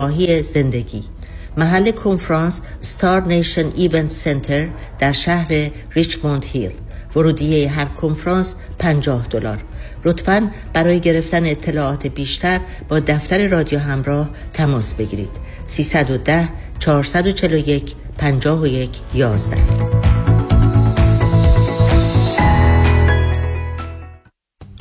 ماهی زندگی. محل کنفرانس ستار نیشن ایونت سنتر در شهر ریچموند هیل. ورودیه هر کنفرانس 50 دلار. لطفا برای گرفتن اطلاعات بیشتر با دفتر رادیو همراه تماس بگیرید. 310 441 51 11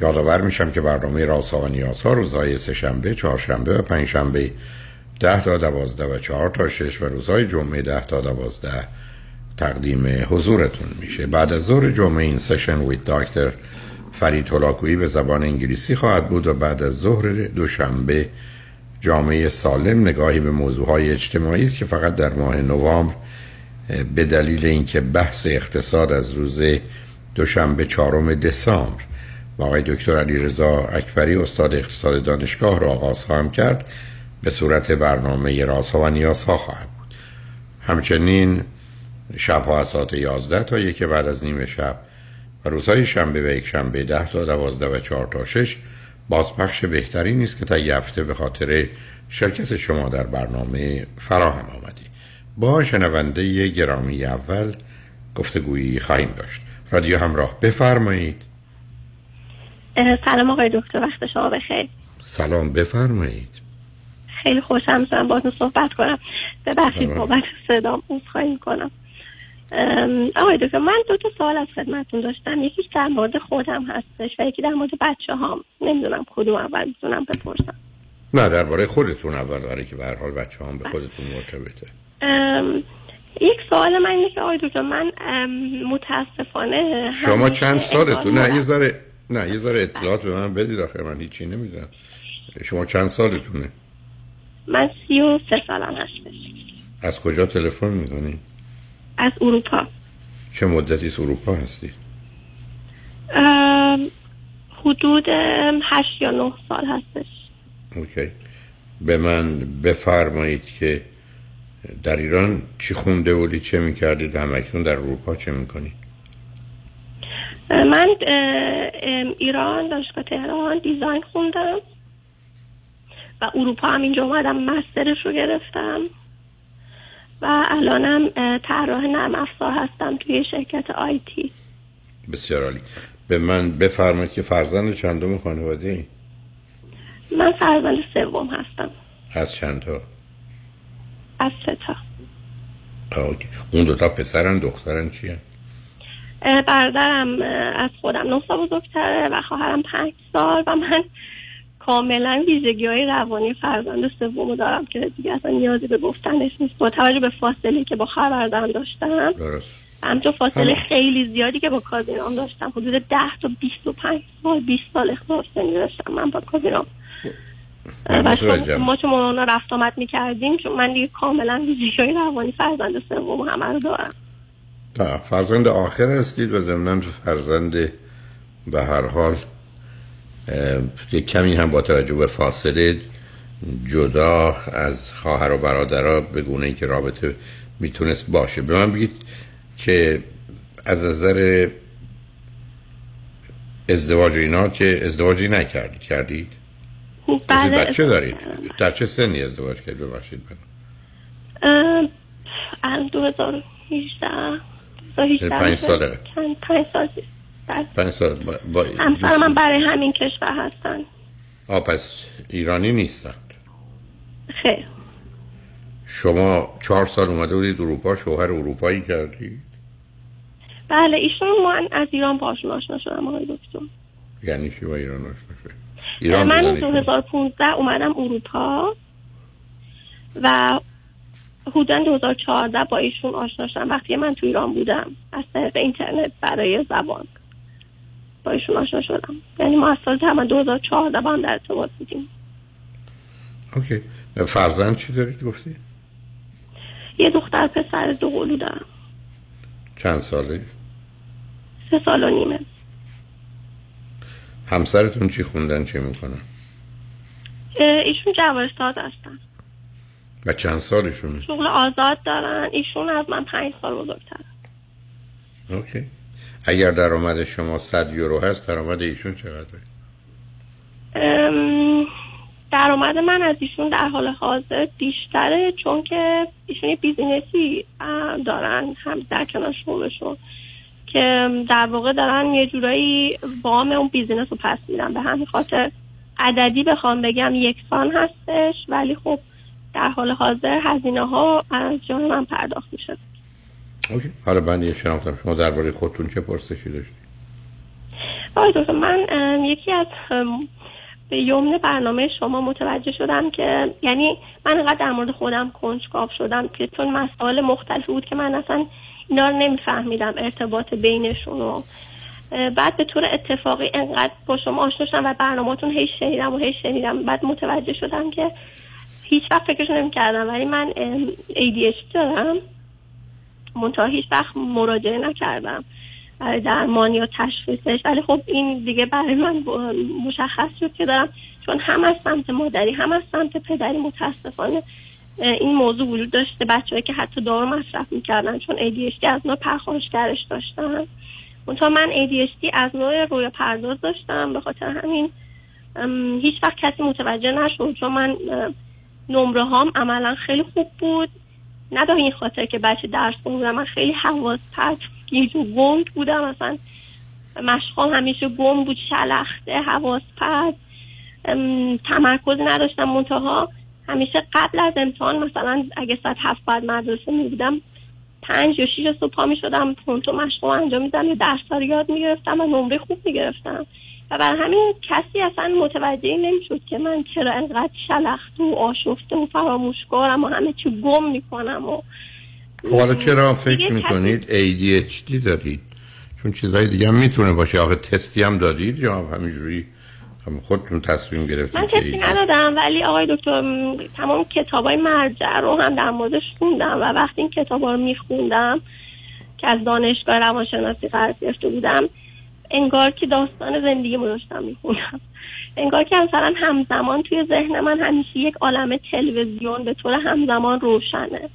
یادآور میشم که برنامه رازها و نیازها روزهای سهشنبه، چهارشنبه و پنجشنبه ده تا دوازده و چهار تا شش و روزهای جمعه ده تا دوازده تقدیم حضورتون میشه. بعد از ظهر جمعه این سشن ویت داکتر فرید هلاکویی به زبان انگلیسی خواهد بود و بعد از ظهر دوشنبه جامعه سالم نگاهی به موضوعهای اجتماعی است که فقط در ماه نوامبر به دلیل اینکه بحث اقتصاد از روز دوشنبه چهارم دسامبر با آقای دکتر علی رضا اکبری استاد اقتصاد دانشگاه را آغاز خواهم کرد. به صورت برنامه رازها و نیازها خواهد بود. همچنین شبها از ساعت 11 تا یک بعد از نیم شب و روزهای شنبه و یک شنبه 10 تا 12 و 4 تا 6 بازپخش بهتری نیست که تا یه هفته به خاطر شرکت شما در برنامه فراهم آمدی. با شنونده گرامی اول گفتگویی خواهیم داشت. رادیو همراه بفرمایید. سلام آقای دکتر وقت شما بخیر. سلام بفرمایید. خیلی خوشم میشم باهاتون صحبت کنم. ببخشید بابت صدام عذرخواهی کنم. آقای دکتر من دو تا سوال از خدمتتون داشتم. یکی در مورد خودم هستش و یکی در مورد بچه هام نمی‌دونم کدوم اول می‌تونم بپرسم. نه درباره خودتون اول برای که به هر حال بچه هم به خودتون مرتبطه. یک سوال من اینه که آقای دکتر من متاسفانه شما چند سالتون نه یه ذره نه یه ذره اطلاعات به من بدید آخه من هیچی نمی‌دونم. شما چند سالتونه؟ من سی و سه سالم هستش از کجا تلفن می‌کنی؟ از اروپا. چه مدتی اروپا هستی؟ حدود هشت یا نه سال هستش. اوکی. به من بفرمایید که در ایران چی خونده بودی چه می‌کردید؟ همکنون در اروپا چه می‌کنید من ایران دانشگاه تهران دیزاین خوندم و اروپا هم اینجا اومدم مسترش رو گرفتم و الانم طراح نرم افزار هستم توی شرکت آیتی بسیار عالی به من بفرمایید که فرزند چندم خانواده ای؟ من فرزند سوم هستم از چند تا؟ از سه تا آوکی. اون دوتا پسرن دخترن چیه؟ برادرم از خودم نه سال بزرگتره و خواهرم پنج سال و من کاملا ویژگی های روانی فرزند سوم دارم که دیگه اصلا نیازی به گفتنش نیست. با توجه به فاصله که با خواهر برادرم داشتم همچون فاصله خیلی زیادی که با کازینام داشتم. حدود ده تا بیست و پنج سال بیست سال اختلاف سنی داشتم من با کازینام. چون ما چون اونا رفت آمد می‌کردیم چون من دیگه کاملا ویژگی های روانی فرزند سوم همه رو دارم. نه فرزند آخر هستید و ضمنا فرزند به هر حال یک کمی هم با توجه به فاصله جدا از خواهر و برادرها به گونه ای که رابطه می‌تونست باشه. به من بگید که از نظر ازدواج اینا که ازدواجی نکردید کردید؟ بله. بچه دارید. در چه سنی ازدواج کردید؟ ببخشید. من از 2018 پنج ساله. چند پنج سال. پنج سال. با, با همسر من برای همین کشور هستن. آه پس ایرانی نیستند خیر. شما چهار سال اومده بودید اروپا شوهر اروپایی کردید بله ایشون من از ایران باشون آشنا شدم آقای دکتر. یعنی چی با ایران آشنا شد ایران من بودن ایشون؟ 2015 اومدم اروپا و حدودا 2014 با ایشون آشنا شدم. وقتی من تو ایران بودم از طریق اینترنت برای زبان با ایشون آشنا شدم. یعنی ما از سال تقریبا 2014 با هم در ارتباط بودیم. اوکی. فرزند چی دارید گفتی؟ یه دختر پسر دو قلو دارم. چند ساله؟ سه سال و نیمه. همسرتون چی خوندن چی می‌کنن؟ ایشون جواهر ساز هستن. و چند سالشون؟ شغل آزاد دارن. ایشون از من پنج سال بزرگتر اوکی. اگر درآمد شما 100 یورو هست درآمد ایشون چقدره؟ درآمد من از ایشون در حال حاضر بیشتره چون که ایشون یه business ی دارن. هم در کنار شغلشون. که در واقع دارن یه جورایی وام اون business رو پس میدن. به همین خاطر عددی بخوام بگم یکسان هستش. ولی خب در حال حاضر هزینه ها از جانب من پرداخت میشه okay. حالا من یه شناختم شما درباره خودتون چه پرسشی داشتید؟ آقای دکتر من یکی از به یمن برنامه شما متوجه شدم که یعنی من اینقدر در مورد خودم کنجکاو شدم که چون مسائل مختلفی بود که من اصلا اینا رو نمیفهمیدم ارتباط بینشون و بعد به طور اتفاقی انقدر با شما آشنا شدم و برنامه‌تون هی شنیدم و هی شنیدم. بعد متوجه شدم که هیچ وقت فکرش نمی‌کردم ولی من ADHD دارم. منتها هیچ وقت مراجعه نکردم برای درمان یا تشخیصش. ولی خب این دیگه برای من مشخص شد که دارم چون هم از سمت مادری هم از سمت پدری متاسفانه این موضوع وجود داشته. بچه‌ای که حتی دارو مصرف می‌کردن چون ADHD از نوع پرخاشگرش داشتن. منتها من ADHD از نوع روی پرداز داشتم. به خاطر همین هیچ وقت کسی متوجه نشد چون من نمره هام عملا خیلی خوب بود. نه به این خاطر که بچه درس بودم من خیلی حواس پرت یه جو گنگ بودم. مثلا مشقام همیشه گم بود شلخته حواس پرت تمرکز نداشتم منتها. همیشه قبل از امتحان مثلا اگه ساعت هفت بعد مدرسه می بودم پنج یا شیش صبح پا می شدم. پونتو مشقام انجام میدم یا درس یاد می گرفتم و نمره خوب می گرفتم و برای همین کسی اصلا متوجه نمی‌شد که من چرا انقدر شلخته و آشفته و فراموشکارم و همه چی گم می‌کنم و خب حالا چرا فکر می‌کنید ADHD دارید چون چیزای دیگه هم می‌تونه باشه آخه تستی هم دادید یا همینجوری هم خودتون تصمیم گرفتید من ADHD؟ ندادم ولی آقای دکتر تمام کتاب های مرجع رو هم در موردش خوندم و وقتی این کتاب رو میخوندم که از دانشگاه روانشناسی قرض گرفته بودم انگار که داستان زندگی رو داشتم میخوندم انگار که مثلا همزمان توی ذهن من همیشه یک عالم تلویزیون به طور همزمان روشنه.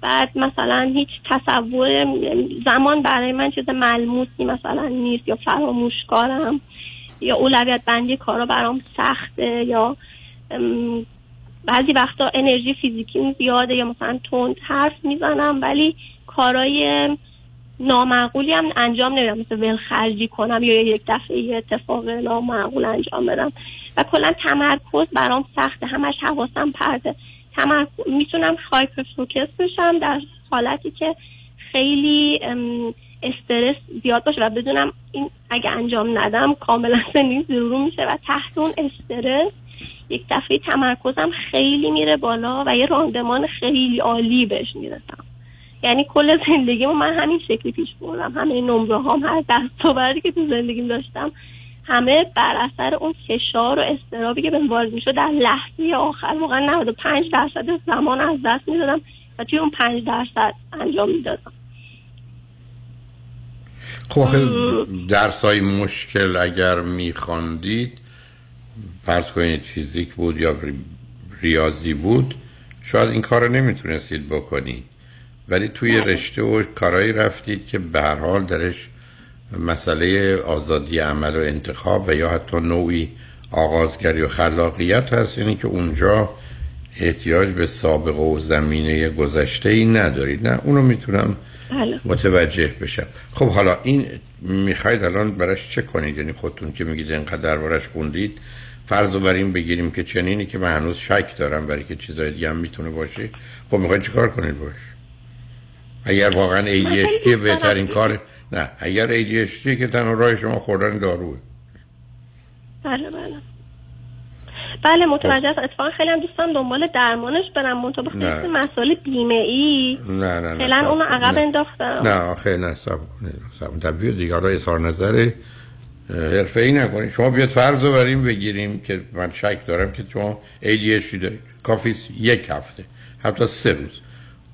بعد مثلا هیچ تصور زمان برای من چیز ملموسی مثلا نیست یا فراموشکارم یا اولویت بندی کارا برام سخته یا بعضی وقتا انرژی فیزیکی زیاده یا مثلا تند حرف می‌زنم ولی کارای نامعقولی هم انجام نمیدم. مثل ولخرجی کنم یا یک دفعه یه اتفاق نامعقول انجام بدم. و کلا تمرکز برام سخته. همش حواسم پرده تمرکز می‌تونم هایپر فوکس بشم در حالتی که خیلی استرس زیاد باشه و بدونم این اگه انجام ندم کاملا زندگی ضرور میشه و تحت اون استرس یک دفعه تمرکزم خیلی میره بالا و یه راندمان خیلی عالی بهش می‌رسم. یعنی کل زندگیمو من همین شکلی پیش بردم. همه نمره هم هر دست که تو زندگیم داشتم همه بر اثر اون فشار و استرابی که به وارد می‌شد در لحظه آخر واقعا 95 درصد زمان از دست می‌دادم و توی اون 5 درصد انجام می‌دادم. خب درس های مشکل اگر میخواندید فرض کنید فیزیک بود یا ریاضی بود شاید این کار رو نمی‌تونستید بکنید. ولی توی. رشته و کارهایی رفتید که به هر حال درش مسئله آزادی عمل و انتخاب و یا حتی نوعی آغازگری و خلاقیت هست یعنی که اونجا احتیاج به سابقه و زمینه گذشته ای ندارید نه اونو می‌تونم بله. متوجه بشم خب حالا این می‌خواید الان براش چه کنید یعنی خودتون که میگید اینقدر براش خوندید فرض بر این بگیریم که چنینی که من هنوز شک دارم برای که چیزای دیگه هم می‌تونه باشه خب می‌خواید چیکار کنید باش اگر واقعا ADHD بهترین کار نه اگر ADHD که تنها راه شما خوردن داروه بله بله. بله متوجه خب. اتفاقا خیلی هم دوستم دنبال درمانش برم. منطقه خیلی مسائل بیمه ای نه نه نه فعلا اونو عقب انداختم. نه آخه نه سب کنید سب دیگه حالا اظهار نظر حرفه ای نکنید. شما بیاد فرض رو بریم بگیریم که من شک دارم که شما ADHD دارید. کافی یک هفته حتی سه روز.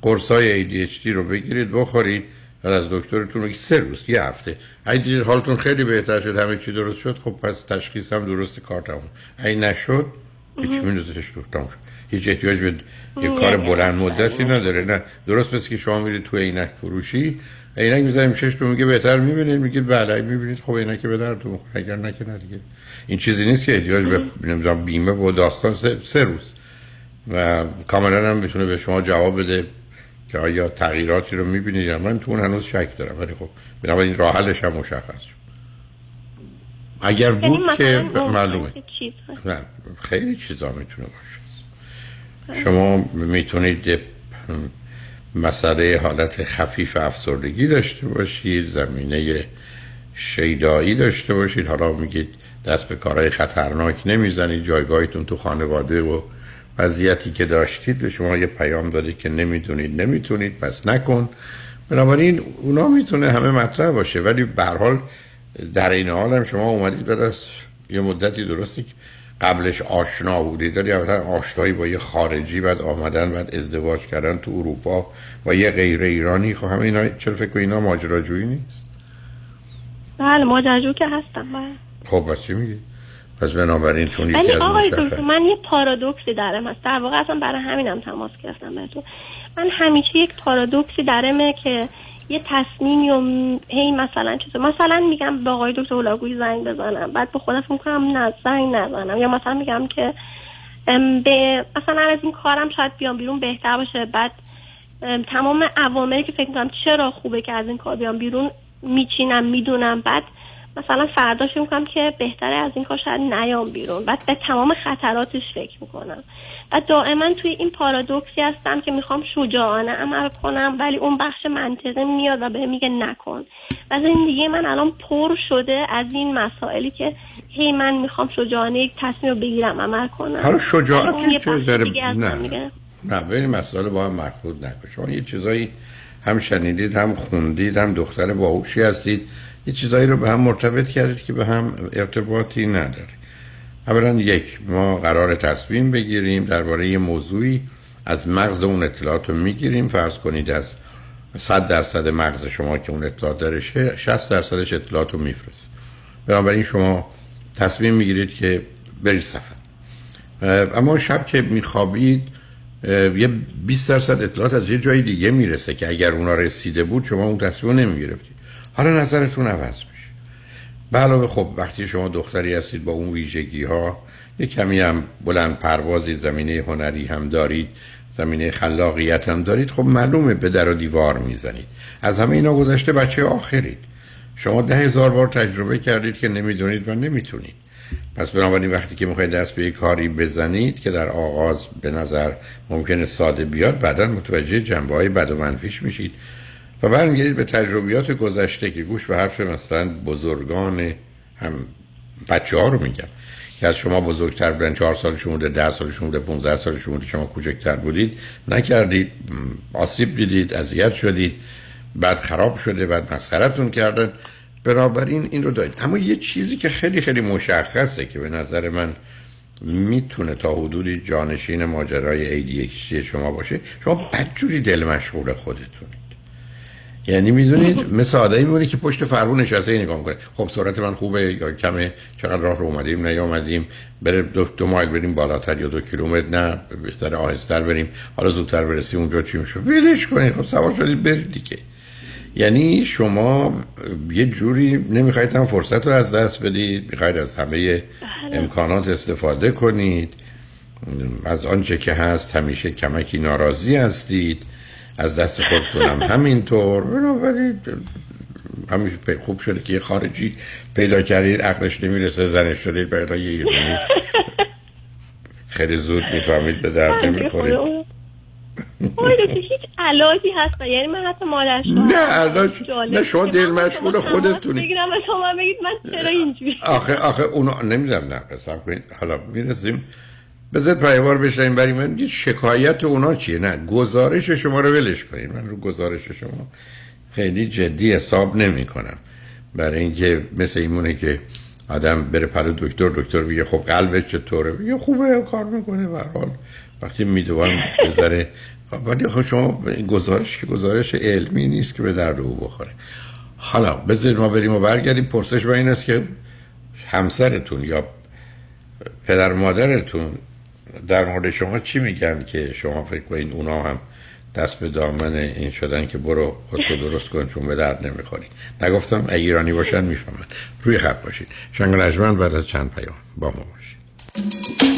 قرصای ADHD رو بگیرید بخورید. و از دکترتون بگید سه روز یه هفته. اگه دیدید حالتون خیلی بهتر شد همه چی درست شد خب پس تشخیص هم درست کار تموم. اگه نشد هیچ میندازش تو تموم شد. هیچ احتیاج به یه کار بلند مدتی نداره نه. درست مثل که شما میرید تو عینک فروشی عینک می‌زنیم تو میگه بهتر می‌بینید میگید بله می‌بینید خب عینک به درتون می‌خوره اگر نه که نه دیگه. این چیزی نیست که احتیاج به نمی‌دونم بیمه و داستان سه, سه روز. و کاملا هم بتونه به شما جواب بده. که آیا تغییراتی رو می‌بینید یا من تو اون هنوز شک دارم ولی خب بنابراین راه حلش هم مشخص شد. اگر یعنی بود که معلومه. نه خیلی چیزا می‌تونه باشه. شما می‌تونید مسئله حالت خفیف افسردگی داشته باشید زمینه شیدایی داشته باشید. حالا میگید دست به کارهای خطرناک نمی‌زنید جایگاهیتون تو خانواده و وضعیتی که داشتید به شما یه پیام داده که نمی‌دونید نمی‌تونید پس نکن. بنابراین اونا می‌تونه همه مطرح باشه ولی به حال در این حال هم شما اومدید بعد از یه مدتی درستی قبلش آشنا بودید ولی مثلا آشنایی با یه خارجی بعد آمدن بعد ازدواج کردن تو اروپا با یه غیر ایرانی خب همه اینا چرا فکر اینا ماجراجویی نیست؟ بله ماجراجو که هستم بله. خب بس چی میگی؟ پس بنابراین چون یکی از آقای دکتر من یه پارادوکسی درم هست در واقع اصلا برای همینم تماس گرفتم بهتون. من همیشه یک پارادوکسی درمه که یه تصمیمی و هی مثلا چیز مثلا میگم به آقای دکتر اولاگوی زنگ بزنم. بعد به خودم می‌کنم نه زنگ نزنم. یا مثلا میگم که به مثلا از این کارم شاید بیام بیرون بهتر باشه. بعد تمام عواملی که فکر می‌کنم چرا خوبه که از این کار بیام بیرون میچینم می‌دونم. بعد مثلا فرداش می‌کنم که بهتره از این کار شاید نیام بیرون. بعد به تمام خطراتش فکر می‌کنم. و دائما توی این پارادوکسی هستم که می‌خوام شجاعانه عمل کنم ولی اون بخش منطقه میاد و به میگه نکن. و زندگی من الان پر شده از این مسائلی که هی من می‌خوام شجاعانه یک تصمیم رو بگیرم عمل کنم. حالا شجاعتی که نه. نه به این مسئله با هم مخلوط نکن. شما یه چیزایی هم شنیدید هم خوندید هم دختر باهوشی هستید. یه چیزایی رو به هم مرتبط کردید که به هم ارتباطی نداره. اولا یک ما قرار تصمیم بگیریم درباره یه موضوعی از مغز اون اطلاعات رو می‌گیریم. فرض کنید از 100 درصد مغز شما که اون اطلاعات داره 60 درصدش اطلاعات رو میفرست بنابراین شما تصمیم می‌گیرید که برید سفر. اما شب که میخوابید یه 20 درصد اطلاعات از یه جای دیگه می‌رسه که اگر اونا رسیده بود شما اون تصمیم نمی‌گرفتید. حالا نظرتون عوض میشه. به علاوه خب وقتی شما دختری هستید با اون ویژگی ها یه کمی هم بلند پروازی زمینه هنری هم دارید زمینه خلاقیت هم دارید خب معلومه به در و دیوار می‌زنید. از همه اینا گذشته بچه آخرید. شما ده هزار بار تجربه کردید که نمی‌دونید و نمی‌تونید. پس بنابراین وقتی که می‌خواید دست به کاری بزنید که در آغاز به نظر ممکنه ساده بیاد بعدا متوجه جنبه های بد و منفیش میشید. و برمیگردید به تجربیات گذشته که گوش به حرف مثلا بزرگان هم بچه ها رو میگم. که از شما بزرگتر بودن چهار سالشون بوده ده سالشون بوده 15 سالشون بوده شما کوچکتر بودید نکردید آسیب دیدید اذیت شدید بعد خراب شده بعد مسخرتون کردن. بنابراین این رو دارید. اما یه چیزی که خیلی خیلی مشخصه که به نظر من می‌تونه تا حدودی جانشین ماجرای ADHD شما باشه. شما بدجوری دل مشغول خودتونید یعنی می‌دونید مثل آدمی میمونه که پشت فرمون نشسته نگاه کنه خب سرعت من خوبه یا کمه؟ چقدر راه رو اومدیم؟ نیامدیم بره دو, دو مایل بریم بالاتر یا دو کیلومتر؟ نه بهتر آهستر بریم. حالا زودتر برسیم اونجا چی میشه؟ ولش کنید. خب سوار شدید برید دیگه. یعنی شما یه جوری نمی‌خواید هم فرصت رو از دست بدید. می‌خواید از همه امکانات استفاده کنید. از آنچه که هست همیشه کمکی ناراضی هستید. از دست خودتونم. همینطور. بنابراین همیشه خوب شده که یه خارجی پیدا کردید عقلش نمی‌رسه زنش شدید پیدا یه خیلی زود می‌فهمید به درد نمی‌خورید. هیچ علاجی هست یعنی من حتی مادرش نه علاج نه شما دل مشغول خودتونی. بگیرم شما بگید من چرا اینجوری آخه آخه اونا نمی‌دونم نه قسم کنید. حالا می‌رسیم بذار پایوار بشنیم برای من شکایت اونا چیه؟ نه گزارش شما رو ولش کنید من رو گزارش شما خیلی جدی حساب نمی کنم برای اینکه مثل ایمونه که آدم بره پلو دکتر دکتر بگه خب قلبش چطوره؟ بگه خوبه کار می‌کنه به حال. وقتی میدوان بذاره ولی خب شما گزارش که گزارش علمی نیست که به درد او بخوره. حالا بذارید ما بریم و برگردیم. پرسش با این است که همسرتون یا پدر مادرتون در مورد شما چی میگن که شما فکر کنید اونا هم دست به دامن این شدن که برو خودتو درست کن چون به درد نمی‌خوری؟ نگفتم ایرانی باشن می‌فهمن. روی خط باشید. شنگ بعد از چند پیام با ما باشید.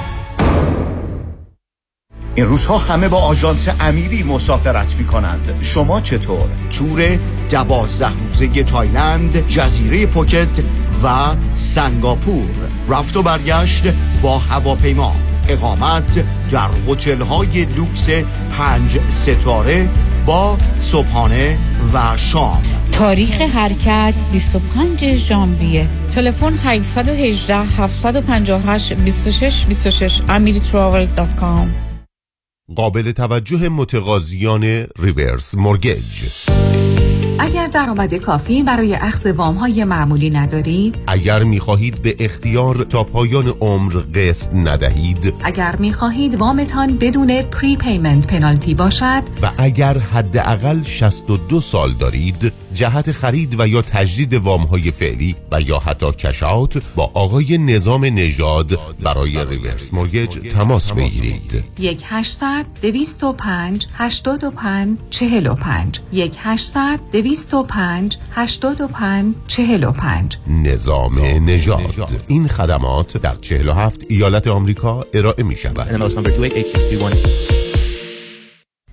این روزها همه با آژانس امیری مسافرت می کنند شما چطور؟ تور دوازده روزه تایلند جزیره پوکت و سنگاپور. رفت و برگشت با هواپیما. اقامت در هتل های لوکس پنج ستاره با صبحانه و شام. تاریخ حرکت 25 ژانویه. تلفن 818 758 26 26 amiritravel.com قابل توجه متقاضیان reverse mortgage. اگر درآمد کافی برای اخذ وام های معمولی ندارید اگر می خواهید به اختیار تا پایان عمر قسط ندهید اگر می خواهید وامتان بدون prepayment penalty باشد و اگر حداقل 62 سال دارید جهت خرید و یا تجدید وام های فعلی و یا حتی cash out با آقای نظام نژاد برای reverse mortgage تماس بگیرید. 1 800 225 85 45 1 800 25 85 45 نظام نژاد. این خدمات در 47 ایالت آمریکا ارائه می شود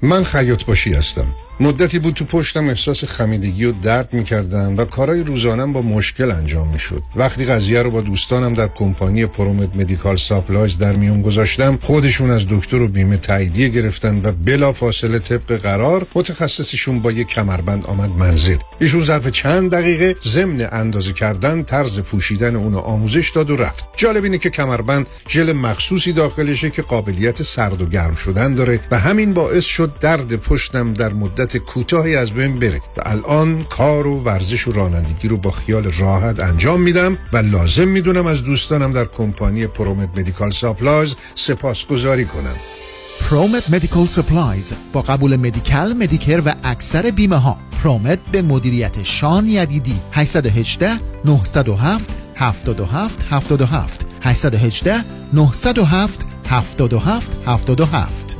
من خیاط باشی هستم. مدتی بود تو پشتم احساس خمیدگی و درد می کردم و کارهای روزانم با مشکل انجام می شد وقتی قضیه رو با دوستانم در کمپانی ProMed Medical Supplies در میون گذاشتم خودشون از دکتر و بیمه تاییدیه گرفتن و بلا فاصله طبق قرار متخصصشون با یک کمربند آمد منزل. ایشون ظرف چند دقیقه ضمن اندازه کردن طرز پوشیدن اونو آموزش داد و رفت. جالب اینه که کمربند ژل مخصوصی داخلشه که قابلیت سرد و گرم شدن داره و همین باعث شد درد پشتم در مدت کوتاهی از بین بره. و الان کار و ورزش و رانندگی رو با خیال راحت انجام میدم و لازم می‌دونم از دوستانم در کمپانی ProMed Medical Supplies سپاسگزاری کنم. ProMed Medical Supplies با قبول Medi-Cal Medicare و اکثر بیمه ها ProMed به مدیریت شان یدیدی. 818 907 77 77 818 907 77 77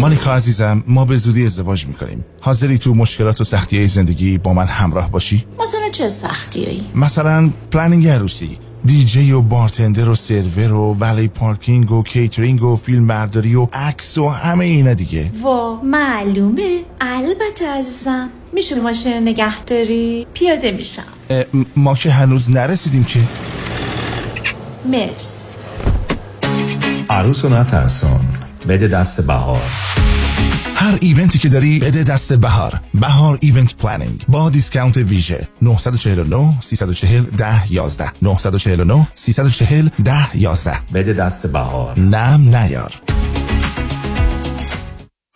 مانیکا عزیزم ما به زودی ازدواج می‌کنیم. حاضری تو مشکلات و سختی های زندگی با من همراه باشی؟ مثلا چه سختی مثلا planning عروسی دیجی و bartender و سرور و valet parking و کیترینگ و فیلم برداری و عکس و همه اینا دیگه. وا معلومه. البته عزیزم میشه ماشین نگه داری؟ پیاده میشم. ما که هنوز نرسیدیم که. مرس عروس و نترسان. بده دست بهار. هر event ی که داری بده دست بهار. بهار Event Planning با discount ویژه. 949 340 10 11 949 340 10 11 بده دست بهار. نم نیار.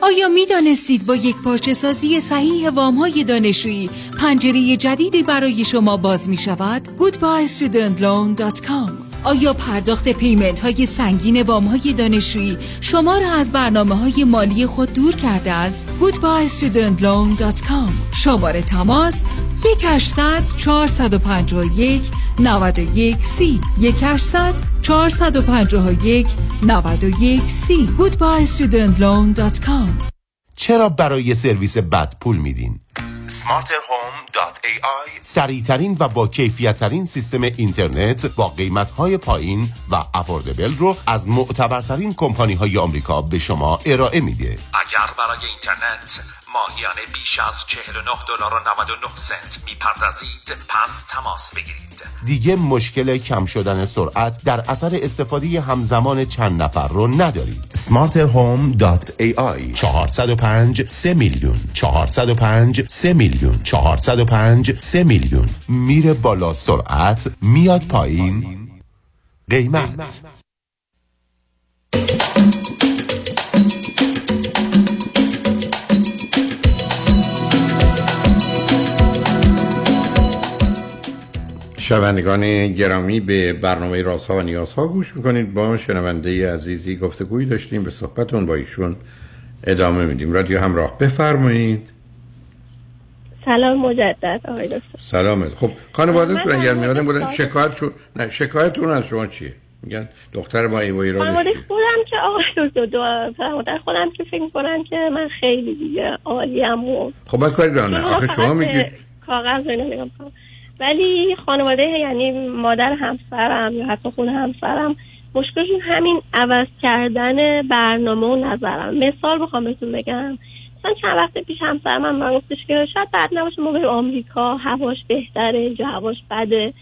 آیا می دانستید با یک پارچه سازی صحیح وام های دانشجویی پنجره جدیدی برای شما باز می شود؟ goodbyestudentloan.com آیا پرداخت پیمنت های سنگین وام های دانشجویی شما را از برنامه های مالی خود دور کرده است؟ goodbyestudentloan.com شماره تماس 1800 451 91 سی 1800 451 91 سی goodbyestudentloan.com چرا برای سرویس بد پول میدین؟ smarterhome.ai سریعترین و با کیفیت ترین سیستم اینترنت با قیمت های پایین و افوردبل رو از معتبرترین کمپانی های آمریکا به شما ارائه میده. اگر برای اینترنت ماهیانه بیش از 49 دلار و 99 سنت. می‌پردازید. پس تماس بگیرید. دیگه مشکل کم شدن سرعت در اثر استفاده همزمان چند نفر رو ندارید. smarterhome.ai 405 3 میلیون. 405 3 میلیون. 405 3 میلیون. میره بالا سرعت میاد پایین. قیمت. شنوندگان گرامی به برنامه رازها و نیازها گوش می‌کنید. با شنونده عزیزی گفتگویی داشتیم. به صحبتون با ایشون ادامه میدیم. رادیو همراه بفرمایید. سلام مجدد آقای دکتر. سلامت خب خانوادهتون اگر میادن بودن شکایت شو... نه شکایتتون از شما چیه؟ میگن دختر ما ایوایی را خانواده خودم که آقای دکتر دو خانواده خودم که فکر می‌کنن که من خیلی دیگه عالیم و خب من کاری دارم نه آخه شما میگید کاغذ رو ولی خانواده یعنی مادر همسرم یا حتی خود همسرم مشکلشون همین عوض کردن برنامه و نظرم. مثال بخوام بهتون بگم. مثلا چند وقت پیش همسرم من من گفتش که شاید بعد نباشه ما بریم آمریکا هواش بهتره اینجا هواش بده.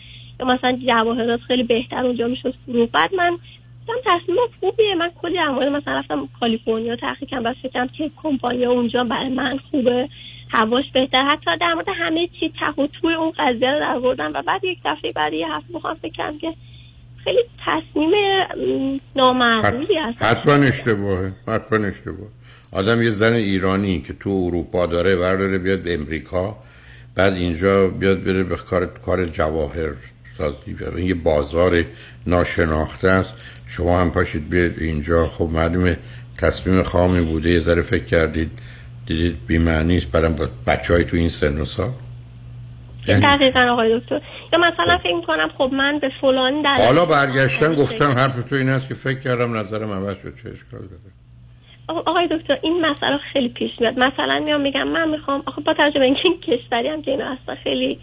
یا مثلا جواهرات خیلی بهتر اونجا میشه فروخت بعد من گفتم تصمیم خوبیه. من کلی اموال مثلا رفتم کالیفرنیا تحقیق کردم بس فکرم که کمپانی اونجا برای من خوبه. هواش بهتر. حتی در مورد همه چی ته توی اون قضیه رو در بردم و بعد یک دفعه بعد یه هفته بخوام فکرم که خیلی تصمیم نامعقولی هست حتما اشتباهه حتما اشتباه. آدم یه زن ایرانی که تو اروپا داره برداره بیاد به امریکا بعد اینجا بیاد بره به کار کار جواهر سازی. این یه بازار ناشناخته است. شما هم پاشید بیاد اینجا. خب معلومه تصمیم خامی بوده. یه ذره فکر کردید. دیدید بی‌معنی است برام با بچهای تو این سن و سال؟ دقیقا آقای دکتر. یا مثلا فکر می‌کنم خب من به فلان در حالا برگشتن گفتم حرف تو این است که فکر کردم نظرم عوض شد چه اشکال داره. آقای دکتر این مسئله خیلی پیش میاد. مثلا میام میگم من می‌خوام آخه با توجه به اینکه این کشوری هم که اینا هستن خیلی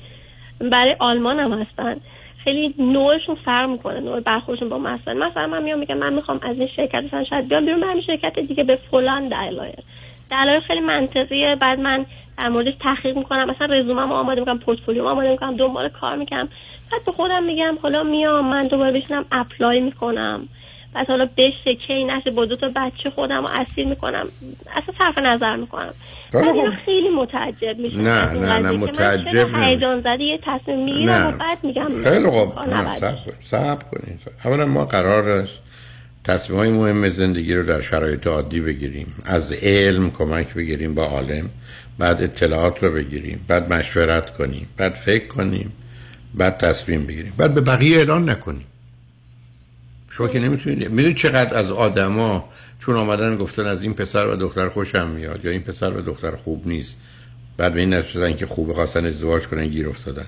برای آلمان هم هستن. خیلی نوعشون فرق می‌کنه نوع برخوردشون با مثلا. مثلا من میام میگم من می‌خوام از این شرکت مثلا شاید بیام بیرون برم شرکت دیگه به فلان دلایل. دلایل خیلی منطقیه. بعد من در موردش تحقیق می‌کنم. مثلا رزومم آماده می‌کنم پورتفولیو آماده می‌کنم دنبال کار می‌کنم بعد به خودم میگم حالا میام من دوباره بشینم اپلای می‌کنم. بعد حالا بشه کی نشه با دو تا بچه خودم رو اسیر می‌کنم. اصلا صرف نظر می‌کنم. من اینو خیلی متعجب میشم نه نه نه متعجب هیجان زده یه تصمیم می‌گیرم و بعد میگم خیلی خوب صبر کنید. اولا ما قرار است تصمیم های مهم زندگی رو در شرایط عادی بگیریم. از علم کمک بگیریم با عالم بعد اطلاعات رو بگیریم بعد مشورت کنیم بعد فکر کنیم بعد تصمیم بگیریم. بعد به بقیه اعلان نکنیم. شما که نمی‌تونید می‌دونید چقدر از آدما چون آمدن گفتن از این پسر و دختر خوشم میاد یا این پسر و دختر خوب نیست بعد به این نتیجه که خوب خواستن ازدواج کنن گیر افتادن.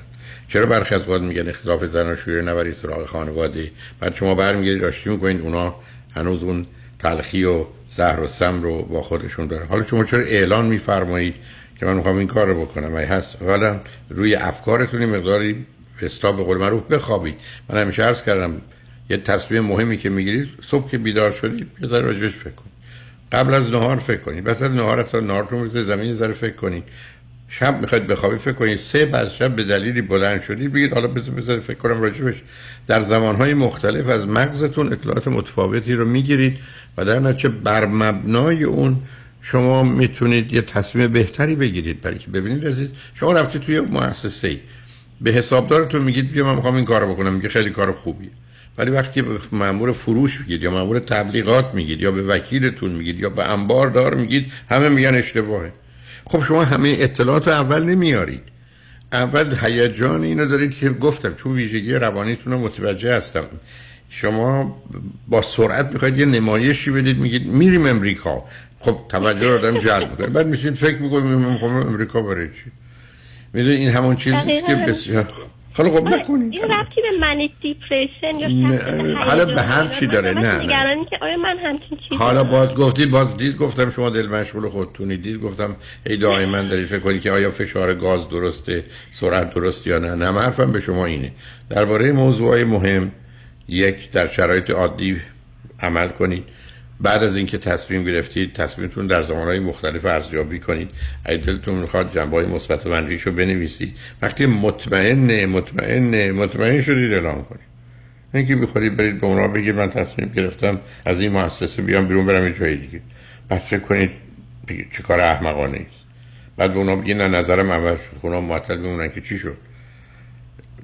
چرا برخی از وقت میگن اختلاف زناشویی نبرید سراغ خانواده؟ بعد شما برمیگردید آشتی می‌کنید اونا هنوز اون تلخی و زهر و سم رو با خودشون داره حالا شما چرا اعلان میفرمایید که من می‌خوام این کار رو بکنم؟ ای هست. حالا روی افکارتون مقداری استاب به قول معروف بخوابید. من همیشه عرض کردم یه تصمیم مهمی که می‌گیرید صبح که بیدار شدید یه ذره راجبش فکر کنید. قبل از نهار فکر کنید. بس از نهار تا نهارتون روز زمین ذره فکر کنید. شب می‌خواید بخوابید فکر کنید سه بعد شب به دلیلی بلند شدید بگید حالا بذار بذار فکر کنم راجبش در زمانهای مختلف از مغزتون اطلاعات متفاوتی رو می‌گیرید و در نتیجه بر مبنای اون شما می‌تونید یه تصمیم بهتری بگیرید. برای که ببینید عزیز شما رفتید توی مؤسسه ای به حسابدارتون میگید بیا من می‌خوام این کارو بکنم میگه خیلی کار خوبیه. ولی وقتی به مامور فروش میگید یا مامور تبلیغات میگید یا به وکیلتون میگید یا به انباردار میگید همه میگن اشتباهه. خب شما همه اطلاعات اول نمیارید اول هیجان اینو دارید که گفتم چون ویژگی روانیتون رو متوجه هستم. شما با سرعت می‌خواید یه نمایشی بدید میگید میریم امریکا. خب توجه رو آدم جلب می‌کنه. بعد میشین فکر می‌کنید امریکا برای چی؟ می‌دونید این همون چیزیست که بسیار حالا خب نکنید این ربطی به منیک دیپریشن یا حالا به هر چی داره نه نه. که آیا من همچین چیزی حالا باز گفتید باز دید گفتم شما دل مشغول خودتونی. دید گفتم ای دائما دارید فکر کنید که آیا فشار گاز درسته سرعت درست یا نه؟ نه حرفم به شما اینه. درباره موضوعای مهم یک در شرایط عادی عمل کنید. بعد از اینکه تصمیم گرفتید تصمیمتون در زمانهای مختلف ارزیابی کنید. اگه دلتون می‌خواد جنبه های مثبت و رو بنویسید. وقتی مطمئن مطمئن مطمئن شدید اعلام کنید. اینکه بخورید برید به اونا بگید من تصمیم گرفتم از این مؤسسه بیام بیرون برم یه جای دیگه. بعد فکر کنید چه کار احمقانه است. بعد به اونا بگید نه نظرم عوض شد. اونا معطل بمونن که چی شد.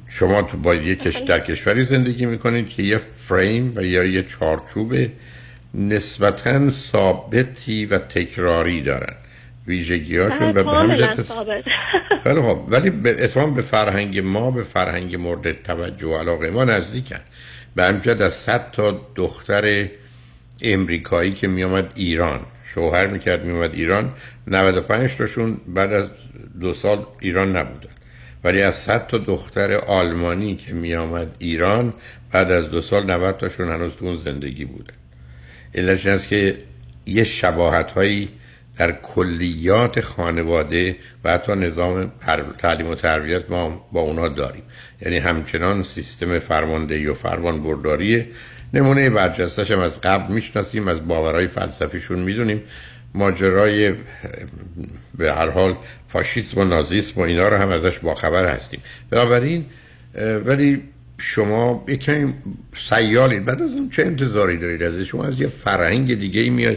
شما تو با یه کش در کشوری زندگی می‌کنید که یه فریم و یا یه چارچوب نسبتا ثابتی و تکراری دارن. ویژگی هاشون به همین خیلی خوب. ولی به به فرهنگ ما به فرهنگ مورد توجه و علاقه ما نزدیکن. به همجد از 100 تا دختر امریکایی که میامد ایران شوهر می‌کرد میامد ایران 95 تاشون بعد از دو سال ایران نبودن. ولی از 100 تا دختر آلمانی که میامد ایران بعد از دو سال 90 تاشون هنوز تو اون زندگی بودن. علتش است که یه شباهت هایی در کلیات خانواده و حتی نظام تعلیم و تربیت ما با اونا داریم. یعنی همچنان سیستم فرماندهی و فرمان برداریه نمونه برجستش هم از قبل می‌شناسیم از باورهای فلسفیشون می‌دونیم. ماجرای به هر حال فاشیسم و نازیسم و اینا رو هم ازش باخبر هستیم. بنابراین ولی شما یکمی سیالید. بعد از اون چه انتظاری دارید؟ از شما از یه فرهنگ دیگه ای میاد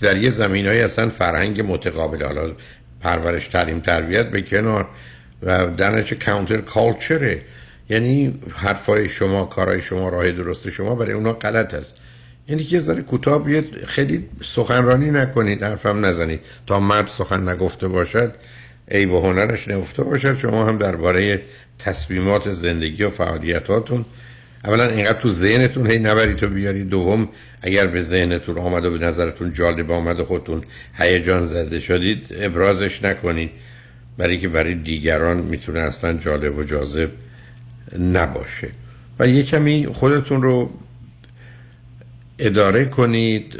که در یه زمین های اصلا فرهنگ متقابل حالا پرورش تعلیم تربیت به کنار و در کانتر کالچره یعنی حرفای شما کارهای شما راه درست شما برای اونا غلط است. یعنی که ذره کوتاه خیلی سخنرانی نکنید حرفم نزنید. تا مرد سخن نگفته باشد ای به هنرش نفته باشد. شما هم درباره تصمیمات زندگی و فعالیتاتون اولا اینقدر تو ذهنتون هی نبرید تو بیارید. دوم اگر به ذهنتون آمد و به نظرتون جالب آمد و خودتون هیجان زده شدید ابرازش نکنید. برای که برای دیگران می‌تونه اصلا جالب و جاذب نباشه. و یه کمی خودتون رو اداره کنید.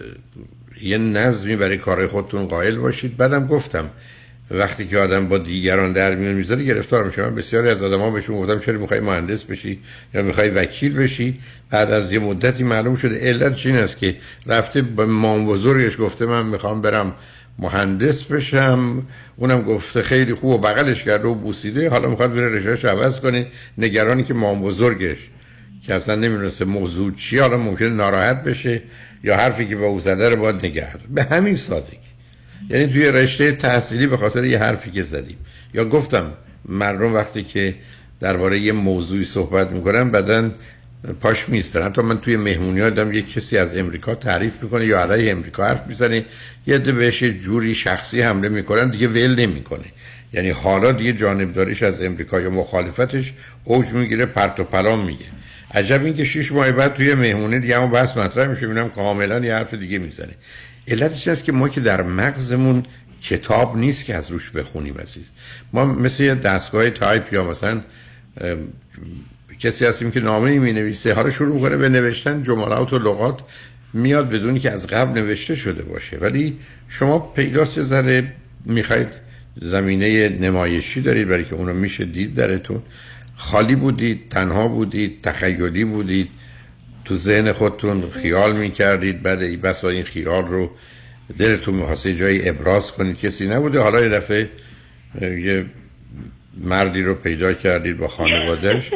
یه نظمی برای کار خودتون قائل باشید. بعدم گفتم وقتی که آدم با دیگران در میون می‌ذاره گرفتار میشه. من بسیاری از آدما بهشون گفتم چرا می‌خوای مهندس بشی یا می‌خوای وکیل بشی؟ بعد از یه مدتی معلوم شده علت چین است که رفته به مام بزرگش گفته من می‌خوام برم مهندس بشم. اونم گفته خیلی خوب و بغلش کرده و بوسیده. حالا می‌خواد بره رشتهش عوض کنه. نگرانی که مام بزرگش که اصلا نمی‌دونسته موضوع چی حالا ممکنه ناراحت بشه یا حرفی که به او زده رو باید نگه به همین سادگی. یعنی توی رشته تحصیلی به خاطر یه حرفی که زدیم. یا گفتم مردم وقتی که درباره یه موضوعی صحبت می‌کنن بدن پاش میستن حتی من توی مهمونی ها دم یک کسی از امریکا تعریف می‌کنه یا علیه امریکا حرف می‌زنه. یه عده بهش جوری شخصی حمله می‌کنن دیگه ول نمی‌کنه. یعنی حالا دیگه جانبداریش از امریکا یا مخالفتش اوج می‌گیره پرت و پلام میگه. عجب این که شش ماه بعد توی مهمونی دیگه همون بحث مطرح میشه می‌بینم کاملا یه حرف دیگه می‌زنه. علتش است که ما که در مغزمون کتاب نیست که از روش بخونیم عزیز. ما مثل یه دستگاه تایپ یا مثلا کسی هستیم که نامه می نویسه حالا شروع می‌کنه به نوشتن جملات و لغات میاد بدون که از قبل نوشته شده باشه. ولی شما پیداست ذره می‌خواید زمینه نمایشی دارید برای که اونو میشه دید درتون. خالی بودید تنها بودید تخیلی بودید. تو ذهن خودتون خیال می‌کردید. بعد ای بسا این خیال رو دلتون می‌خواسته جایی ابراز کنید. کسی نبوده. حالا یه دفعه یه مردی رو پیدا کردید با خانوادهش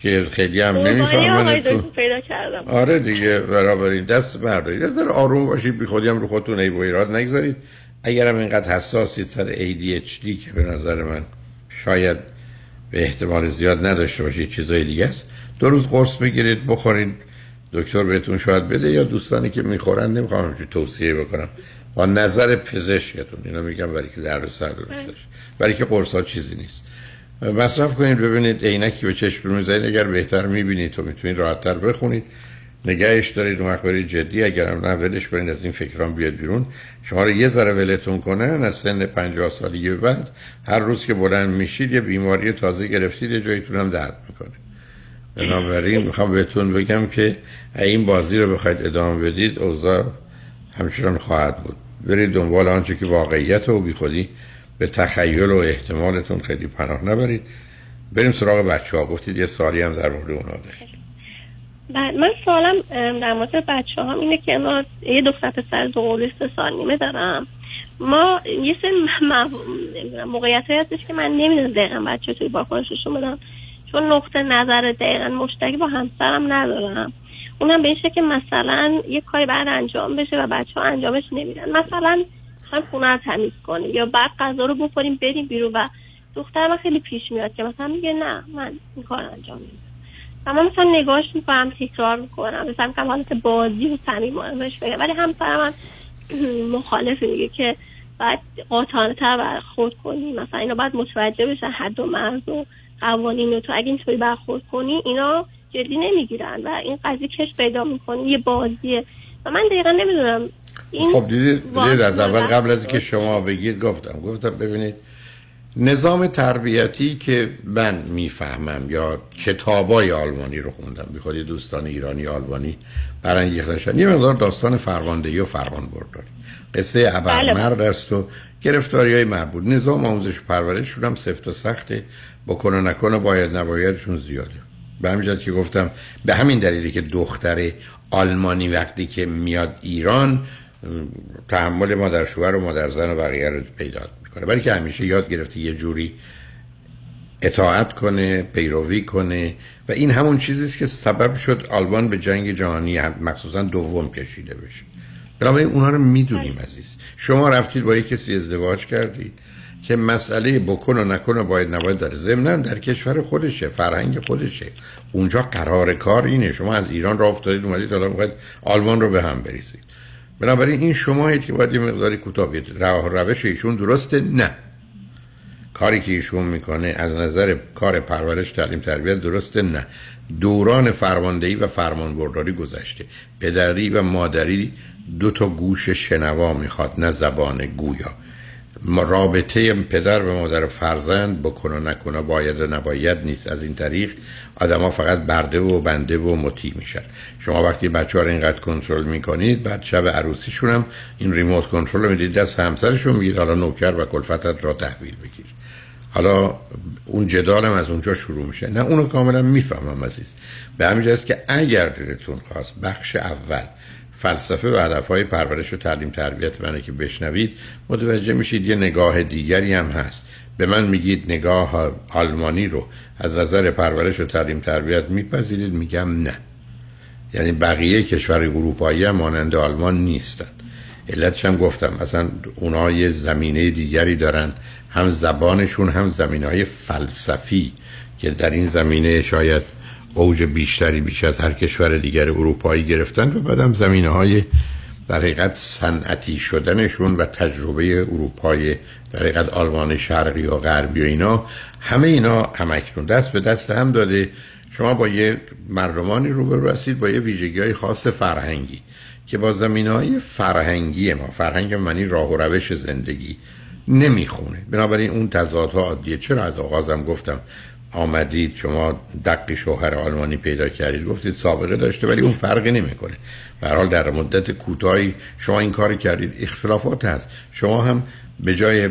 که خیلی هم نمی‌فهمن آره دیگه برابر این دست بردارید از آروم باشید. بی خودی هم رو خودتون ای ایراد نگذارید. اگر هم اینقدر حساسید سر ADHD که به نظر من شاید به احتمال زیاد نداشته باشید چیزای دیگه است. دو روز قرص بگیرید بخورید. دکتر بهتون شاید بده یا دوستانی که می‌خورن نمی‌خوام توصیه بکنم. با نظر پزشکتون اینا میگم برای که در سر درستش برای که قرص ها چیزی نیست. مصرف کنید ببینید عینکی به چشم می‌زنید. اگر بهتر می‌بینید تو می‌تونید راحتتر بخونید. نگهش دارید اون برید جدی. اگر هم نه ولش کنید از این فکران بیاد بیرون. شما رو یه ذره ولتون کنه از سن 50 سالی بعد. هر روز که بلند میشید یه بیماری تازه گرفتید یه جایتون هم درد می‌کنه. بنابراین می‌خوام بهتون بگم که این بازی رو بخواید ادامه بدید اوضاع همچنان خواهد بود. برید دنبال آنچه که واقعیت و بیخودی به تخیل و احتمالتون خیلی پناه نبرید. بریم سراغ بچه ها گفتید یه سالی هم در مورد اونا دارید بعد من سوالم در مورد بچه هم اینه که ما یه دختر پسر دو قلو سال نیمه دارم. ما یه سری موقعیت هستش که من نمی‌دونم دقیقا بچه توی باکنششون بدم چون نقطه نظر دقیقا مشترک با همسرم ندارم. اونم به این که مثلا یه کاری بعد انجام بشه و بچه ها انجامش نمیدن. مثلا خواهیم خونه رو تمیز کنیم یا بعد غذا رو بخوریم بریم بیرون و دختر من خیلی پیش میاد که مثلا میگه نه من این کار انجام میدم اما مثلا نگاش می‌کنم تکرار می‌کنم. مثلا کم حالت بازی و صمیمانش بگم. ولی همسر من مخالف میگه که باید قاطعانه تر برخورد کنی مثلا اینا باید متوجه بشن حد و مرز و قوانین تو اگه اینطوری برخورد کنی اینا جدی نمی‌گیرن و این قضیه کش پیدا می‌کنی یه بازیه. و من دقیقا نمی‌دونم خب دیدید, از اول قبل از که شما بگید گفتم. گفتم ببینید نظام تربیتی که من می‌فهمم یا کتابای آلمانی رو خوندم بخواد دوستان ایرانی آلمانی برانگیختشن یه مقدار داستان فرماندهی و فرمان برداری قصه ابرمرد بله. است و گرفتاری های مربوط نظام آموزش و پرورششون هم سفت و سخته. بکنه نکنه باید نبایدشون زیاده. به همین که گفتم به همین دلیلی که دختر آلمانی وقتی که میاد ایران تحمل مادر شوهر و مادر زن و بقیه رو پیدا می‌کنه. برای که همیشه یاد گرفته یه جوری اطاعت کنه پیروی کنه. و این همون چیزی است که سبب شد آلمان به جنگ جهانی مخصوصا دوم کشیده بشه. بنابراین اونها رو می‌دونیم عزیز. شما رفتید با یک کسی ازدواج کردید که مسئله بکن و نکن و باید نباید داره. ضمنا در کشور خودشه فرهنگ خودشه. اونجا قرار کار اینه. شما از ایران را افتادید اومدید حالا می‌خواید آلمان رو به هم بریزید. بنابراین این شما که باید یه مقداری کوتاه راه روش ایشون درسته؟ نه. کاری که ایشون می‌کنه از نظر کار پرورش تعلیم تربیت درسته؟ نه. دوران فرماندهی و فرمانبرداری گذشته. پدری و مادری دو تا گوش شنوا می‌خواد نه زبان گویا. رابطه پدر و مادر و فرزند بکن و نکنه باید و نباید نیست. از این طریق آدما فقط برده و بنده و مطیع میشن. شما وقتی بچه ها اینقدر کنترل می‌کنید بعد شب عروسیشون هم این ریموت کنترل رو می‌دید دست همسرشون میگید حالا نوکر و کلفتت را تحویل بگیر حالا اون جدال هم از اونجا شروع میشه. نه اونو کاملا می‌فهمم عزیز. به همین که اگر دلتون خواست بخش اول فلسفه و هدفهای پرورش و تعلیم تربیت منه که بشنوید متوجه میشید یه نگاه دیگری هم هست. به من میگید نگاه آلمانی رو از نظر پرورش و تعلیم تربیت میپذیرید؟ میگم نه. یعنی بقیه کشور اروپایی هم مانند آلمان نیستن. علتش هم گفتم مثلا اونا یه زمینه دیگری دارن. هم زبانشون هم زمینه های فلسفی که در این زمینه شاید اوج بیشتری بیش از هر کشور دیگر اروپایی گرفتن و بعدم زمینه های در حقیقت صنعتی شدنشون و تجربه اروپای در حقیقت آلمان شرقی و غربی و اینا همه اینا همکنون. دست به دست هم داده. شما با یه مردمانی روبرو هستید با یه ویژگی های خاص فرهنگی که با زمینه های فرهنگی ما فرهنگ منی راه و روش زندگی نمی‌خونه. بنابراین اون تضادها عادیه. چرا؟ از آغازم گفتم. آمدید شما دقی شوهر آلمانی پیدا کردید گفتید سابقه داشته ولی اون فرقی نمی‌کنه. به حال در مدت کوتاهی شما این کار کردید اختلافات هست. شما هم به جای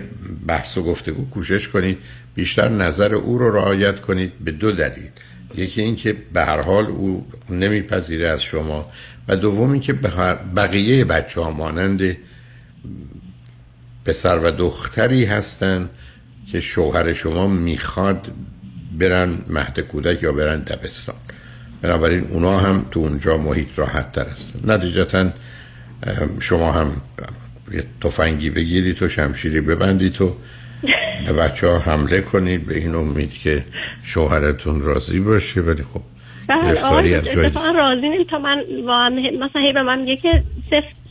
بحث و گفتگو کوشش کنید بیشتر نظر او رو رعایت کنید به دو دلیل. یکی این که به هر حال او نمیپذیره از شما و دوم این که بقیه بچه ها مانند پسر و دختری هستن که شوهر شما می‌خواد برن مهد کودک یا برن دبستان. بنابراین اونا هم تو اونجا محیط راحت تر هستن. نتیجتا شما هم یه تفنگی بگیرید تو شمشیری ببندید تو به بچه ها حمله کنید به این امید که شوهرتون راضی باشه ولی خب گرفتاری از جای راضی نمی تا من مثلا هی به من میگه که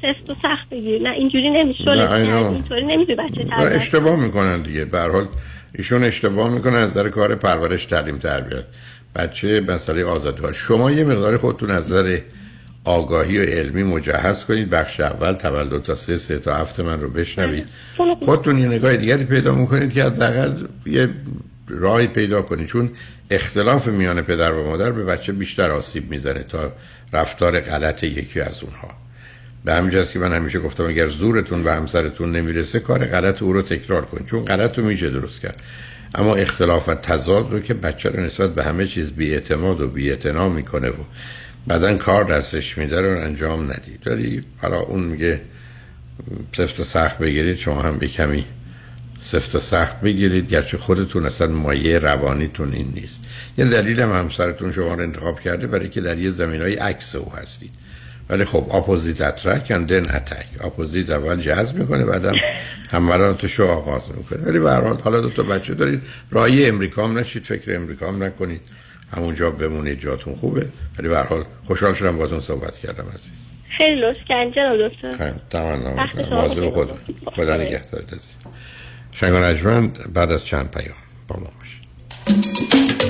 سفت و سخت بگیر. نه اینجوری نمیشه. اینطوری نمیشه بچه اشتباه می‌کنن دیگه. به هر حال ایشون اشتباه می‌کنن از نظر کار پرورش تعلیم تربیت بچه مسئله آزادی. شما یه مقدار خودتون از نظر آگاهی و علمی مجهز کنید. بخش اول تولد تا سه سه تا هفته من رو بشنوید. خودتون یه نگاه دیگری پیدا می‌کنید که حداقل یه راهی پیدا کنید. چون اختلاف میان پدر و مادر به بچه بیشتر آسیب می‌زنه تا رفتار غلط یکی از اونها. به همین که من همیشه گفتم اگر زورتون به همسرتون نمی‌رسه کار غلط او رو تکرار کن چون غلط رو میشه درست کرد. اما اختلاف و تضاد رو که بچه رو نسبت به همه چیز اعتماد و بی‌اعتنا می‌کنه و بعدا کار دستش میده رو انجام ندید. ولی حالا اون میگه سفت و سخت بگیرید شما هم به کمی سفت و سخت بگیرید گرچه خودتون اصلا مایه روانیتون این نیست. یه دلیل هم همسرتون شما رو انتخاب کرده برای که در یه زمین های عکس او هستید. ولی خب opposite attract then attack. opposite اول جذب می‌کنه بعدم حملاتش رو آغاز می‌کنه. ولی به هر حال حالا دو تا بچه دارید. راهی امریکا هم نشید فکر امریکا هم نکنید. همونجا بمونید جاتون خوبه. ولی به هر حال خوشحال شدم باهاتون صحبت کردم عزیز. خیلی لطف کردین. جناب دکتر. تمام خدا خدا نگهدارت عزیز شنگ بعد از چند پیام. با ما باشید.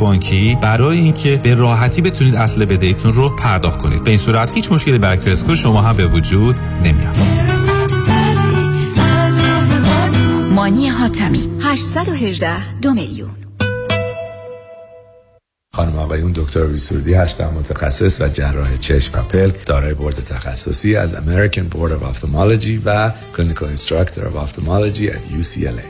بانکی برای اینکه به راحتی بتونید اصل بدهیتون رو پرداخت کنید. به این صورت هیچ مشکلی برای کرسکو شما هم به وجود نمیاد. مانی حاتمی 818 دو میلیون. خانم آقایون دکتر ویسوردی هستم متخصص و جراح چشم و پلک دارای بورد تخصصی از American Board of Ophthalmology و Clinical Instructor of Ophthalmology at UCLA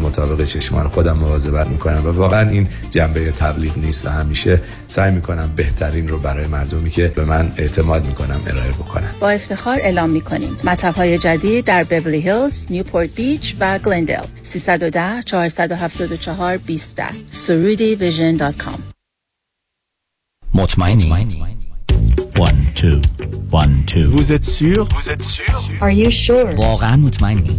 مطابق چشمان خودم مواظبت می‌کنم و واقعا این جنبه تبلیغ نیست و همیشه سعی می‌کنم بهترین رو برای مردمی که به من اعتماد می‌کنم ارائه بکنم با افتخار اعلام می‌کنیم. مطب های جدید در بیولی هیلز، نیوپورت بیچ و گلندل 310 474 20 surudivsion.com مطمئنی؟ One, two, one, two. Vous êtes sûr؟ Vous êtes sûr؟ Are you sure? واقعا مطمئنی؟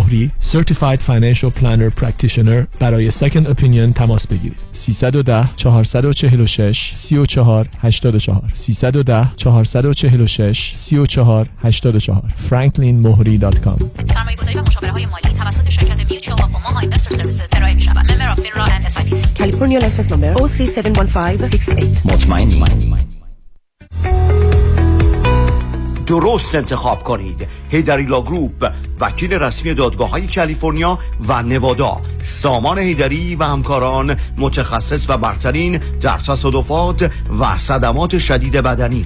مهری Certified Financial Planner Practitioner برای Second Opinion تماس بگیرید. 310 446 34 84 310 446 34 84 franklinmohri.com سرمایه گذاری و مشاوره های مالی توسط شرکت Mutual of Omaha Investor Services ارائه می شود member of FINRA and SIPC California license number OC71568 مطمئنی. درست انتخاب کنید. Heidari Law Group وکیل رسمی دادگاه های کالیفرنیا و نوادا. سامان هیدری و همکاران متخصص و برترین در تصادفات و صدمات شدید بدنی.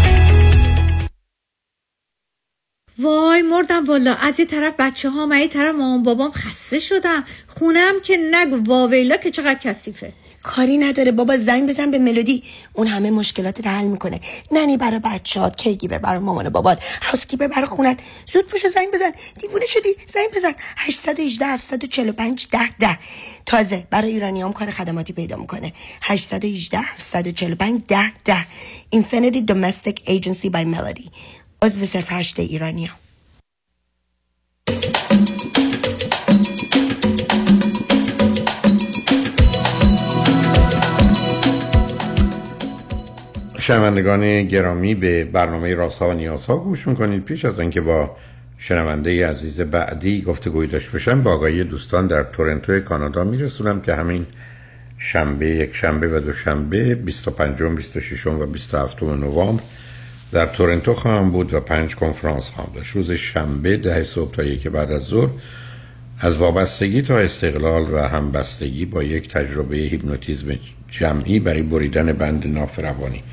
وای مردم والا از یه طرف بچه ها و یه طرف مامان بابام خسته شدم خونم که نگو واویلا که چقدر کثیفه. کاری نداره بابا زنگ بزن به ملودی. اون همه مشکلات حل می‌کنه. ننی برای بچهات کیگیبر برای مامان و بابات. هاوسکیپر برای خونت. زود پوشو زنگ بزن. دیوونه شدی؟ زنگ بزن. 818 745 10 10 تازه برای ایرانیام کار خدماتی پیدا می‌کنه. 818 745 10 10 Infinity Domestic Agency by Melody. عضو صفر هشت ایرانیا شنوندگان گرامی به برنامه راسا و نیاسا گوش می‌کنید. پیش از اینکه با شنونده عزیز بعدی گفتگوی داشت بشم با آقای دوستان در تورنتو کانادا میرسونم که همین شنبه یک شنبه و دو شنبه 25 26 و 27 نوامبر در تورنتو خواهم بود و پنج کنفرانس خواهم داشت. روز شنبه ده صبح تا یک بعد از ظهر از وابستگی تا استقلال و همبستگی با یک تجربه هیپنوتیزم جمعی برای بریدن بند ناف روانی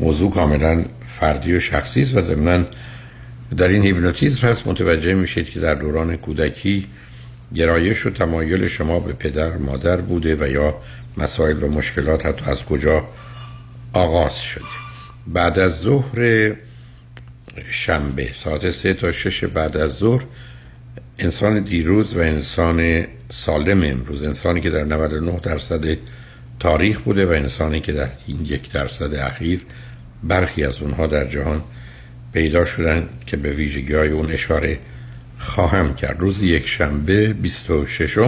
موضوع کاملا فردی و شخصی است و ضمنا در این هیپنوتیزم هست. متوجه میشید که در دوران کودکی گرایش و تمایل شما به پدر مادر بوده و یا مسائل و مشکلات حتی از کجا آغاز شده. بعد از ظهر شنبه ساعت سه تا شش بعد از ظهر انسان دیروز و انسان سالم امروز انسانی که در 99 درصد تاریخ بوده و انسانی که در این یک درصد اخیر برخی از اونها در جهان پیدا شدن که به ویژگی های اون اشاره خواهم کرد. روز یک شنبه 26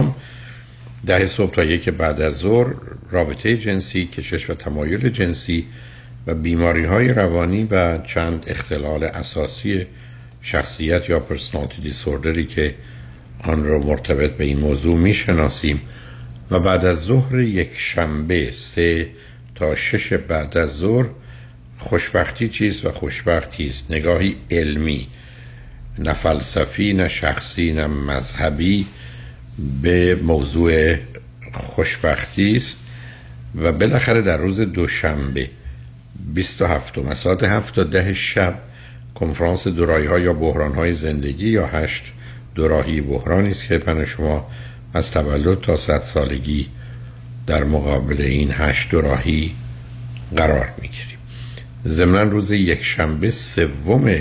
ده صبح تا یک بعد از ظهر رابطه جنسی کشش و تمایل جنسی و بیماری های روانی و چند اختلال اساسی شخصیت یا پرسنالتی دیسوردری که آن را مرتبط به این موضوع می‌شناسیم و بعد از ظهر یک شنبه سه تا شش بعد از ظهر خوشبختی چیست و خوشبختی است؟ نگاهی علمی نه فلسفی نه شخصی نه مذهبی به موضوع خوشبختی است و بالاخره در روز دوشنبه 27 ساعت 7 تا ده شب کنفرانس دوراهی ها یا بحران های زندگی یا هشت دوراهی بحرانی است که پن شما از تولد تا صد سالگی در مقابل این هشت دوراهی قرار می‌گیریم. ضمنا روز یک شنبه سوم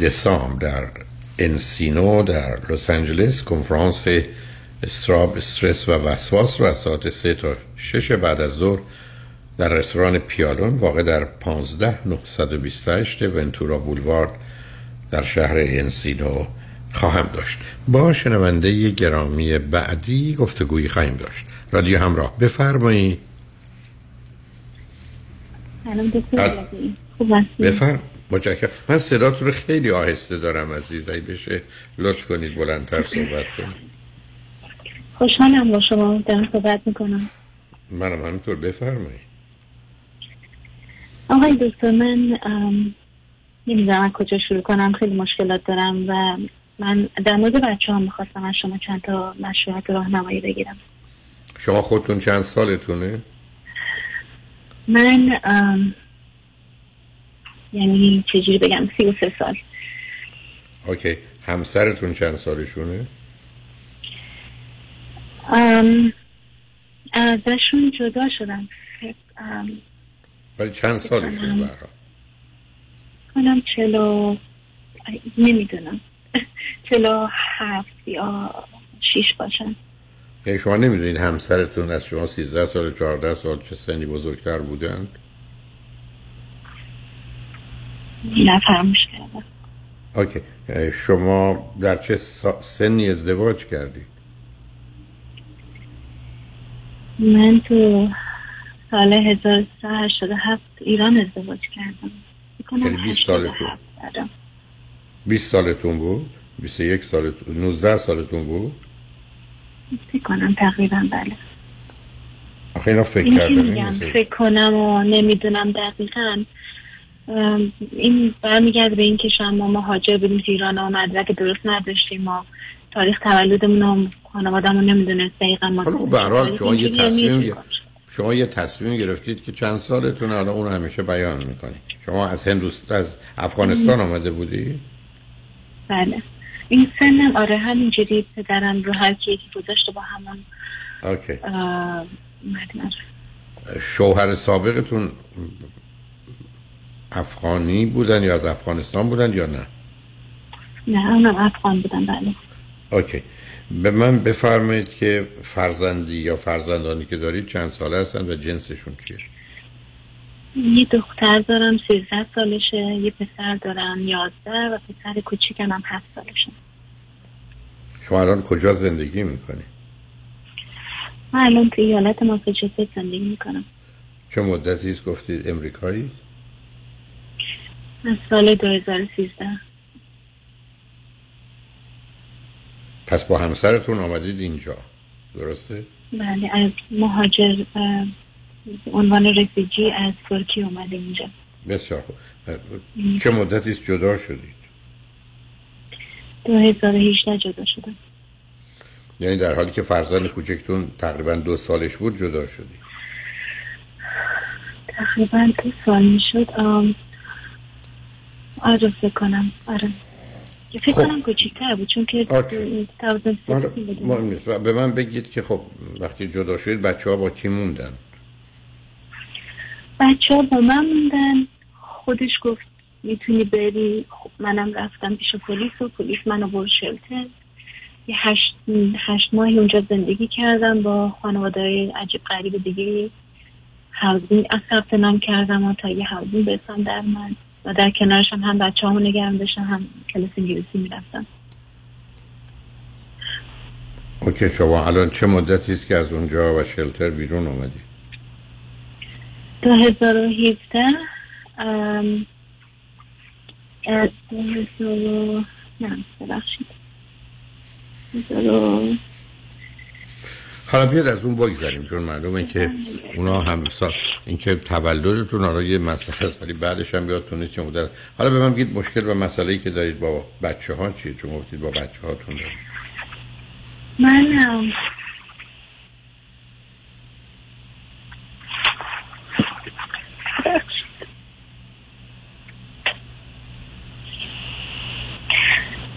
دسامبر در انسینو در لس آنجلس کنفرانس استراب استرس و وسواس رو از ساعت سه تا شش بعد از ظهر در رستوران پیالون واقع در 15 928 ونتورا بولوارد در شهر انسینو خواهم داشت. با شنونده گرامی بعدی گفتگویی خواهیم داشت. رادیو همراه بفرمایید بفرم. متشکرم. من صداتون رو خیلی آهسته دارم عزیز. ای بشه لطف کنید بلندتر صحبت کنید. خوشحالم با شما دارم صحبت می‌کنم. منم همینطور. بفرمایید آقای دکتر من نمی‌دونم از کجا شروع کنم خیلی مشکلات دارم و من در مورد بچه هم می‌خواستم از شما چند تا مشورت راهنمایی بگیرم شما خودتون چند سالتونه؟ من یعنی چجوری بگم سی و سه سال اوکی همسرتون چند سالشونه؟ ازشون جدا شدم ولی چند سالشون برا؟ کنم چلو نمی‌دونم چلو هفت یا شیش باشن یعنی شما نمی‌دونید همسرتون از شما 13 سال 14 سال چه سنی بزرگتر بودند؟ نه فراموش کردم اوکی شما در چه سنی ازدواج کردی؟ من تو سال 1387 ایران ازدواج کردم. یعنی 20 سالتون. 20 سالتون بود؟ 21 سالتون 19 سالتون بود؟ فکر کنم تقریبا بله. آخه اینا فکر کردن فکر کنم و نمی‌دونم دقیقا. این برمیگرده به این که شما مهاجر بودیم ایران و مدرک درست نداشتیم و تاریخ تولدمون و خانوادمون نمی‌دونست دقیقا ما خب به شما یه تصمیم شما یه تصمیم گرفتید که چند سالتون الان اون همیشه بیان می‌کنید شما از هندوست از افغانستان آمده بودی؟ بله. این سنم آره همینجوری پدرم رو هر کی گذاشته با همون اوکی. شوهر سابقتون افغانی بودن یا از افغانستان بودن یا نه؟ نه اونم افغان بودن بله. اوکی. به من بفرمایید که فرزندی یا فرزندانی که دارید چند ساله هستن و جنسشون چیه یه دختر دارم سیزده سالشه یه پسر دارم یازده و پسر کوچیکم هم هفت سالشه. شما الان کجا زندگی می‌کنی؟ من الان توی ایالت ماساچوست زندگی می‌کنم. چه مدتی است؟ گفتید امریکایی؟ از سال 2013 پس با همسرتون آمدید اینجا. درسته؟ بله از مهاجر عنوان رفیجی از ترکی اومده اینجا. بسیار خوب. چه مدتی است جدا شدید؟ 2018 جدا شدم. یعنی در حالی که فرزند کوچکتون تقریبا دو سالش بود جدا شدی؟ تقریبا دو سال می‌شد. آره فکر کنم. آره. فکر خب. کنم کوچیک‌تر بود چون که به من بگید که خب وقتی جدا شدید بچه ها با کی موندن؟ بچه ها با من موندن. خودش گفت می‌تونی بری. خب منم رفتم پیش پلیس و پلیس منو برد شلتر. یه هشت, هشت ماهی اونجا زندگی کردم با خانواده عجیب غریب دیگه. هاوزین از ثبت نام کردم و تا یه هاوزین برسم در من. و در کنارشم هم بچه همو نگرم داشتم هم کلاس انگلیسی می‌رفتم اوکی شما الان چه مدتی است که از اونجا و شلتر بیرون اومدی؟ 2017 ام، از 2000 نه ببخشید. 2000 حالا بیاد از اون بگذاریم چون معلومه که اونا هم سا... این که تولدتون آره یه مسئله است ولی بعدش هم یادتون نیست چه مدت حالا به من بگید مشکل و مسئله ای که دارید با بچه ها چیه چون گفتید با بچه هاتون دارید من.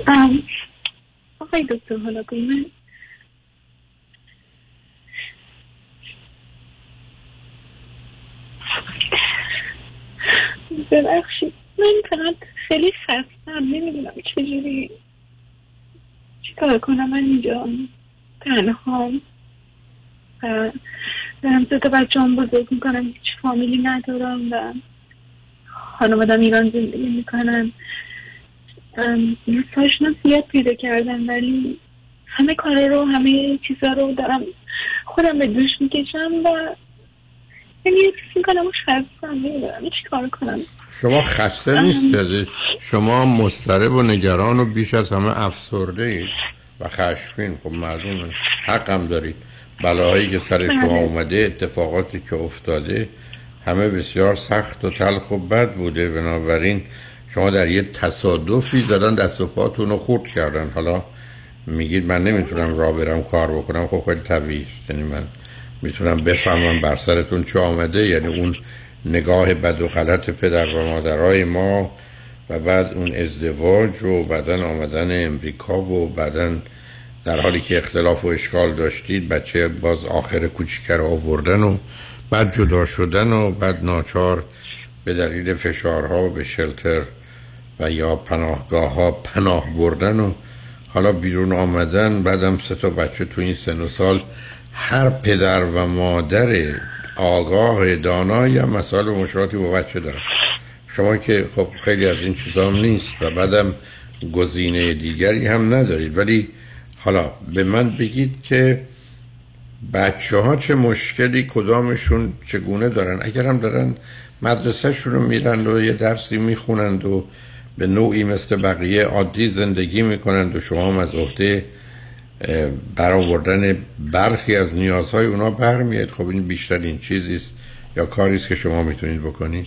ام، آقای دکتر حالا من ببخشید. من فقط خیلی خستم. نمی‌دونم چجوری. چیکار کنم؟ من اینجا تنها. دارم سه تا بچه هم بزرگ می‌کنم هیچ فامیلی ندارم و خانوادم ایران زندگی می‌کنن. ساشنا زیاد پیدا کردم ولی همه کارا رو همه چیزا رو دارم خودم به دوش می‌کشم و می‌کنم کار کنم؟ شما خسته نیست عزیز. شما مضطرب و نگران و بیش از همه افسرده اید و خشمگین. خب معلومه. حقم دارید. بلاهایی که سر شما بله. اومده اتفاقاتی که افتاده همه بسیار سخت و تلخ و بد بوده. بنابراین شما در یه تصادفی زدن دست و پاتون رو خورد کردن. حالا میگید من نمی‌تونم راه برم کار بکنم. خب خیلی طبیعی. یعنی من می‌تونم بفهمم بر سرتون چه آمده. یعنی اون نگاه بد و غلط پدر و مادرای ما و بعد اون ازدواج و بعدا آمدن امریکا و بعدا در حالی که اختلاف و اشکال داشتید بچه باز آخر کوچیکه رو آوردن و بعد جدا شدن و بعد ناچار به دلیل فشارها به شلتر و یا پناهگاه ها پناه بردن و حالا بیرون آمدن. بعدم سه تا بچه تو این سن و سال هر پدر و مادر آگاه دانایی هم مسائل و مشکلاتی با بچه دارن. شما که خب خیلی از این چیزا هم نیست و بعدم گزینه دیگری هم ندارید. ولی حالا به من بگید که بچه ها چه مشکلی کدامشون چگونه دارن؟ اگر هم دارن مدرسه رو میرن و یه درسی می‌خونند و به نوعی مثل بقیه عادی زندگی می‌کنند و شما هم از عهده برآوردن برخی از نیازهای اونا برمیاد. خب این بیشترین چیزی است یا کاری است که شما می‌تونید بکنید؟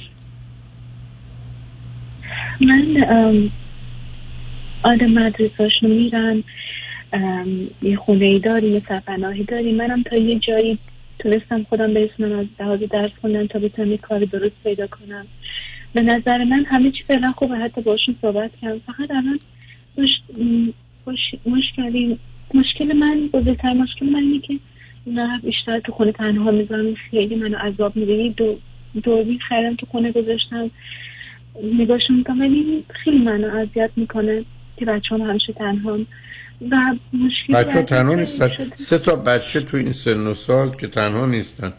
من آدم مدرسهاشون میرن یه خونه ای داری یه سرپناهی داری منم تا یه جایی تونستم خودم برسونم از لحاظ درس خوندن تا بتونم یه کار درست پیدا کنم. به نظر من همه چی فعلا خوبه حتی باشون صحبت کردم. فقط الان مش... مش... مشکلی مشکل من بزرگتر مشکل من اینه که نه بیشتر تو خونه تنها می‌ذارم خیلی منو عذاب میده. یه دو دوربین خریدم تو خونه گذاشتم. نگاهشون می‌کنم. ولی این خیلی منو اذیت می‌کنه که بچه هم همیشه تنها. و مشکل بچه تنها نیستن. سه تا بچه تو این سن و سال که تنها نیستن.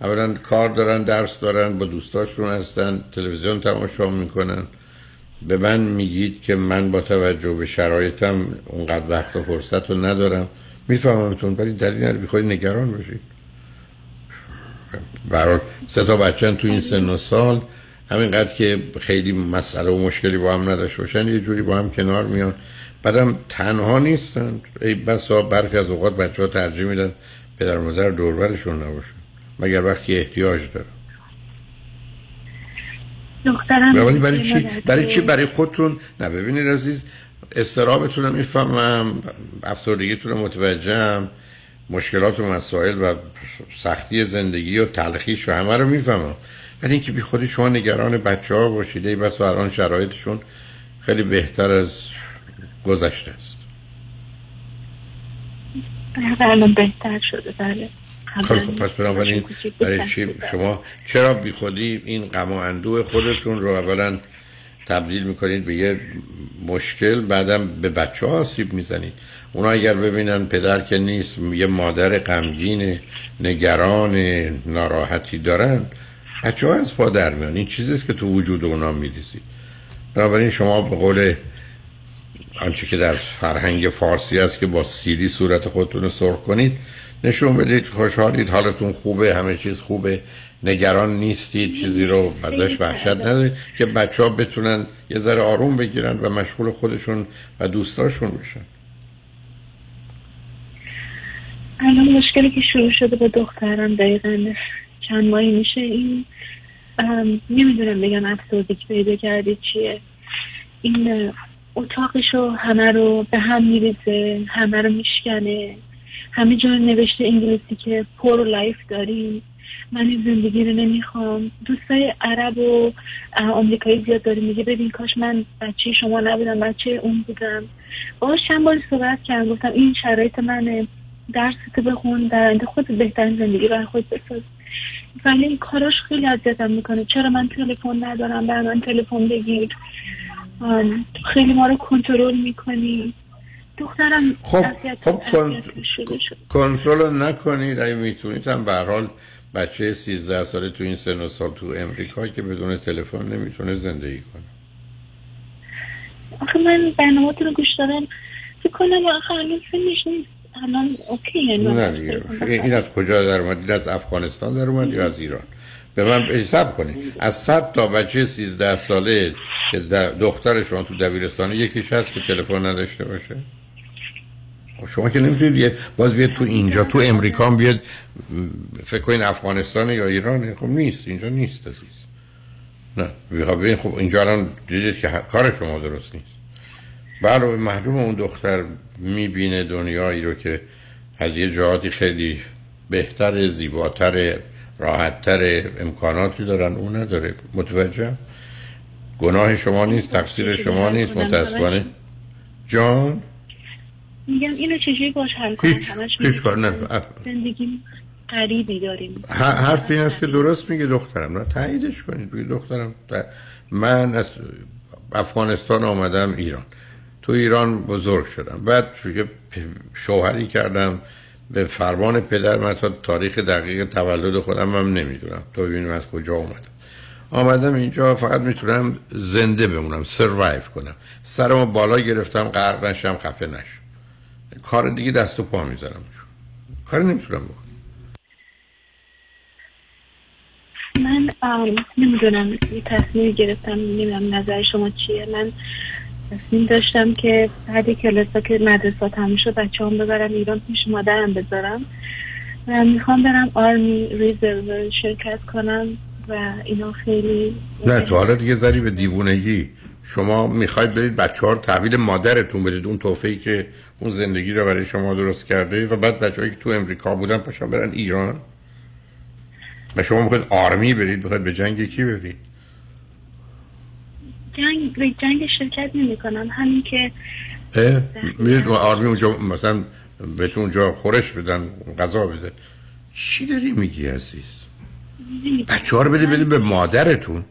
اولا کار دارن درس دارن با دوستاشون هستن تلویزیون تماشا می‌کنن. به من میگید که من با توجه به شرایطم اونقدر وقت و فرصت رو ندارم. میفهممتون ولی دلیل نداره. بخواید نگران باشید. برای سه تا بچه تو این سن و سال همینقدر که خیلی مسئله و مشکلی با هم نداشته باشن یه جوری با هم کنار میان. بعدم تنها نیستن. ای بسا برخی از اوقات بچه ها ترجیح میدن پدر مادر دوربرشون نباشن مگر وقتی احتیاج دارن. دخترم ولی برای چی؟ برای چی؟ برای خودتون؟ نه ببینید عزیز استرابتون رو می‌فهمم افسردگیتون رو متوجهم مشکلات و مسائل و سختی زندگی و تلخیش و همه رو می‌فهمم. ولی اینکه بی خودی شما نگران بچه ها باشید ای بس الان شرایطشون خیلی بهتر از گذشته است. الان بهتر شده بله. خیلی خب پس بنابراین برای چی؟ شما چرا بی خودی این غم و اندوه خودتون رو اولا تبدیل می‌کنید به یه مشکل بعدم به بچه ها آسیب می‌زنید؟ اونا اگر ببینن پدر که نیست یه مادر غمگین نگران ناراحتی دارن بچه ها از پا در میان. این چیزیست که تو وجود اونا میریزید بنابراین شما به قول آنچه که در فرهنگ فارسی است که با سیلی صورت خودتون رو سرخ کنید نشون بدید خوشحالید حالتون خوبه همه چیز خوبه. نگران نیستید چیزی رو ازش وحشت ندارید که بچه ها بتونن یه ذره آروم بگیرن و مشغول خودشون و دوستاشون بشن. الان مشکلی که شروع شده با دخترم دقیقا چند ماهی میشه این نمی‌دونم بگم افسردگی پیدا کرده چیه. این اتاقشو همه رو به هم میریزه همه رو میشکنه. همه جا نوشته انگلیسی که poor life داریم. من این زندگی رو نمی‌خوام. دوستای عرب و آمریکایی زیاد داریم میگه ببین کاش من بچه شما نبودم بچه اون بودم. باش چند بار صحبت کردم. گفتم این شرایط منه. درس تو بخون در آینده خود بهترین زندگی برای خود بساز. ولی این کاراش خیلی اذیتم می‌کنه. چرا من تلفن ندارم؟ بر من تلفن بگیر. خیلی ما رو کنترل می‌کنی. دخترم خب خب کنترل نکنید. اگه می‌تونید هم به حال بچه 13 ساله تو این سن و سال تو امریکا که بدون تلفن نمی‌تونه زندگی کنه. آخه من برنامه رو گوش دادم. فکر کنم آخه الان سنش نیست. الان اوکی یعنی نه دیگه. این از کجا در اومد؟ این از افغانستان در اومد یا از ایران؟ به من حساب کنید. از 100 تا بچه 13 ساله که دختر شما تو دبیرستان یکیش هست که تلفن نداشته باشه؟ شما که نمی‌تونید باز بیاد تو اینجا تو امریکا بیاد فکر کنید افغانستان یا ایران خب نیست اینجا نیست عزیز. نه ببین خب اینجا الان دیدید که کار شما درست نیست. برای محروم اون دختر می‌بینه دنیایی رو که از یه جهاتی خیلی بهتر زیباتر راحتتر امکاناتی دارن اون نداره. متوجه گناه شما نیست تقصیر شما نیست متاسفانه. جان؟ میگم اینو چجوری باش حل کنم؟ هیچ, هیچ کار نه زندگی قریبی داریم. حرف این است که درست میگه دخترم. نه تاییدش کنید. بگید دخترم من از افغانستان آمدم ایران. تو ایران بزرگ شدم. بعد یه شوهری کردم به فرمان پدر من تا تاریخ دقیق تولد خودم هم نمی‌دونم. تو ببینیم از کجا اومدم. آمدم اینجا فقط می‌تونم زنده بمونم سروایف کنم. سرمو بالا گرفتم غرق نشم خفه نشم. کار دیگه دست و پا می‌ذارم. کار نمی‌تونم بکنم. من نمی‌دونم. یه تصمیم گرفتم نمی‌دونم نظر شما چیه. من تصمیم داشتم که بعد کلاس که مدرسه تموم شد بچه هم ببرم ایران پیش مادرم بذارم. و می‌خوام برم آرمی ریزرو شرکت کنم و اینا خیلی نه تو حالا دیگه زری به دیوونگی. شما می‌خواید برید بچه ها رو تحویل مادرتون بدید اون توفهی که اون زندگی رو برای شما درست کرده و بعد بچه که تو امریکا بودن پاشن برن ایران. و شما می‌خواید آرمی برید بخواید به جنگ کی برید؟ جنگ به جنگ شرکت نمی کنم همین که میرید آرمی اونجا مثلا بهتون اونجا خورش بدن غذا بده. چی داری میگی عزیز؟ بچه ها رو بده بده به مادرتون.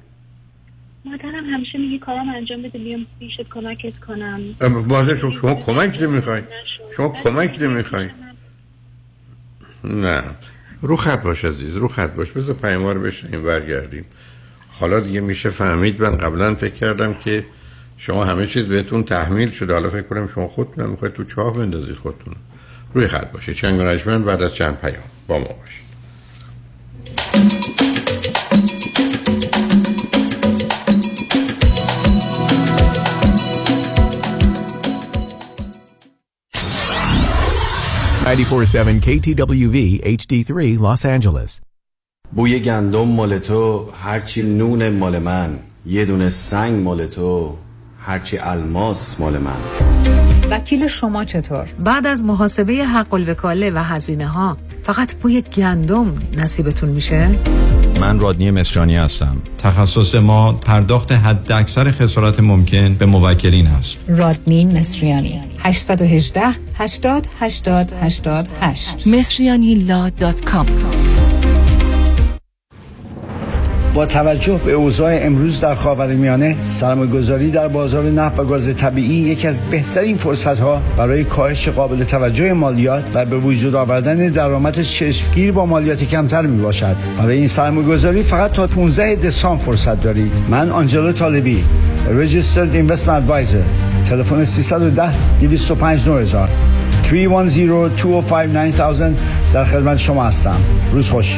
مادرم همیشه میگه کارم انجام بده بیام پیشت کمکت کنم. مادر شما, شما کمک نمی‌خوای؟ شما کمک نمی‌خوای؟ نه. رو خط باش عزیز رو خط باش. بذار پیما رو بشنیم برگردیم. حالا دیگه میشه فهمید. من قبلا فکر کردم که شما همه چیز بهتون تحمیل شده. حالا فکر کنم شما خودتون می‌خواید تو چاه بندازید خودتون. روی خط باشه. چنگ بعد از چند پیام. با ما باشید. 947 KTWV HD3 Los Angeles بوی گندم مال تو هرچی نون مال من یه دونه سنگ مال تو هرچی الماس مال من وکیل شما چطور؟ بعد از محاسبه حق الوکاله و هزینه ها فقط بوی گندم نصیبتون میشه؟ من رادنی مصریانی هستم. تخصص ما پرداخت حد اکثر خسارت ممکن به موکلین است. رادنی مصریانی. 818 80 80 88 مصریانی لا دات کام. با توجه به اوضاع امروز در خاورمیانه سرمایه‌گذاری در بازار نفت و گاز طبیعی یکی از بهترین فرصت‌ها برای کاهش قابل توجه مالیات و به وجود آوردن درآمد چشمگیر با مالیات کمتر می‌باشد. برای این سرمایه‌گذاری فقط تا 15 دسامبر فرصت دارید. من آنجلو طالبی Registered Investment Advisor. تلفن 310 205 9000 310-205-9000 در خدمت شما هستم. روز خوش.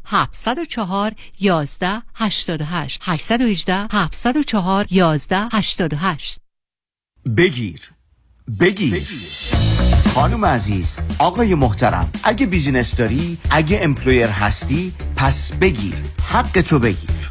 704 11 88 818 704 11 88 بگیر. بگیر. خانم عزیز آقای محترم اگه business داری اگه employer هستی پس بگیر. حق تو بگیر.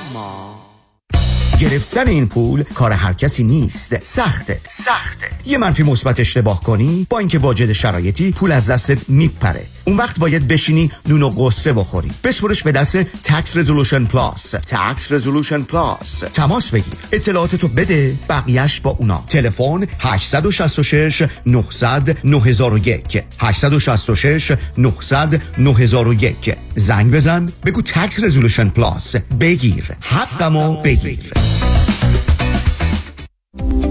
گرفتن این پول کار هر کسی نیست. سخته سخته. یه منفی مثبت اشتباه کنی با اینکه واجد شرایطی پول از دستت میپره. اون وقت باید بشینی نون و غصه بخوری. بسپرش به دست Tax Resolution Plus Tax Resolution Plus تماس بگیر. اطلاعاتتو بده بقیهش با اونا. تلفن 866 900 9001 866 900 9001 زنگ بزن بگو Tax Resolution Plus بگیر. حقمو بگیر.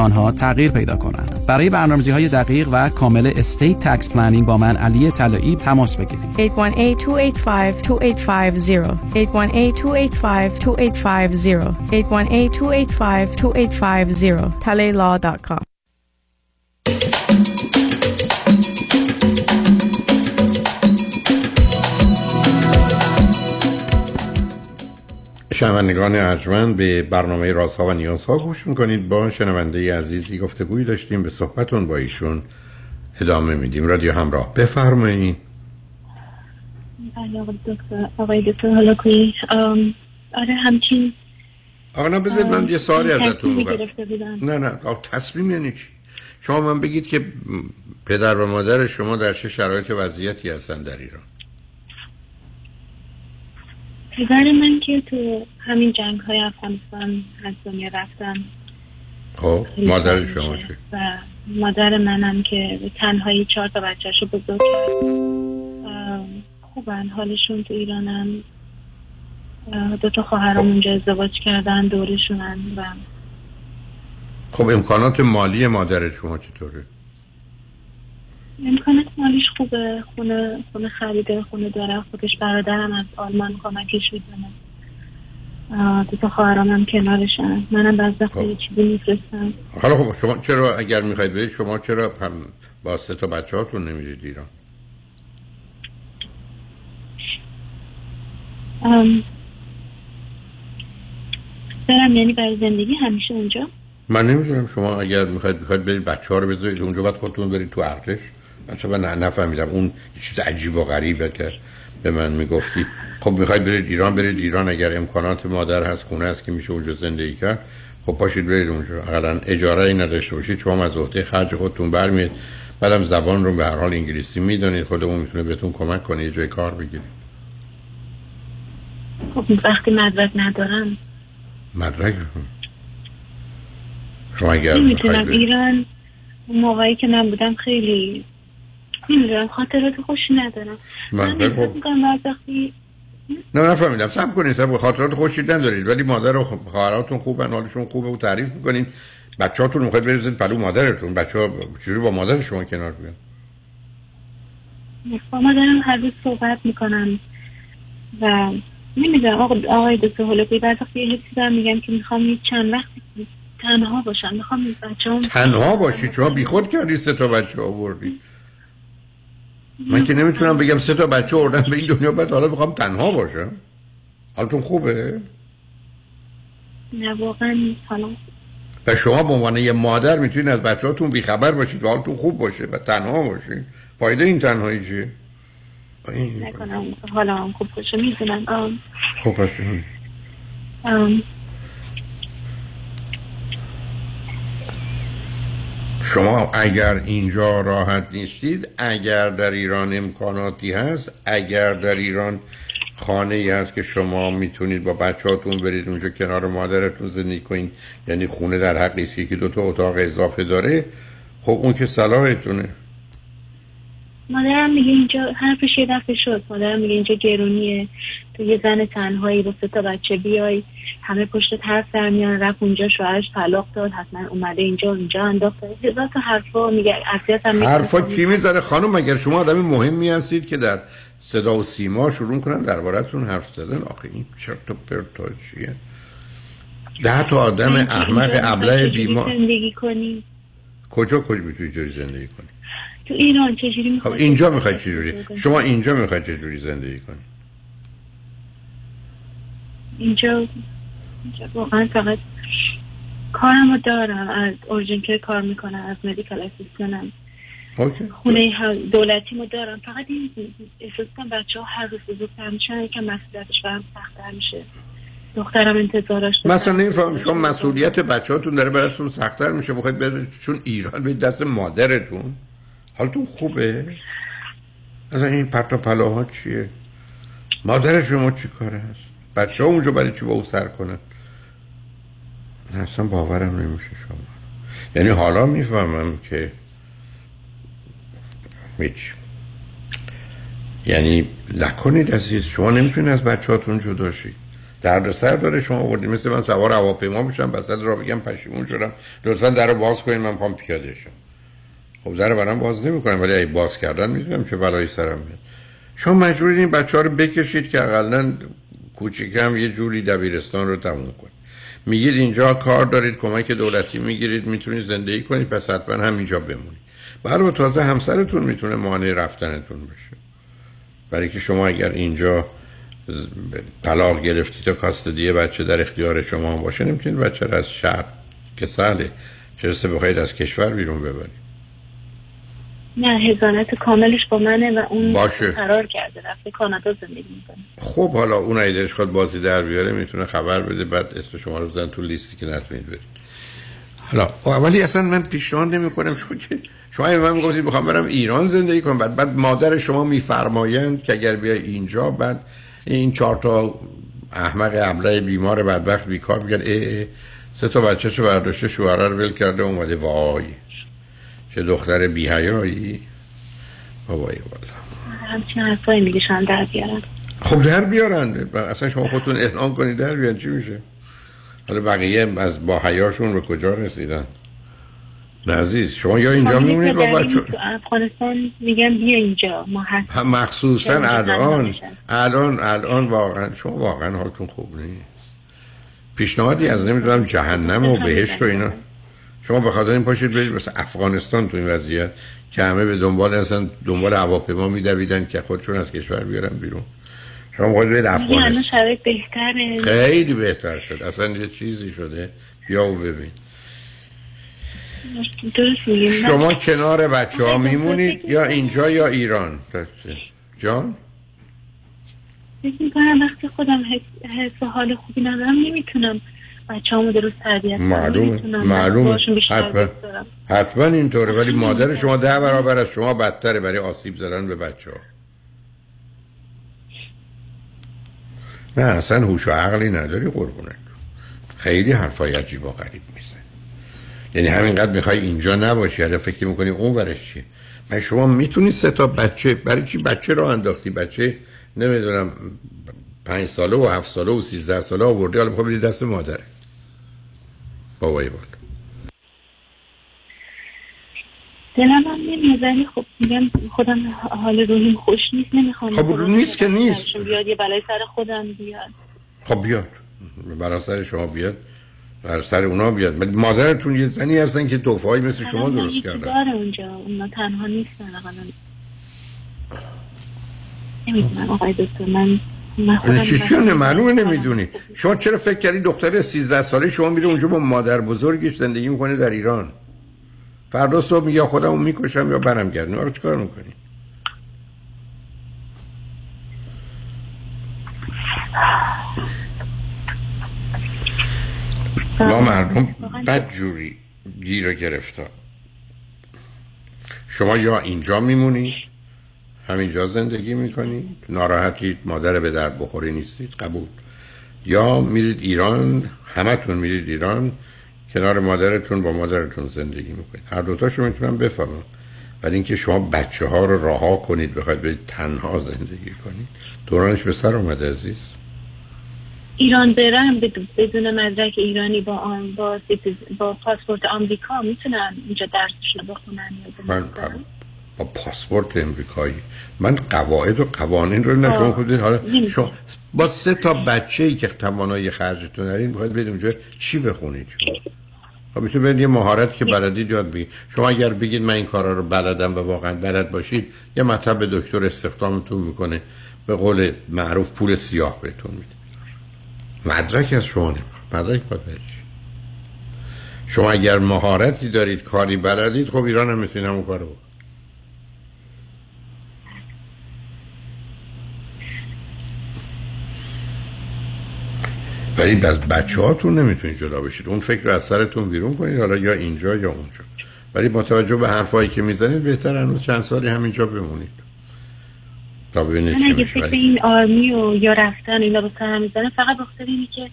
آنها تغییر پیدا کنند. برای برنامه‌ریزی های دقیق و کامل estate tax planning با من علی طلایی تماس بگیرید. 818-285-2850 818-285-2850 talaylaw.com شنوندگان ارجمند به برنامه رازها و نیازها گوش می‌کنید. با شنونده عزیزی گفتگویی داشتیم به صحبتون با ایشون ادامه میدیم. رادیو همراه بفرمایید. بله آقای دکتر آقای دکتر هلاکویی آره همچین آقا نه من یه سوالی ازتون بکنم. نه نه آقا تصمیم یعنی چی؟ شما من بگید که پدر و مادر شما در چه شرایط وضعیتی هستن در ایران. پدر من که تو همین جنگ های افغانستان از دنیا رفتن خب مادر شما چه و مادر منم که به تنهایی چهار تا بچهش رو بزرگ کرد. خوبن حالشون تو ایرانم. دو تا خواهرم اونجا ازدواج کردن دورشونن و خب امکانات مالی مادر شما چطوره؟ امکانات مالیش خوبه. خونه خونه خریده خونه داره. خودش برادرم از آلمان کمکش می‌کنه. دو تا خواهرام هم کنارشن. منم بعض وقتا یه چیزی میفرستم. حالا خب شما چرا اگر می‌خواید برید شما چرا هم با سه تا بچه هاتون نمیرید ایران؟ برم یعنی برای زندگی همیشه اونجا؟ من نمی‌دونم شما اگر می‌خواید می‌خواید برید بچه ها رو بذارید اونجا بعد خودتون برید تو ارتش؟ مثلا نه نفهمیدم. اون یه چیز عجیب و غریبه که به من می‌گفتی. خب می‌خواید برید ایران برید ایران. اگر امکانات مادر هست خونه هست که میشه اونجا زندگی کرد خب پاشید برید اونجا. اقلا اجاره ای نداشته باشید. شما از عهده خرج خودتون برمیاد. بعدم زبان رو به هر حال انگلیسی می‌دونید. خودمون می‌تونه بهتون کمک کنه یه جای کار بگیرید خب وقتی مدرک ندارم. مدرک؟ شما اگر ایران موقعی که من بودم خیلی نمی‌دونم خاطرات خوشی ندارم. من خب وقتی نه نفهمیدم سب کنید سب خاطرات خوشی ندارید ولی مادر و خواهراتون خوبن حالشون خوبه و تعریف می‌کنین. بچه‌هاتون می‌خواید بریزید پلو مادرتون. بچه ها چجوری با مادر شما کنار بیان؟ با مادرم هر روز صحبت می‌کنم و نمی‌دونم آقا آقای دکتر هولوپی بعد وقتی یه حسی دارم میگم که می‌خوام یه چند وقتی تنها باشم می‌خوام بچه هم تنها باشید شما بیخود کردی سه تا بچه آوردی؟ من که نمی‌تونم بگم سه تا بچه آوردن به این دنیا بعد حالا می‌خوام تنها باشم. حالتون خوبه؟ نه واقعا سلام و شما به عنوان یه مادر می‌تونید از بچه‌هاتون بیخبر باشید و حالتون خوب باشه و تنها باشید. فایده این تنهایی چیه؟ نکنم. حالا هم خوب باشه می‌دونم. خب پس شما اگر اینجا راحت نیستید اگر در ایران امکاناتی هست اگر در ایران خانه ای هست که شما می‌تونید با بچهاتون برید اونجا کنار مادرتون زندگی کنید یعنی خونه در حقی است که یکی دو تا اتاق اضافه داره خب اون که صلاحتونه مادرم میگه اینجا حرفش یه دفعه شد. مادرم میگه اینجا گرونیه. تو یه زن تنهایی با سه تا بچه بیای همه پشت حرف در میان رفت اونجا شوهرش طلاق داد حتما اومده اینجا اونجا انداخته. هزار تا حرفا میگه هم. حرفا کی می‌ذاره خانم؟ اگر شما آدم مهمی هستید که در صدا و سیما شروع کنن دربارتون حرف زدن؟ آخه این چرت و پرتا چیه؟ ده تا آدم احمق ابله بیمار. زندگی کنی؟ کجا کجا می‌تونی جوری زندگی کنی؟ تو ایران چجوری خب می‌خوای اینجا می‌خوای چجوری؟ شما اینجا می‌خوای چجوری زندگی کنی؟ اینجا اینجا واقعا فقط کارمو دارم از اورژن کار می‌کنم از مدیکال اسیستنم اوکی. خونه دولتیمو دارم. فقط این احساس کنم بچه ها هر روز بزرگتر میشن یکم مسئولیتش برم سختتر میشه. دخترم انتظارش. مثلا نمیفهم شما مسئولیت بچه‌هاتون داره براتون سختتر میشه. بخواید برید چون ایران به دست مادرتون. حالتون خوبه؟ اصلا این پرت و پلاها چیه؟ مادر شما چی کاره هست؟ بچه ها اونجا برای چی با او سر کنن؟ نه اصلا باورم نمیشه شما یعنی حالا می‌فهمم که هیچ. یعنی نکنید عزیز شما نمی‌تونید از بچهاتون جدا شید. درد سر داره شما آوردید مثل من سوار هواپیما بشم وسط را بگم پشیمون شدم. لطفا در رو باز کنید من پام پیاده شم. خب در برام باز نمی‌کنم ولی اگه باز کردن می‌دونم چه بلایی سرم میاد. شما مجبورید این بچه ها رو بکشید که اقلا کوچیکم یه جوری دبیرستان رو تموم کنید. میگید اینجا کار دارید کمک دولتی می‌گیرید می‌تونید زندگی کنید پس حتما همینجا بمونید. برای تازه همسرتون می‌تونه مانع رفتنتون بشه. برای که شما اگر اینجا طلاق گرفتید و کاستدی بچه در اختیار شما هم باشه نمی‌تونید بچه رو از شهر که سهله چرسته بخواید از کشور بیرون ببرید. نه هزانت کاملش با منه و اون باشه. قرار کرده رفته کانادا زندگی می‌کنه. خب حالا اون اگه دلش خواد بازی در بیاره می‌تونه خبر بده بعد اسم شما رو بزن تو لیستی که نتونید برید. حالا اولی اصلا من پیشنهاد نمی کنم شما که شما من می‌گفتید می‌خوام برم ایران زندگی کنم بعد بعد مادر شما میفرمایند که اگر بیای اینجا بعد این چهار تا احمق ابله بیمار بدبخت بیکار میگن ای ای سه تا بچه‌شو برداشته شوهر رو ول کرده اومده وای. چه دختر بی‌حیایی بابای والا. همچین حرفایی میگه شاید در بیارم خب در بیارن. اصلا شما خودتون اعلام کنید در بیان چی میشه؟ حالا بقیه از با حیاشون به کجا رسیدن؟ نه عزیز شما یا اینجا خب، میمونید با بچه افغانستان میگن بیا اینجا ما هست. مخصوصا الان. الان الان واقعا شما واقعا حالتون خوب نیست. پیشنهادی از نمی‌دونم جهنم و بهشت و اینا. شما به خاطر این پاشید برید مثل افغانستان تو این وضعیت که همه به دنبال اصلا دنبال هواپیما میدویدن که خودشون از کشور بیارن بیرون. شما باید برید الان افغانستان بهتره؟ خیلی بهتر شد. اصلا یه چیزی شده. بیا و ببین. شما کنار بچه ها میمونید یا اینجا یا ایران؟ جان؟ فکر می‌کنم وقتی خودم حس, حس حال خوبی ندارم نمی‌تونم بچه همو درست تربیت معلوم نمی‌تونم معلوم باشون بیشتر حتما. حتما اینطوره ولی مادر شما ده برابر از شما بدتره برای آسیب زدن به بچه ها نه اصلا هوش و عقلی نداری قربونت. خیلی حرفای عجیب و غریب میزن یعنی همینقدر می‌خوای اینجا نباشی یا فکر می‌کنی اون ورش چیه؟ من شما می‌تونی سه تا بچه برای چی بچه رو انداختی؟ بچه نمی‌دونم پنج ساله و هفت ساله و سیزده ساله آوردی حالا می‌خوای دست مادره. بابای بال دلم هم نمیاد ولی خب میگم خودم حال روحیم خوش نیست نمی‌خوام خب رو نیست که نیست. بیاد یه بلای سر خودم بیاد. خب بیاد. برای سر شما بیاد. بر سر اونا بیاد. مادرتون یه زنی هستن که توفایی مثل شما درست کردن داره اونجا. اونا تنها نیستن نمی‌دونم آقای دکتر من من خودم چی چیونه مثلا- معلومه نمی‌دونی. شما چرا فکر کردی دختر 13 ساله شما میره اونجا با مادر بزرگش زندگی می‌کنه در ایران؟ فردا صبح میگه خودمو می‌کشم یا برم گردم آره چیکار می‌کنی؟ ما مردم بد جوری گیر گرفتار. شما یا اینجا میمونید همینجا زندگی می‌کنید ناراحتید مادر به درد بخوری نیستید قبول. یا میرید ایران همتون میرید ایران کنار مادرتون با مادرتون زندگی می‌کنید. هر دوتاشو می‌تونم بفهمم. ولی اینکه شما بچه ها رو رها کنید بخواید برید تنها زندگی کنید دورانش به سر اومده عزیز. ایران برم بدون- مدرک ایرانی با آن با, با پاسپورت آمریکا می‌تونن اینجا درسشون رو بخونن من با پاسپورت امریکایی. من قواعد و قوانین رو نه شما خود بدید حالا شما با سه تا بچه ای که توانایی خرجتون دارین می‌خواید برید اونجا چی بخونید شما؟ خب می‌تونید برید یه مهارت که بلدید یاد بگیرید. شما اگر بگید من این کارا رو بلدم و واقعا بلد باشید یه مطب دکتر استخدامتون می‌کنه. به قول معروف پول سیاه بهتون میده. مدرک از شما نمی‌خواد. مدرک باید؟ شما اگر مهارتی دارید کاری بلدید خب ایران هم می‌تونید همون کارو بکنید. ولی از بچه هاتون نمی‌تونید جدا بشید. اون فکر رو از سرتون بیرون کنید حالا یا اینجا یا اونجا. ولی با توجه به حرفایی که می‌زنید بهتر هنوز چند سالی همینجا بمونید. تا ببینید چی میشه. فکر این آرمی و یا رفتن اینا رو سرم می‌زنه فقط بخاطر اینه که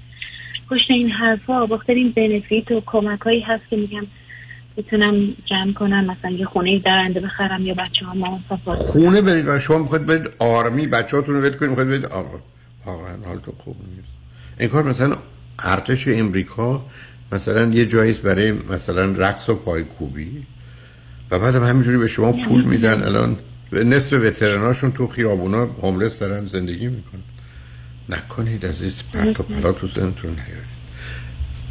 پشت این حرفا بخاطر این بنفیت و کمک هایی هست که میگم بتونم جمع کنم مثلا یه خونه درنده بخرم یا بچه ها ما خونه برید شما می‌خواید برید آرمی بچه هاتون رو ول کنید می‌خواید برید آرمی حالتون خوب نیست. این کار مثلا ارتش امریکا مثلا یه جاییست برای مثلا رقص و پایکوبی و بعد هم همینجوری به شما پول میدن. الان نصف وترناشون تو خیابونا هوملس دارن زندگی می‌کنن. نکنید از این پرت و پلا تو ذهنتون نیارید.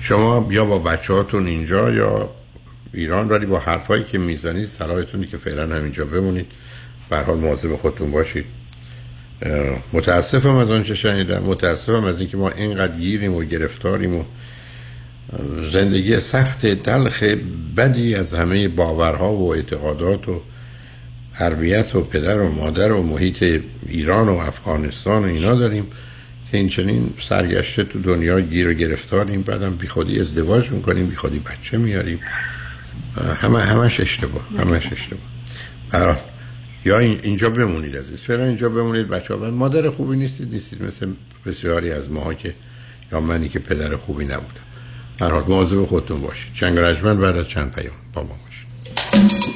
شما یا با بچه هاتون اینجا یا ایران ولی با حرفایی که می‌زنید صلاحتونی که فعلا همینجا بمونید. به حال مواظب خودتون باشید. متاسفم از آنچه شنیدم. متاسفم از اینکه ما اینقدر گیریم و گرفتاریم و زندگی سخت دلخ بدی از همه باورها و اعتقادات و تربیت و پدر و مادر و محیط ایران و افغانستان و اینا داریم که این چنین سرگشته تو دنیا گیر و گرفتاریم. بعدم بی خودی ازدواج می‌کنیم بی خودی بچه میاریم. همه همش اشتباه همش اشتباه. برای یا این- اینجا بمونید عزیز فعلا اینجا بمونید بچه ها مادر خوبی نیستید نیستید. مثل بسیاری از ماها که یا منی که پدر خوبی نبودم. هر حال مواظب خودتون باشید. چنگ رجمن بعد از چند پیام با ما باشید.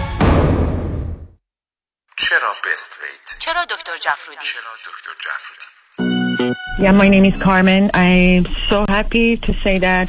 چرا بست ویت؟ چرا دکتر جفرودی؟ چرا دکتر جفرودی؟ Yeah, my name is Carmen. I'm so happy to say that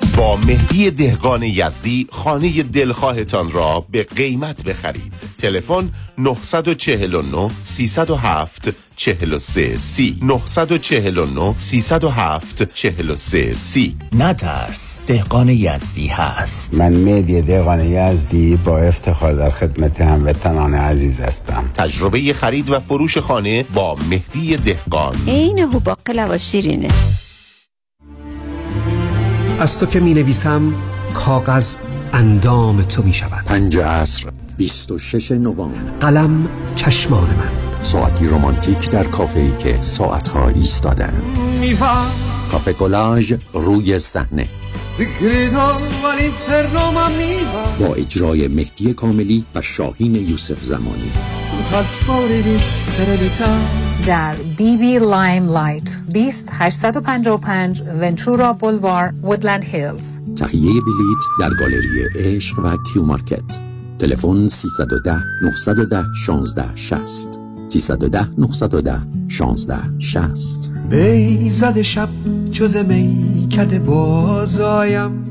با مهدی دهقان یزدی خانه دلخواهتان را به قیمت بخرید. تلفن 949 307 43 سی. 949 307 43 سی. نترس دهقان یزدی هست. من مهدی دهقان یزدی با افتخار در خدمت هموطنان عزیز هستم. تجربه خرید و فروش خانه با مهدی دهقان. عین هوباقلا و شیرینه. از تو که می نویسم کاغذ اندام تو می شود پنج عصر 26 نوامبر. قلم چشمان من. ساعتی رومانتیک در کافه‌ای که ساعتها ایستادند کافه کلاژ روی صحنه. با اجرای مهدی کاملی و شاهین یوسف زمانی. در بی بی لایم لایت 20 855 ونچورا بولوار وودلند هیلز تهیه بلیت در گالری عشق و کیو مارکت. تلفن 310 910 16 60 310 910 16 60 بیزد شب جز میکده بازایم.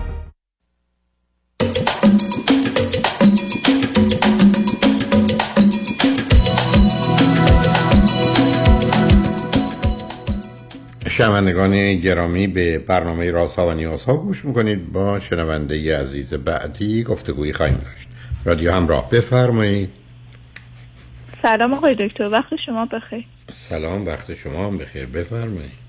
شنوندگان گرامی به برنامه رازها و نیازها گوش می‌کنید. با شنونده عزیز بعدی گفتگویی خواهیم داشت. رادیو همراه بفرمایید. سلام آقای دکتر وقت شما بخیر. سلام وقت شما هم بخیر. بفرمایید.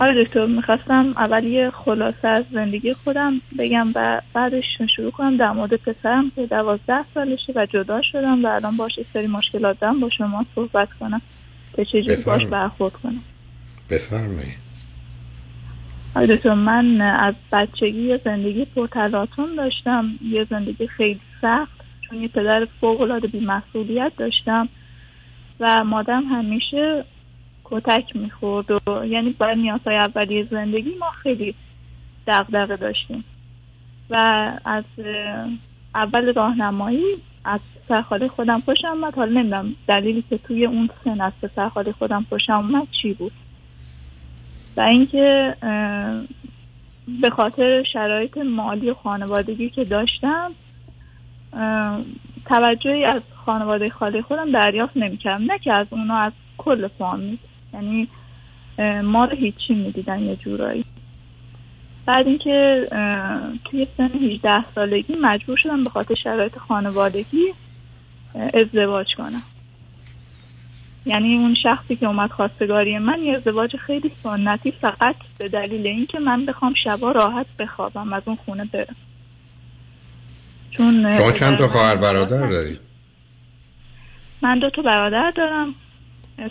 آقای دکتر می‌خواستم اول یه خلاصه از زندگی خودم بگم و بعدش شروع کنم در مورد پسرم که دوازده سالشه و جدا شدم و الان باش سری مشکلات دارم با شما صحبت کنم که چجوری باش برخورد کنم. بفرمایید. آقای دکتر من از بچگی یه زندگی پرتلاطم داشتم یه زندگی خیلی سخت چون یه پدر فوق العاده بی‌مسئولیت داشتم و مادرم همیشه کتک می‌خورد و یعنی برای نیازهای اولیه زندگی ما خیلی دغدغه داشتیم. و از اول راهنمایی از پسر خاله خودم خوشم اومد. حالا نمی‌دونم دلیلی که توی اون سن از پسر خاله خودم خوشم اومد چی بود. و اینکه به خاطر شرایط مالی خانوادگی که داشتم توجهی از خانواده خاله خودم دریافت نمی‌کردم. نه که از اونا از کل فامیل. یعنی ما رو هیچی می‌دیدن یه جورایی. بعد اینکه توی سن 18 سالگی مجبور شدم به خاطر شرایط خانوادگی ازدواج کنم. یعنی اون شخصی که اومد خواستگاری من یه ازدواج خیلی سنتی فقط به دلیل اینکه من بخوام شبا راحت بخوابم از اون خونه برم. چون شما چند تا خواهر برادر دارید؟ من دو تا برادر دارم.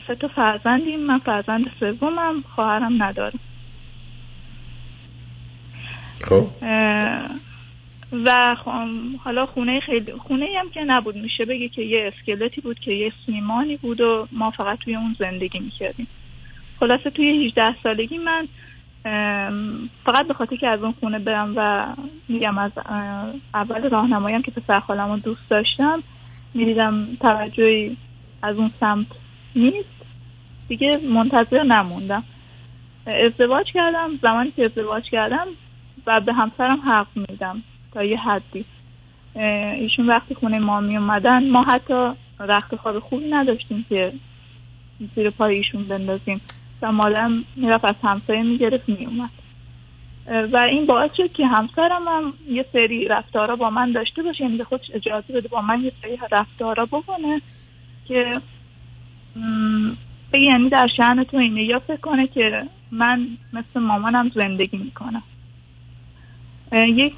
سه تا فرزندیم من فرزند سومم خواهرم ندارم خب. و حالا خونه خیلی خونه هم که نبود میشه بگی که یه اسکلتی بود که یه سیمانی بود و ما فقط توی اون زندگی می‌کردیم. خلاصه توی 18 سالگی من فقط به خاطر که از اون خونه برم و میگم از اول راهنماییم که پسر خالم رو دوست داشتم می‌دیدم توجهی از اون سمت نیست. دیگه منتظر نموندم. ازدواج کردم زمانی که ازدواج کردم و به همسرم حق میدم تا یه حدی. ایشون وقتی خونه ما می اومدن ما حتی رخت خواب خوبی نداشتیم که زیر پای ایشون بندازیم. و مادرم می‌رفت از همسایه می‌گرفت میومد و این باعث شد که همسرم هم یه سری رفتارا با من داشته باشه. یعنی به خودش اجازه بده با من یه سری رفتارا بکنه که بگه یعنی در شهن تو اینه. یا فکر کنه که من مثل مامانم زندگی می‌کنم. یک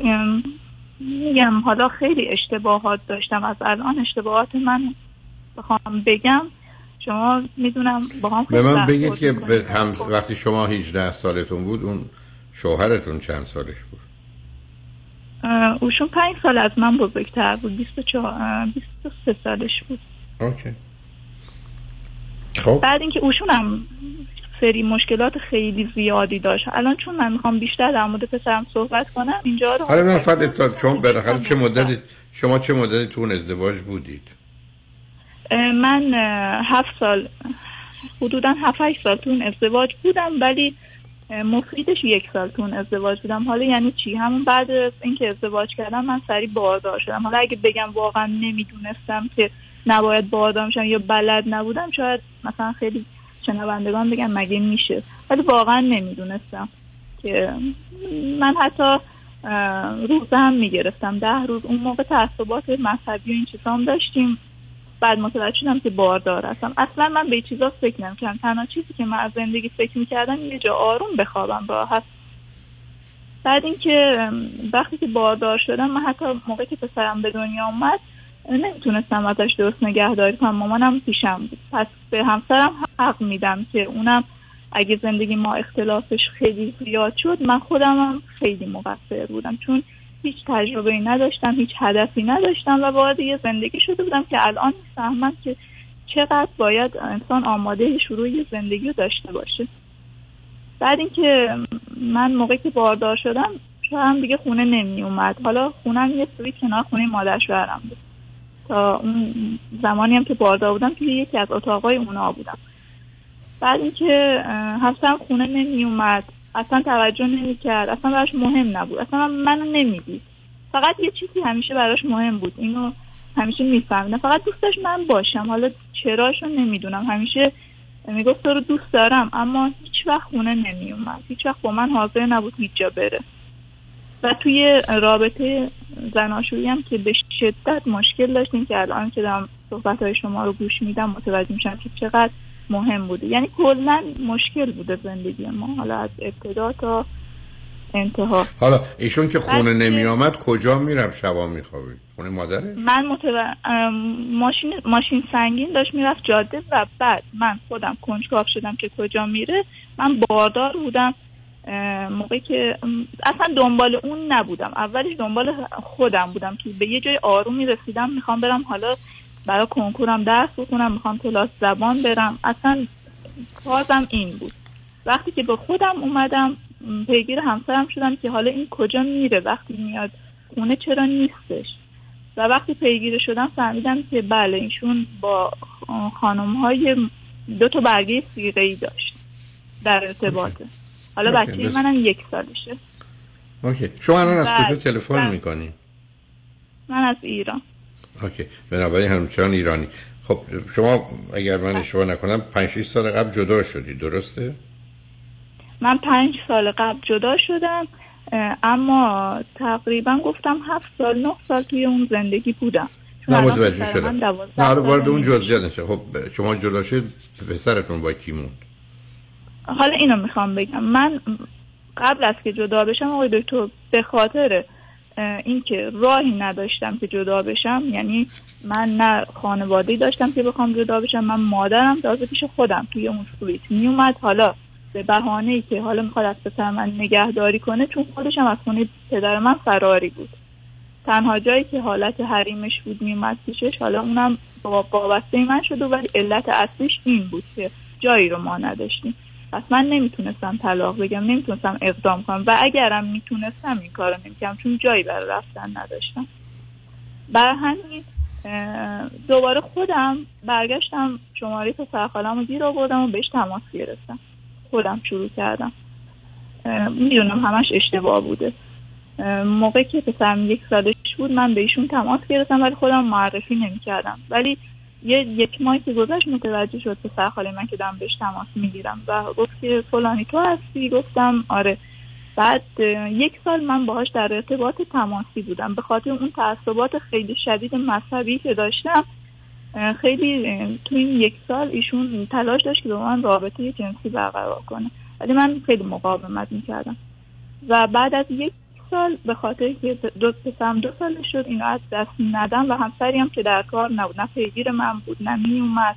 میگم حالا خیلی اشتباهات داشتم. از الان اشتباهات من بخوام بگم شما می‌دونم با هم به من بگید که هم وقتی شما 18 سالتون بود اون شوهرتون چند سالش بود؟ اوشون پنج سال از من بزرگتر بود. 24 اه، 23 سالش بود. اوکی. خب. بعد اینکه اوشون هم سری مشکلات خیلی زیادی داشت. الان چون من می‌خوام بیشتر در مورد پسرم صحبت کنم اینجا رو حالا من فقط اطلاع شما بالاخره چه مدتی شما چه مدتی تو اون ازدواج بودید؟ من هفت سال حدودا هفت هشت سال تو اون ازدواج بودم ولی مفیدش یک سال تو اون ازدواج بودم. حالا یعنی چی؟ همون بعد اینکه ازدواج کردم من سری باردار شدم. حالا اگه بگم واقعا نمی‌دونستم که نباید باردار میشم یا بلد نبودم شاید مثلا خیلی شنوندگان بگن مگه میشه. ولی واقعا نمی‌دونستم که من حتی اه، روزه هم می‌گرفتم. ده روز اون موقع تعصبات مذهبی و این چیزا هم داشتیم. بعد متوجه شدم که باردار هستم. اصلا من به چیزا فکر نمی‌کردم. تنها چیزی که من از زندگی فکر می‌کردم یه جا آروم بخوابم راحت. بعد اینکه وقتی که باردار شدم من حتی موقعی که پسرم به دنیا اومد نمی‌تونستم ازش درست نگهداری کنم. مامانم پیشم بود. پس به همسرم حق میدم که اونم اگه زندگی ما اختلافش خیلی زیاد شد من خودم هم خیلی مقصر بودم. چون هیچ تجربه ای نداشتم هیچ هدفی نداشتم و وارد یه زندگی شده بودم که الان می‌فهمم که چقدر باید انسان آماده شروع یه زندگی رو داشته باشه. بعد اینکه من موقعی که باردار شدم شوهرم دیگه خونه نمی اومد حالا خونم یه سویت کنار خونه مادر شوهرم بود. تا اون زمانی هم که باردار بودم توی یکی از اتاقای اونا بودم. بعد اینکه همسرم خونه نمی اومد اصلا توجه نمی کرد اصلا براش مهم نبود. اصلا من منو نمی‌دید. فقط یه چیزی همیشه براش مهم بود. اینو همیشه میفهمیدم. فقط دوست داشت من باشم. حالا چراشو نمی‌دونم. همیشه می‌گفت تو رو دوست دارم. اما هیچ وقت خونه نمی اومد هیچ وقت با من حاضر نبود هیچ جا بره. و توی رابطه زناشویی هم که به شدت مشکل داشتیم که الان که دارم صحبت های شما رو گوش میدم متوجه میشم که چقدر مهم بوده. یعنی کلا مشکل بوده زندگی ما حالا از ابتدا تا انتها. حالا ایشون که خونه نمی آمد کجا می‌رفت شبا میخوابید؟ خونه مادرش؟ من متو... ماشین ماشین سنگین داشت می‌رفت جاده و بعد من خودم کنجکاو شدم که کجا میره. من باردار بودم. موقعی که اصلا دنبال اون نبودم. اولش دنبال خودم بودم که به یه جای آرومی رسیدم می‌خوام برم حالا برای کنکورم درس بخونم می‌خوام کلاس زبان برم. اصلا کازم این بود. وقتی که به خودم اومدم پیگیر همسرم شدم که حالا این کجا میره؟ وقتی میاد خونه چرا نیستش؟ و وقتی پیگیر شدم فهمیدم که بله ایشون با خانم های دو تا برگه سیغه ای داشت در ارتباطه. حالا بچه منم یک سالشه. اوکی. شما الان از بله، کجا تلفن بله. می‌کنی؟ من از ایران. اوکی. بنابراین همچنان ایرانی. خب شما اگر من اشتباه نکنم 5 6 سال قبل جدا شدی درسته؟ من پنج سال قبل جدا شدم اما تقریبا گفتم هفت سال نه سال توی اون زندگی بودم. نه متوجه شدم. نه وارد اون. جزئیات نشه. خب شما جدا شد پسرتون با کی موند؟ حالا اینو می‌خوام بگم. من قبل از که جدا بشم آقای دکتر به خاطر اینکه راهی نداشتم که جدا بشم یعنی من نه خانواده داشتم که بخوام جدا بشم من مادرم تازه پیش خودم توی اون سویت میومد. حالا به بهانه ای که حالا می‌خواد از پسر من نگهداری کنه چون خودش هم از خونه پدر من فراری بود. تنها جایی که حالت حریمش بود میومد پیشش. حالا اونم وابسته من شده ولی علت اصلیش این بود که جایی رو ما نداشتیم. پس من نمی‌تونستم طلاق بگم نمی‌تونستم اقدام کنم و اگرم می‌تونستم این کارو نمی‌کردم چون جایی برای رفتن نداشتم. برای همین دوباره خودم برگشتم شماره پسر خالم رو گیر آوردم و بهش تماس گرفتم. خودم شروع کردم. می‌دونم همش اشتباه بوده. موقعی که پسرم یک سالش بود من به ایشون تماس گرفتم ولی خودم معرفی نمی‌کردم. ولی یه یک ماهی که گذشت متوجه شد پسر خاله من که دارم بهش تماس می‌گیرم. و گفت که فلانی تو هستی؟ گفتم آره. بعد یک سال من باهاش در ارتباط تماسی بودم. به خاطر اون تعصبات خیلی شدید مذهبی که داشتم خیلی تو این یک سال ایشون تلاش داشت که با من رابطه جنسی برقرار کنه. ولی من خیلی مقاومت می‌کردم. و بعد از یک سال به خاطر که دو پسرم دو سال شد اینو از دست ندم و همسری هم که در کار نبود نه پیگیر من بود نه می اومد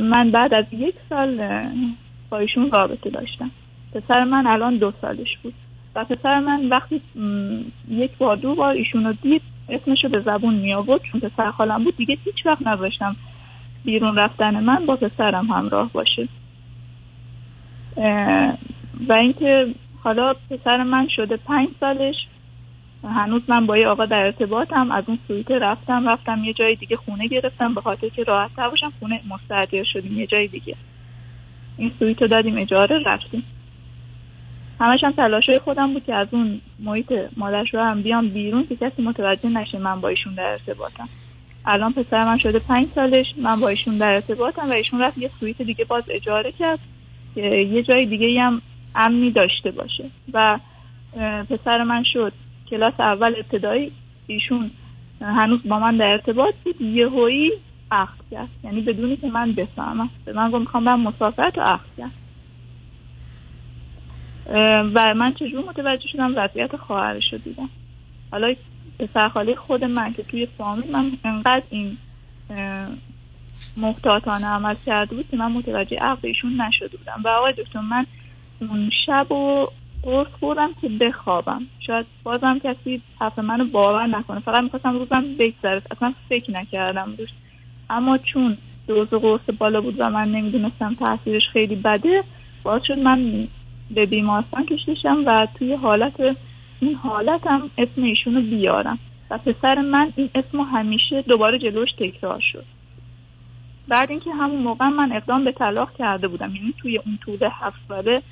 من بعد از یک سال با ایشون رابطه داشتم. پسر من الان دو سالش بود. و پسر من وقتی یک بار دو بار ایشون رو دید اسمشو به زبون می آورد چون پسر خالم بود دیگه هیچ وقت نذاشتم بیرون رفتن من با پسرم همراه باشه. و اینکه حالا پسر من شده پنج سالش. هنوز من با یه آقا در ارتباطم. از اون سویت رفتم رفتم یه جای دیگه خونه گرفتم. به خاطر که راحت تر باشم خونه مستاجر شدیم یه جای دیگه. این سویت رو دادیم اجاره رفتیم. همش هم تلاشای خودم بود که از اون محیط مادر شوهرم بیام بیرون که کسی متوجه نشه من با ایشون در ارتباطم. الان پسر من شده پنج سالش من با ایشون در ارتباطم و ایشون رفت یه سویت دیگه باز اجاره کرد که یه جای دیگه هم امنی داشته باشه. و پسر من شد. کلاس اول ابتدایی ایشون هنوز با من در ارتباط بود. یهویی عقد کرد. یعنی بدونی که من بفهمم. به من گفت می‌خوام برم مسافرت و عقد کرد و من چجور متوجه شدم؟ وضعیت خواهرش رو دیدم. حالا پسر خاله خود من که توی فامیل من انقدر این محتاطانه عمل کرده بود که من متوجه عقل ایشون نشده بودم. و آقای دکتر من اون شب و قرص خوردم که بخوابم. شاید بازم کسی حرف منو باور نکنه. فقط می‌خواستم روزم بگذره. اصلا فکر نکردم روش. اما چون دوز قرص بالا بود و من نمی‌دونستم تاثیرش خیلی بده باز شد من به بیمارستان کشیدشم و توی حالت این حالتم اسم ایشونو بیارم. و پسر من این اسم همیشه دوباره جلوش تکرار شد. بعد اینکه همون موقع من اقدام به طلاق کرده بودم. یعنی توی اون طول هفت ساله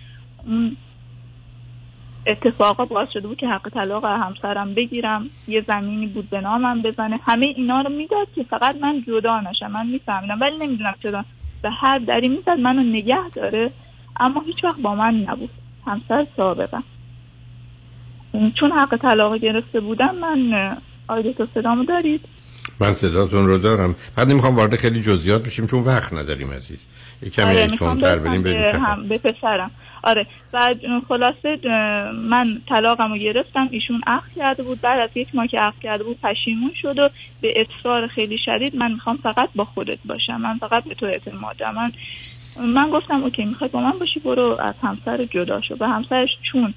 اتفاقا باعث شده بود که حق طلاق همسرم بگیرم. یه زمینی بود به نامم بزنه. همه اینا رو می‌داد که فقط من جدا نشم. من میفهمیدم. ولی نمی‌دونم چرا به هر دری می‌زد منو نگه داره. اما هیچ وقت با من نبود. همسر سابقم. چون حق طلاق گرفته بودم من آیده تو صدامو دارید؟ من صداتون رو دارم. بعد نمی‌خوام وارد خیلی جزئیات بشیم چون وقت نداریم عزیز. یه کمی می‌خوام تر برسم بریم به پسرم. آره. و خلاصه من طلاقم رو گرفتم. ایشون عقد کرده بود. بعد از یک ماه که عقد کرده بود پشیمون شد و به اصرار خیلی شدید من می‌خوام فقط با خودت باشم. من فقط به تو اعتماد. من من گفتم اوکی می‌خوای با من باشی؟ برو از همسر جدا شو. و همسرش چون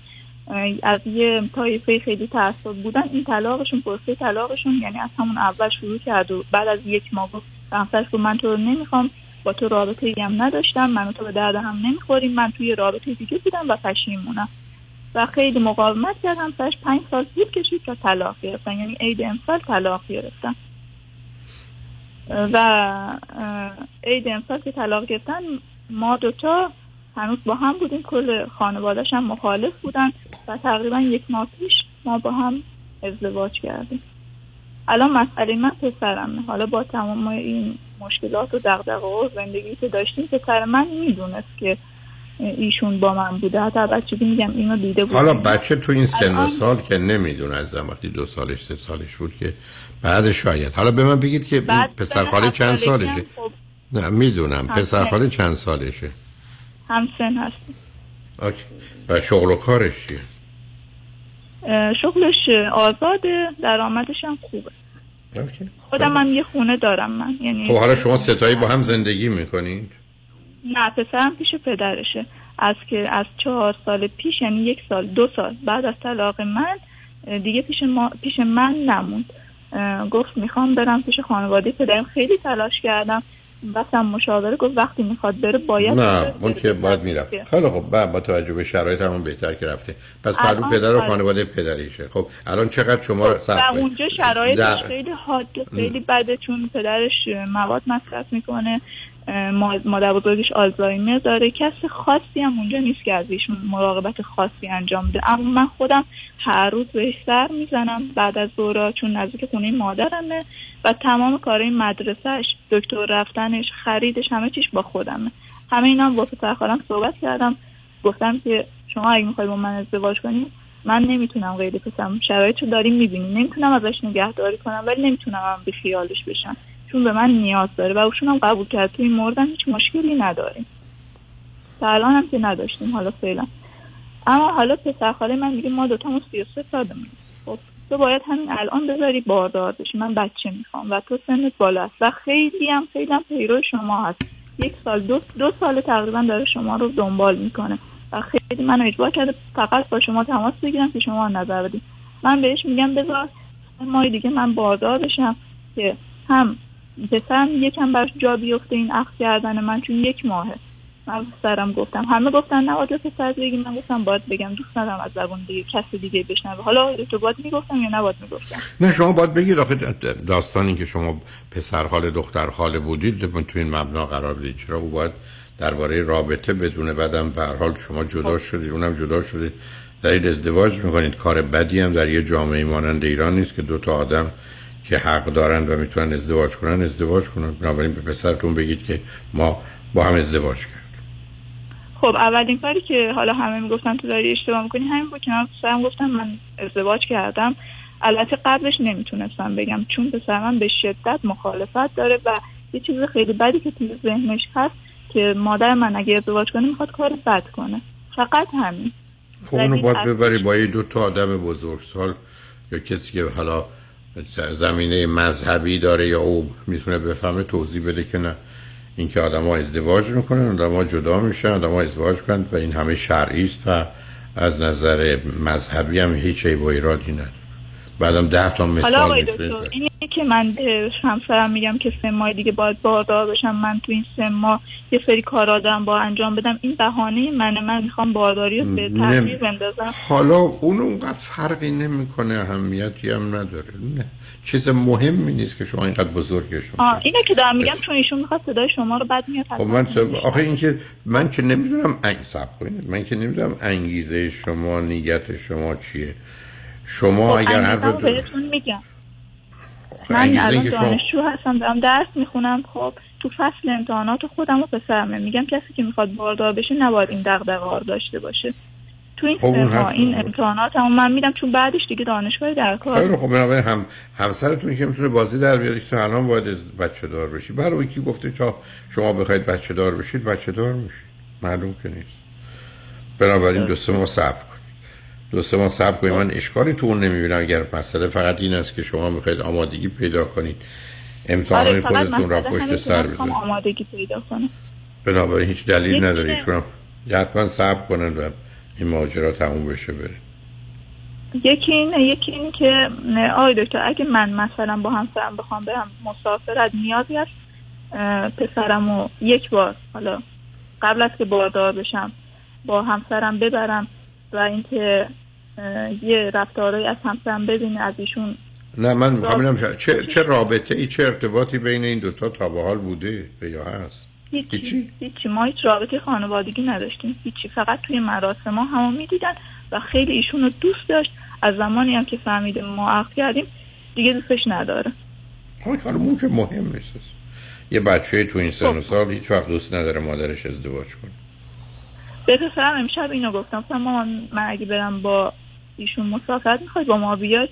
از یه طایفه خیلی تعصب بودن این طلاقشون پرسه طلاقشون یعنی از همون اول شروع کرد و بعد از یک ماه گفت به همسرش گفت من تو رو نمی‌خوام. با تو رابطه ای هم نداشتم من تو به درد هم نمی‌خوریم. من توی رابطه دیگه بودم و پشیمونم. و خیلی مقاومت کردم. سرش پنج سال طول کشید تا طلاق گرفتن. یعنی عید امسال طلاق گرفتن. و عید امسال که طلاق گرفتن ما دوتا هنوز با هم بودیم. کل خانوادهش هم مخالف بودن. و تقریبا یک ماه پیش ما با هم ازدواج کردیم. الان مسئله من پسرمه. حالا با تمام این مشکلات و دقدقه و زندگی که داشتیم پسر من می‌دونست که ایشون با من بوده. حتی بچگی میگم اینو دیده بود حالا بچه تو این سن و سال که نمی‌دونه از وقتی دو سالش سه سالش بود که بعد شاید. حالا به من بگید که پسر سن خاله چند سالشه؟ خب نه می‌دونم. هم پسر سن. خاله چند سالشه؟ همسن هستیم اوکی. و شغل و کارش چیه؟ شغلش آزاده درآمدش هم خوبه. خودم هم یه خونه دارم من یعنی خب حالا شما ستایی با هم زندگی می‌کنید نه پسرم پیش پدرشه. از که از چهار سال پیش یعنی یک سال دو سال بعد از طلاق من دیگه پیش, ما پیش من نموند. گفت می‌خوام برم پیش خانواده پدرم. خیلی تلاش کردم. بسم مشاوره گفت وقتی می‌خواد بره باید نه. اون که باید می‌رفت خیلی خب بعد با توجه به شرایط همون بهتر که رفته پس الان پدر و. خانواده پدریشه خب الان چقدر شما رو و صبر کنید. اونجا شرایطش در- خیلی حاد و خیلی بده چون پدرش مواد مصرف می‌کنه مادر بزرگش آلزایمر داره. کس خاصی هم اونجا نیست که از ایشون مراقبت خاصی انجام بده. اما من خودم هر روز بهش سر می‌زنم. بعد از دورا چون نزدیک خونه مادرمه و تمام کارهای مدرسهش دکتر رفتنش خریدش همه چیش با خودمه. همه اینا هم با پسر خالم صحبت کردم. گفتم که شما اگه می‌خوای با من ازدواج کنی من نمی‌تونم غیر پسرم. شرایطو داریم می‌بینی نمی‌تونم ازش نگهداری کنم ولی نمی‌تونم هم به خیالش بشم. چون به من نیاز داره و اوشون هم قبول کرد. توی این موردم هیچ مشکلی نداریم. تا الان هم که نداشتیم حالا فعلا. اما حالا پسر خاله من میگه ما دوتامون 33 سالمون خب تو باید همین الان بذاری باردار بشی. من بچه می‌خوام و تو سنت بالا است و خیلی هم خیلی هم پیرو شما هست. یک سال دو, دو سال تقریبا داره شما رو دنبال می‌کنه. و خیلی من اجبار کرده فقط با شما تماس بگیرم که شما نظر بدید من بهش میگم بذار سه ماه دیگه من باردار بشم که هم پسرم یکم براش جا بیفته این اخذ کردن من چون یک ماهه. من پسرم گفتم. همه گفتن نباید به پسر بگی من گفتم باید بگم. دوست ندارم از زبون دیگه کسی دیگه بشنوه. حالا تو باید می‌گفتم یا نباید می‌گفتم؟ نه شما باید بگید. آخه داستانی که شما پسر خاله دختر خاله بودید تو این مبنا قرار بدید چرا او باید درباره رابطه بدونه؟ بعدم به حال شما جدا شدید. اونم جدا شدید. دارید ازدواج می‌کنید. کار بدی هم در یه جامعه مانند ایران نیست که دو تا آدم که حق دارن و می‌تونن ازدواج کنن ازدواج کنن. بنابراین به پسرتون بگید که ما با هم ازدواج کرد خب اولین کاری که حالا همه می‌گفتن تو داری اشتباه می‌کنی همین بود که من پسرم گفتم من ازدواج کردم. البته قبلش نمی‌تونستم بگم چون پسر من به شدت مخالفت داره و یه چیز خیلی بدی که توی ذهنش هست که مادر من اگه ازدواج کنه می‌خواد کار بد کنه. فقط همین. خب اونو باید ببری با یه دو تا آدم بزرگسال یا کسی که حالا زمینه مذهبی داره یا او می‌تونه بفهمه توضیح بده که نه اینکه آدم ها ازدواج می‌کنن آدم ها جدا میشن آدم ها ازدواج کنن و این همه شرعی است و از نظر مذهبی هم هیچ عیب و ایرادی نداره. بعدم ده تا حالا مثال آقای می‌تونید دکتر اینه که من به همسرم میگم که سه ماه دیگه باید باردار بشم. من تو این سه ماه یه سری کارا دارم با انجام بدم. این بهانه منه من می‌خوام بارداری رو به تاخیر بندازم. حالا اون اونقدر فرقی نمی‌کنه اهمیتی هم نداره. نه. چیز مهمی نیست که شما اینقدر بزرگشون آه اینه که دارم میگم چون ایشون می‌خواد صدای شما رو بد میاد. خب من سب... آخه این که من که نمی‌دونم انگ... سب کنید. من که نمی‌دونم انگیزه شما نیت شما چیه. شما خب اگر هر رو بهتون میگم. من انگیزه الان دانشجو هستم دارم درس می‌خونم. خب تو فصل امتحانات خودم و پسرمه. میگم کسی که می‌خواد باردار بشه نباید این دغدغه داشته باشه. تو این خب این. امتحانات هم من میدم چون بعدش دیگه دانشگاه در کار خیلی خب بنابراین هم همسرتون که می‌تونه بازی در بیاره که الان باید بچه دار بشی. برای کی گفته چا شما بخواید بچه دار بشید بچه دار میشید. معلوم که نیست. بنابراین دو سه ماه صبر دو سه ماه صبر کنید. من اشکالی تو اون نمی‌بینم اگر مسئله فقط این است که شما می‌خواید آمادگی پیدا کنید. امتحان آره، خودتون را پشت سر بذارید آمادگی پیدا کنم. بنابراین هیچ دلیل نداره. ایشون هم حتما صبر کنن و این ماجرا تموم بشه بره یکی اینه یکی این که آقای دکتر اگه من مثلا با همسرم بخوام برم مسافرت نیازی هست اه، پسرمو یک بار حالا قبل از که باردار بشم با همسرم ببرم. و اینکه یه رفتارهایی از همسرم ببینه از ایشون نه من می‌خوام چه چه رابطه ای چه ارتباطی بین این دوتا تا به حال بوده یا هست؟ هیچی هیچی؟ ما هیچ رابطه خانوادگی نداشتیم هیچی. فقط توی مراسم ما همو می‌دیدن و خیلی ایشون رو دوست داشت. از زمانی هم که فهمیده ما عقد کردیم دیگه دوستش نداره. های کار اون که مهم نیست. یه بچه تو این سن و سال هیچ وقت دوست نداره مادرش ازدواج کنه. به پسرم امشب اینو گفتم. گفتم مامان من اگه برم با ایشون مسافرت می‌خوای با ما بیاد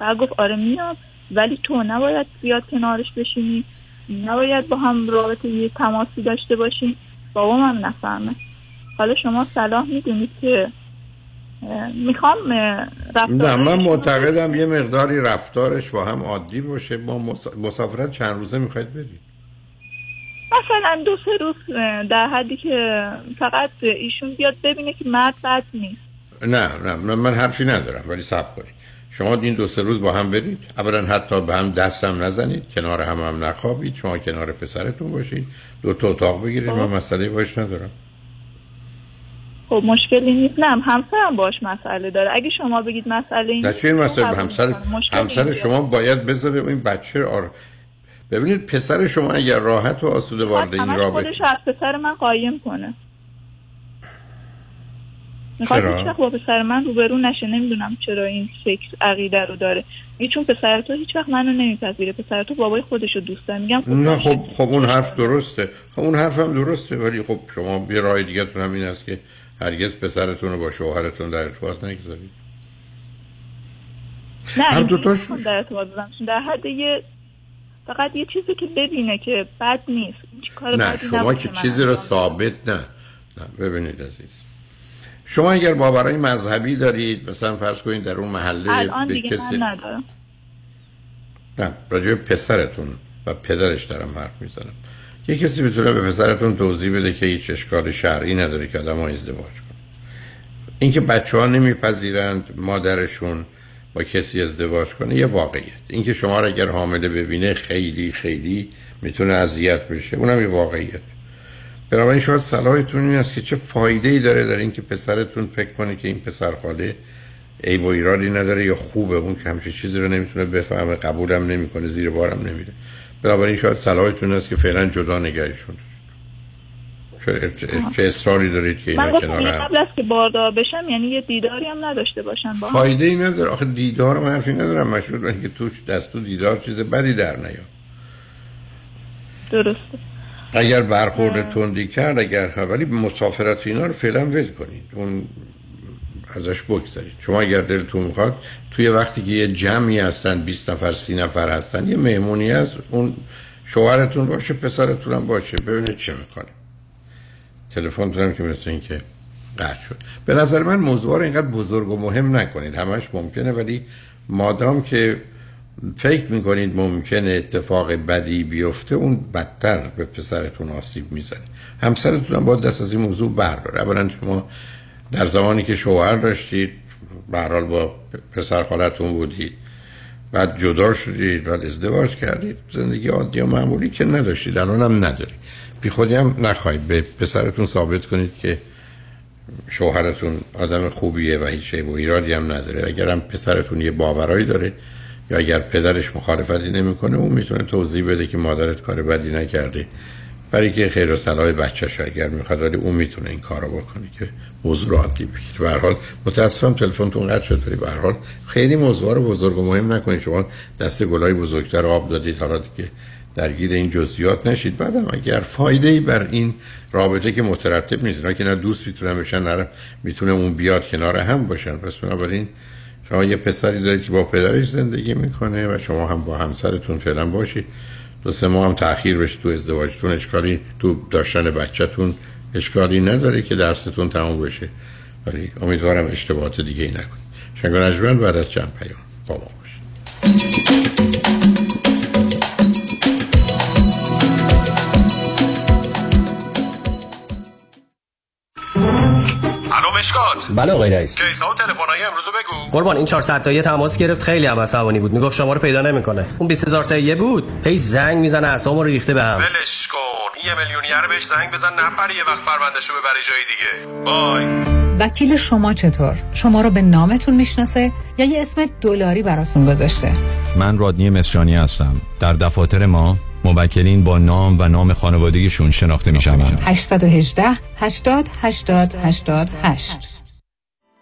و گفت آره میام. ولی تو نباید بیاد کنارش بشینی. نباید با هم رابطه یه تماسی داشته باشین. بابام هم نفهمه. حالا شما صلاح می‌دونید که می‌خوام رفتار من معتقدم یه مقداری رفتارش با هم عادی باشه. با مس- مسافرت چند روزه می‌خواید برید. مثلا دو سه روز در حدی که فقط ایشون بیاد ببینه که مرد بد نیست. نه نه من- حرفی ندارم ولی صبر کنید. شما این دو سه روز با هم برید. اولا حتی به هم دستم نزنید کنار هم هم نخوابید. شما کنار پسرتون باشید. دو تا اتاق بگیرید من مسئله باش ندارم. خب مشکلی نیست. نه همسرم باش مسئله داره. اگه شما بگید مسئله این نه چه مسئله؟ همسر همسر. شما باید بذاره این بچه آر... ببینید پسر شما اگر راحت و آسوده وارد این رابطه خودش از پسر من قایم کنه. می‌خواد؟ هیچ وقت با پسر من روبرو نشه. نمی‌دونم چرا این فکر عقیده رو داره. میگه چون پسر تو هیچ وقت منو نمیپذیره. پسر تو بابای خودش رو دوست داره. میگم خب نه خب خب اون حرف درسته. خب اون حرف هم درسته ولی خب شما یه راه دیگه تون هم این است که هرگز پسرتون رو با شوهرتون در ارتباط نگذارید. نه هر دوتاش- نمی‌خوام در ارتباط باشم. در حد یه فقط یه چیزی که ببینه که بد نیست. کار نه شما که چیزی رو ثابت نه. نه ببینید عزیز. شما اگر باورهای مذهبی دارید مثلا فرض کنید در اون محله الان دیگه کسی من ندارم. نه راجع پسرتون و پدرش دارم حرف می‌زنم. یه کسی می‌تونه به پسرتون توضیح بده که هیچ اشکال شرعی نداره که آدم ازدواج کنه. اینکه بچه ها نمیپذیرند مادرشون کسی ازدواج کنه یه واقعیت. اینکه شما را اگر حامله ببینه خیلی خیلی می‌تونه اذیت بشه. اونم یه واقعیت. بنابراین شاید صلاحتون این است که چه فایده ای داره در اینکه پسرتون فکر کنه که این پسر خاله عیب و ایرادی نداره یا خوبه. اون که همچین چیزی رو نمی‌تونه بفهمه قبولم نمی‌کنه زیر بارم نمیره. بنابراین شاید صلاحتون است که فعلا جدا نگهشون چه, اصراری دارید که من اینا گفتم کنار یه هم. قبل از که باردار بشم یعنی یه دیداری هم نداشته باشن با هم. فایده ای نداره. آخه دیدار من حرفی ندارم. مشروط به اینکه توش دستو دیدار چیز بدی در نیاد. درسته. اگر برخورد تندی کرد اگر ولی مسافرت اینا رو فعلا ول کنید. اون ازش بگذارید شما اگر دلتون می‌خواد توی وقتی که یه جمعی هستن 20 نفر 30 نفر هستن یه مهمونی هست اون شوهرتون باشه پسرتون هم باشه. ببینید چه می‌کنه. تلفنتون هم که مثل این که قطع شد. به نظر من موضوع رو اینقدر بزرگ و مهم نکنید. همش ممکنه ولی مادام که فکر می‌کنید ممکنه اتفاق بدی بیفته اون بدتر به پسرتون آسیب می‌زنه. همسرتون هم باید دست از این موضوع برداره. اولا شما در زمانی که شوهر داشتید به حال با پسر خالتون بودید بعد جدا شدید بعد ازدواج کردید زندگی عادی و معمولی که نداشتید الان هم ندارید. بی خودی هم نخواهید. به پسرتون ثابت کنید که شوهرتون آدم خوبیه و هیچ و ایرادی هم نداره. اگر هم پسرتون یه باورایی داره یا اگر پدرش مخالفتی نمی‌کنه اون می‌تونه توضیح بده که مادرت کار بدی نکرده. برای که خیر و صلاح بچه‌ش اگر می‌خواد ولی اون می‌تونه این کارو بکنه که موضوع رو عادی بگیره. به هر حال متاسفم تلفنتون قطع شد ولی به حال خیلی موضوع رو بزرگ و مهم نکنید. شما دست گلای بزرگتر آب دادید. حالا دیگه درگیر این جزئیات نشید. بعدم اگر فایده ای بر این رابطه که مترتب نیست که نه دوست می‌تونن بشن نه می‌تونه اون بیاد کنار هم باشن. پس بنابراین شما یه پسری دارید که با پدرش زندگی می‌کنه و شما هم با همسرتون فعلا باشید. دو سه ماه هم تاخیر بشه تو ازدواجتون اشکالی تو داشتن بچهتون اشکالی نداره که درستون تموم بشه. ولی امیدوارم اشتباهات دیگه ای نکنید. شنگ بعد از چند پیام با ما باشید. اطلاعات بله آقای رئیس. کیسا و تلفن‌های امروزو بگو. قربان این 400 تایی تماس گرفت خیلی هم عصبانی بود. می‌گفت شما رو پیدا نمی‌کنه. اون 20000 تایی بود. هی زنگ می‌زنه اعصابمو رو ریخته بهم ولش کن. یه میلیونیر بهش زنگ بزن نپره یه وقت پروندهشو ببره جای دیگه. بای. وکیل شما چطور؟ شما رو به نامتون می‌شناسه یا یه اسم دلاری براتون گذاشته؟ من رادنی مصریانی هستم. در دفاتر ما موکلین با نام و نام خانوادگیشون شناخته می شوند 818 80 80 88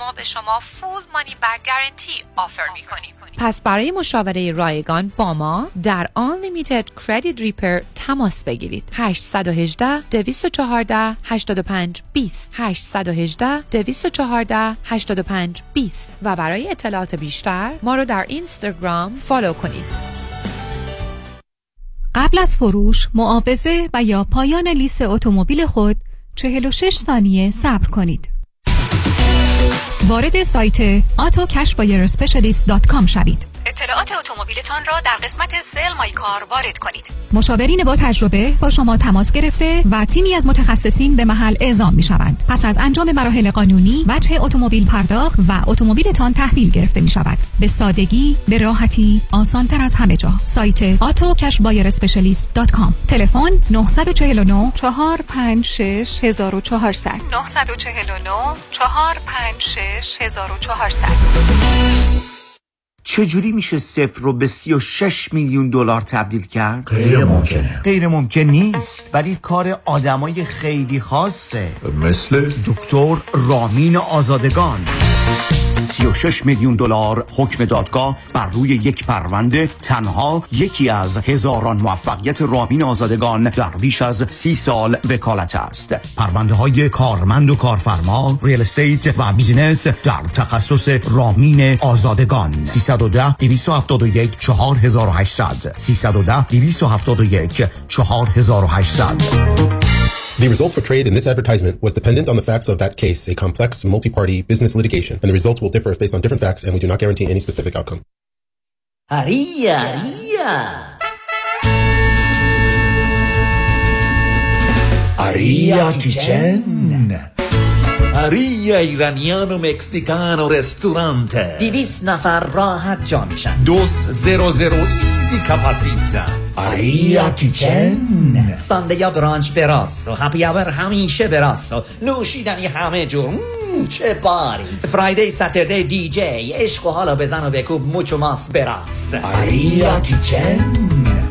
ما به شما فول مانی بک گارنتی آفر می کنیم پس برای مشاوره رایگان با ما در Unlimited Credit Repair تماس بگیرید. 818 214 85 20 818 214 85 20 و برای اطلاعات بیشتر ما رو در اینستاگرام فالو کنید. قبل از فروش، معاوضه و یا پایان لیست اتومبیل خود 46 ثانیه صبر کنید. وارد سایت autocashbuyerspecialist.com شوید. اطلاعات اتومبیلتان را در قسمت سل مای کار وارد کنید. مشاورین با تجربه با شما تماس گرفته و تیمی از متخصصین به محل اعزام می شوند. پس از انجام مراحل قانونی، وجه اتومبیل پرداخت و اتومبیلتان تحویل گرفته می شود. به سادگی، به راحتی، آسان تر از همه جا. سایت autocashbuyerspecialist.com تلفن 949 456 1400 949 456 1400 چجوری میشه صفر رو به 36 میلیون دلار تبدیل کرد؟ غیر ممکنه. غیر ممکن نیست ولی کار آدمای خیلی خاصه. مثل دکتر رامین آزادگان. 36 میلیون دلار حکم دادگاه بر روی یک پرونده تنها یکی از هزاران موفقیت رامین آزادگان در بیش از سی سال وکالت است. پرونده های کارمند و کارفرما real estate و business در تخصص رامین آزادگان. 310 271 4800 310 271 4800 The result portrayed in this advertisement was dependent on the facts of that case, a complex, multi-party business litigation, and the results will differ based on different facts, and we do not guarantee any specific outcome. Aria, aria. Aria Kitchen. Aria Iraniano Mexicano Restaurante. Divisna Farraha Junction. 200 prezzi capacita. Aria Kitchen ساندیا برانچ براستو هپی آور همیشه براستو نوشیدنی همه جور چه باری. فرایدی ساتردی دی جی عشق و حالا بزن و بکوب موچ و ماس براس Aria Kitchen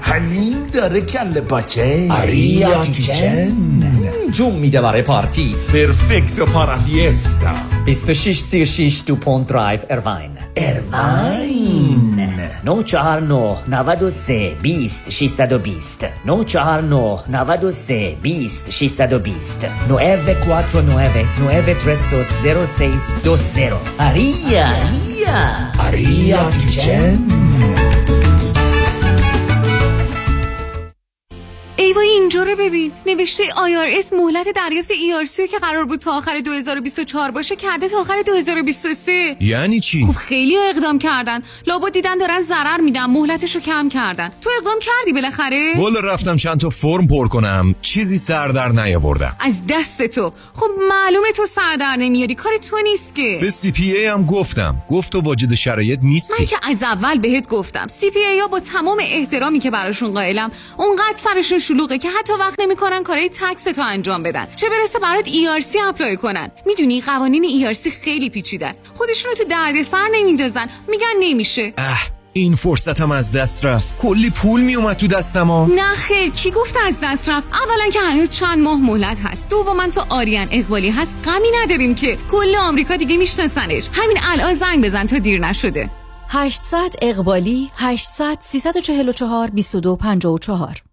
هنیم داره کل بچه آریا کیچن. جون میده برای پارتی. پرفکتو پارا فیستا 26 36 Dupont Drive Irvine Irvine 949 93 20 620 949 93 20 620 949 93 0620 آریا آریا آریا اِوا اینجا رو ببین. نوشته IRS مهلت دریافت ERC که قرار بود تا آخر 2024 باشه کرده تا آخر 2023 یعنی چی؟ خب خیلی اقدام کردن. لابد دیدن دارن ضرر میدن مهلتشو کم کردن. تو اقدام کردی بالاخره؟ والا رفتم چند تا فرم پر کنم. چیزی سر در نیاوردم. از دست تو. خب معلومه تو سر در نمیاری. کار تو نیست که. به C PA هم گفتم. گفت تو واجد شرایط من نیستی که از اول بهت گفتم. CPA ها با تمام احترامی که براشون قائلم اونقدر سرشون شلوغه که حتی وقت نمی‌کنن کارهای tax تو انجام بدن. چه برسه برات ERC apply کنن. می‌دونی قوانین ERC خیلی پیچیده است. خودشونو تو دردسر نمیندازن. میگن نمیشه. اه این فرصتم از دست رفت. کلی پول میومد تو دستم ها. نه خیر کی گفت از دست رفت؟ اولا که هنوز چند ماه مهلت هست. دوما تو آریان اقبالی هست. غمی نداریم که کل آمریکا دیگه میشناسنش. همین الان زنگ بزن تا دیر نشده. 800 اقبالی 800 344 2254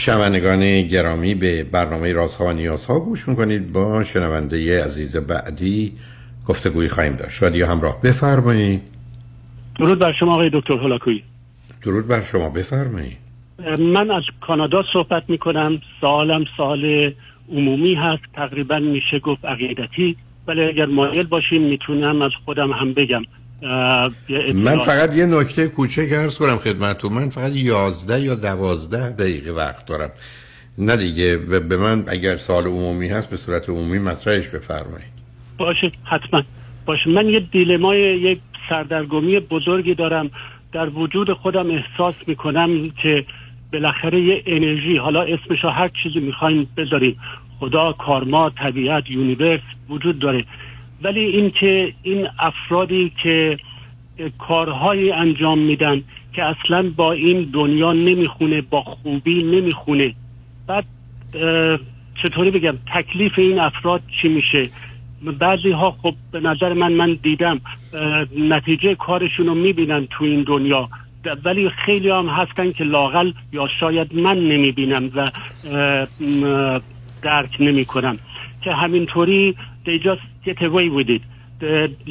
شنوندگان گرامی به برنامه رازها و نیازها گوش می‌کنید. با شنونده عزیز بعدی گفتگوی خواهیم داشت. و دیگه همراه. بفرمایید. درود بر شما آقای دکتر هولاکویی درود بر شما. بفرمایید. من از کانادا صحبت می‌کنم. سوالم سوال عمومی هست. تقریبا میشه گفت عقیدتی. ولی اگر مایل باشیم می‌تونم از خودم هم بگم. من فقط یه نکته کوچک عرض کنم خدمتتون. من فقط یازده یا دوازده دقیقه وقت دارم. نه دیگه به من اگر سال عمومی هست به صورت عمومی مطرحش بفرمایید. باشه حتما. باشه من یه دیلمای یک سردرگمی بزرگی دارم. در وجود خودم احساس می‌کنم که بالاخره یه انرژی حالا اسمشو هر چیزی می‌خوایم بذاریم. خدا کارما طبیعت یونیورس وجود داره. ولی اینکه این افرادی که کارهایی انجام میدن که اصلا با این دنیا نمی‌خونه با خوبی نمی‌خونه. بعد چطوری بگم؟ تکلیف این افراد چی میشه؟ بعضی ها خب به نظر من من دیدم نتیجه کارشون رو می‌بینن تو این دنیا. ولی خیلی هم هستن که لاقل یا شاید من نمی‌بینم و درک نمی‌کنم. که همینطوری they just get away with it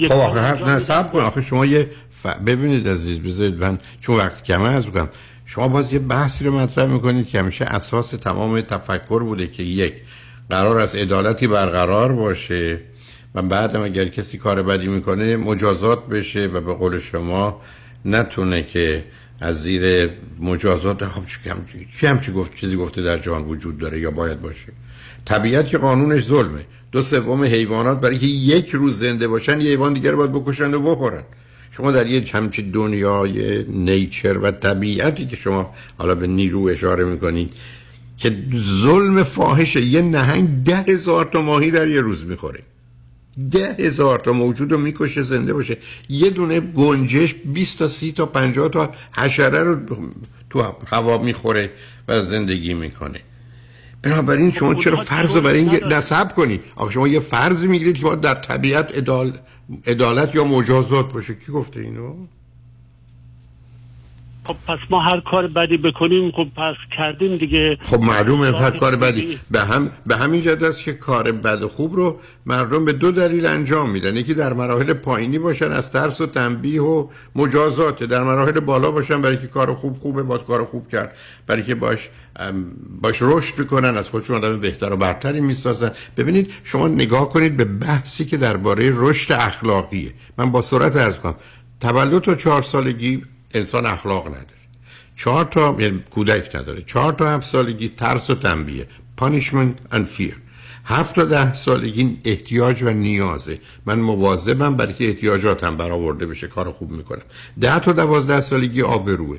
خب آخه نه سب کن. آخه شما یه ف... ببینید عزیز بذارید من چون وقت کمه از بکنم شما باز یه بحثی رو مطرح می‌کنید که همیشه اساس تمام تفکر بوده که یک قرار از عدالتی برقرار باشه و بعدم اگر کسی کار بدی می‌کنه مجازات بشه و به قول شما نتونه که از زیر مجازات خب چی همچی گفت چیزی گفته در جهان وجود داره یا باید باشه. طبیعت که قانونش ظلمه. دو سوم حیوانات برای که یک روز زنده باشن یه حیوان دیگر باید بکشن و بخورن. شما در یه همچی دنیای نیچر و طبیعتی که شما حالا به نیرو اشاره می‌کنید که ظلم فاحشه یه نهنگ ده هزار تا ماهی در یه روز می‌خوره. ده هزار تا موجود رو می‌کشه زنده باشه. یه دونه گنجش 20 تا 30 تا 50 تا حشره رو تو هوا می‌خوره و زندگی می‌کنه. بنابراین شما چرا فرض رو برای این نصب کنید. آخه شما یه فرض می‌گیرید که باید در طبیعت ادال... عدالت یا مجازات باشه. کی گفته اینو؟ خب پس ما هر کار بدی بکنیم خب پس کردیم دیگه. خب معلومه هر کار بدی. به هم به همین جد است که کار بد و خوب رو مردم به دو دلیل انجام میدن. یکی در مراحل پایینی باشن از ترس و تنبیه و مجازات. در مراحل بالا باشن برای که کار خوب خوبه باید کار خوب کرد. برای که باش باش رشد بکنن از خودشون آدم بهتر و برتری می‌سازن. ببینید شما نگاه کنید به بحثی که درباره رشد اخلاقیه. من با سرعت عرض کنم. تولد تا چهار سالگی انسان اخلاق نداره. چهار تا یعنی کودک نداره. چهار تا هفت سالگی ترس و تنبیه. Punishment and fear. هفت تا ده سالگی احتیاج و نیازه. من مواظبم برای که احتیاجاتم برآورده بشه. کار خوب می‌کنم. ده تا دوازده سالگی آبروه.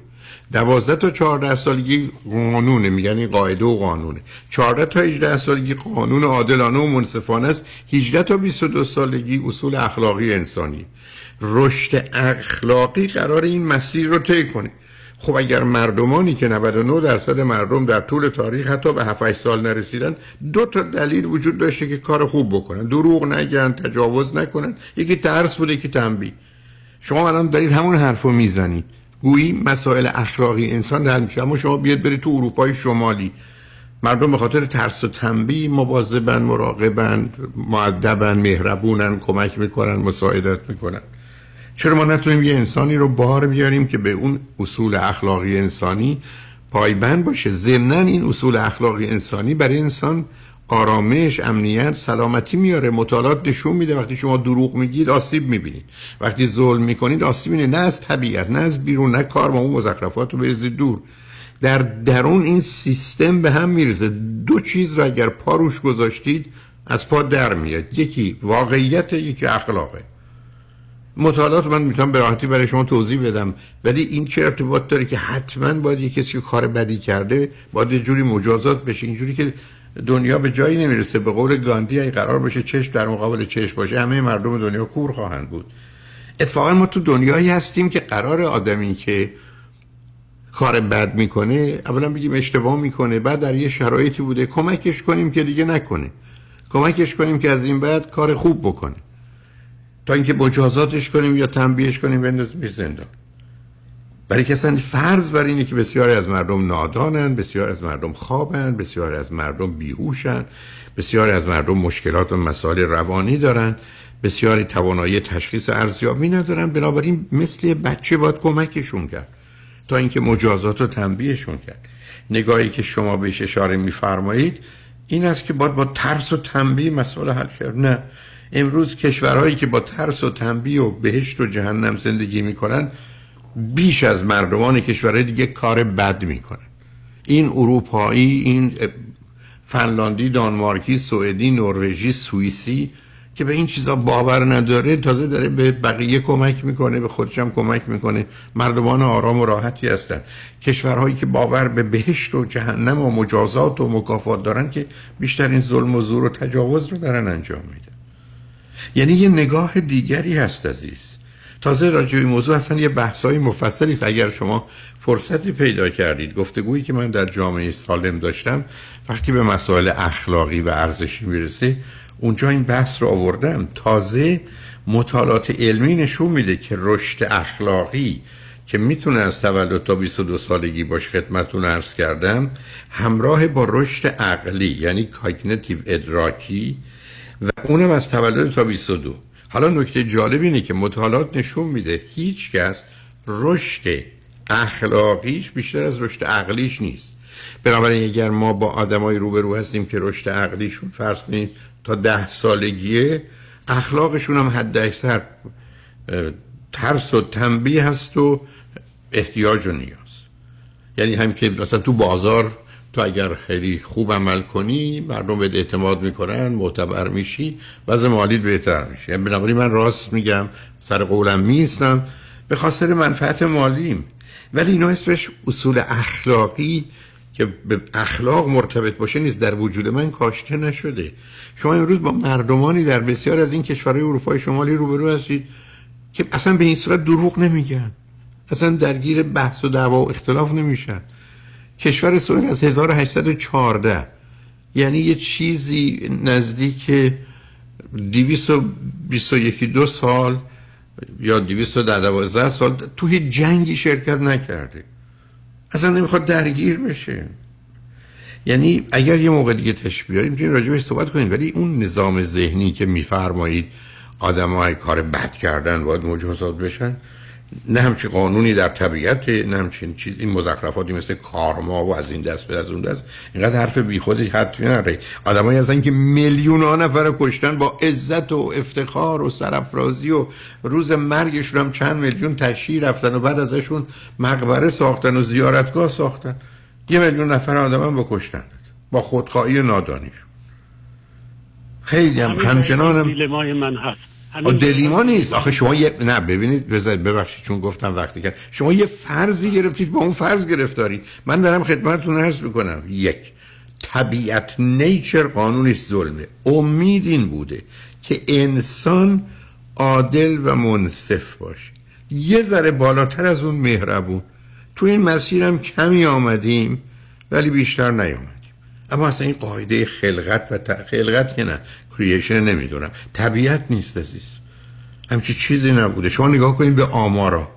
دوازده تا چهارده سالگی قانونه. میگن این قاعده و قانونه. چهارده تا هجده سالگی قانون عادلانه و منصفانه است. هجده تا بیست و دو سالگی اصول اخلاقی انسانی. رشد اخلاقی قرار این مسیر رو طی کنه. خب اگر مردمانی که 99 درصد مردم در طول تاریخ حتی به 7 سال نرسیدن دو تا دلیل وجود داشته که کار خوب بکنن. دروغ نگن تجاوز نکنن. یکی ترس بوده یکی تنبیه. شما الان دارید همون حرفو می‌زنید. گویی مسائل اخلاقی انسان حل میشه. اما شما بیاد برید تو اروپای شمالی. مردم به خاطر ترس و تنبیه مواظبن مراقبن معدبن مهربونن کمک می‌کنن مساعدت می‌کنن. چرا ما نتونیم یه انسانی رو بار بیاریم که به اون اصول اخلاقی انسانی پایبند باشه؟ ضمن این اصول اخلاقی انسانی برای انسان آرامش امنیت سلامتی میاره. مطالعات نشون میده وقتی شما دروغ میگید آسیب می‌بینید. وقتی ظلم می‌کنید آسیب می‌بینید. نه از طبیعت نه از بیرون نه کار با اون مزخرفات رو بریزید دور. در درون این سیستم به هم می‌رسه دو چیز رو اگر پا روش گذاشتید از پا در میاد. یکی واقعیت یکی اخلاقه. مطالعات من می‌تونم به راحتی برای شما توضیح بدم. ولی این چه ارتباط داره که حتما باید یه کسی که کار بدی کرده باید جوری مجازات بشه. اینجوری که دنیا به جایی نمی‌رسه. به قول گاندی اگه قرار باشه چشم در مقابل چشم باشه همه مردم دنیا کور خواهند بود. اتفاقا ما تو دنیایی هستیم که قرار آدمی که کار بد می‌کنه اولا بگیم اشتباه می‌کنه بعد در یه شرایطی بوده کمکش کنیم که دیگه نکنه. کمکش کنیم که از این بعد کار خوب بکنه. تا اینکه مجازاتش کنیم یا تنبیهش کنیم بندازیم زندان. برای اصلا فرض بر اینه که بسیاری از مردم نادانن بسیاری از مردم خوابن بسیاری از مردم بیهوشن بسیاری از مردم مشکلات و مسائل روانی دارن بسیاری توانایی تشخیص ارزیابی ندارن. بنابراین مثل بچه باید کمکشون کرد تا اینکه مجازات و تنبیهشون کرد. نگاهی که شما بهش اشاره میفرمایید این است که باید با ترس و تنبیه مسئله حل کرد. نه. امروز کشورهایی که با ترس و تنبیه و بهشت و جهنم زندگی می‌کنن بیش از مردمان کشورهای دیگه کار بد می‌کنن. این اروپایی این فنلاندی دانمارکی سوئدی نروژی سوئیسی که به این چیزا باور نداره تازه داره به بقیه کمک می‌کنه به خودش هم کمک می‌کنه. مردمان آرام و راحتی هستن. کشورهایی که باور به بهشت و جهنم و مجازات و مکافات دارن که بیشتر این ظلم و زور و تجاوز رو دارن انجام میده یعنی یه نگاه دیگری هست عزیز. تازه راجع به موضوع اصلا یه بحثای مفصلی است. اگر شما فرصتی پیدا کردید گفتگویی که من در جامعه سالم داشتم وقتی به مسائل اخلاقی و ارزشی می‌رسه اونجا این بحث رو آوردم. تازه مطالعات علمی نشون میده که رشد اخلاقی که می‌تونه از تولد تا 22 سالگی باش خدمتون عرض کردم همراه با رشد عقلی یعنی کاگنیتیو ادراکی و اونم از تولد تا 22 حالا نکته جالب اینه که مطالعات نشون میده هیچ کس رشد اخلاقیش بیشتر از رشد عقلیش نیست. بنابراین اگر ما با آدمای روبرو هستیم که رشد عقلیشون فرض کنید تا ده سالگیه اخلاقشون هم حد اکثر ترس و تنبیه هست و احتیاج و نیاز. یعنی هم که مثلا تو بازار تو اگر خیلی خوب عمل کنی مردم به اعتماد می‌کنن معتبر میشی وضع مالیت بهتر میشه یعنی بنابراین من راست میگم سر قولم میستم به خاطر منفعت مالیم. ولی اینا اسمش اصول اخلاقی که به اخلاق مرتبط باشه نیست در وجود من کاشته نشده. شما امروز با مردمانی در بسیار از این کشورهای اروپای شمالی روبرو هستید که اصلا به این صورت دروغ نمیگن. اصلا درگیر بحث و دعوا و اختلاف نمیشن. کشور سوئد از 1814 یعنی یه چیزی نزدیک 221 دو سال یا 212 سال تو هیچ جنگی شرکت نکرده. اصلا نمی‌خواد درگیر بشه. یعنی اگر یه موقع دیگه تش بیاریم می‌تونیم راجع بهش صحبت کنیم. ولی اون نظام ذهنی که میفرمایید آدم کار بد کردن باید مجازات بشن نه همچین قانونی در طبیعت نه همچین چیز. این مزخرفاتی مثل کارما و از این دست به از اون دست. اینقدر حرف بیخودی حتی نره. آدمایی هستن که میلیون ها نفر کشتن با عزت و افتخار و سرافرازی و روز مرگشون هم چند میلیون تشییع رفتن و بعد ازشون مقبره ساختن و زیارتگاه ساختن. یه میلیون نفر آدم هم بکشتن با خودخواهی نادانیشون. خیلی هم همچنان هم من هست. دلیما نیست. آخه شما یه نه ببینید بذارید ببخشید چون گفتم وقتی که شما یه فرضی گرفتید با اون فرض گرفتارید. من دارم خدمتتون عرض می‌کنم. یک طبیعت نیچر قانونش ظلمه. امید این بوده که انسان عادل و منصف باشه. یه ذره بالاتر از اون مهربون. تو این مسیرم کمی آمدیم ولی بیشتر نیامدیم اما اصلا این قاعده خلقت و ت... خلقت که نه. کریشن نمی‌دونم. طبیعت نیست عزیز. همچی چیزی نبوده. شما نگاه کنید به آمارا.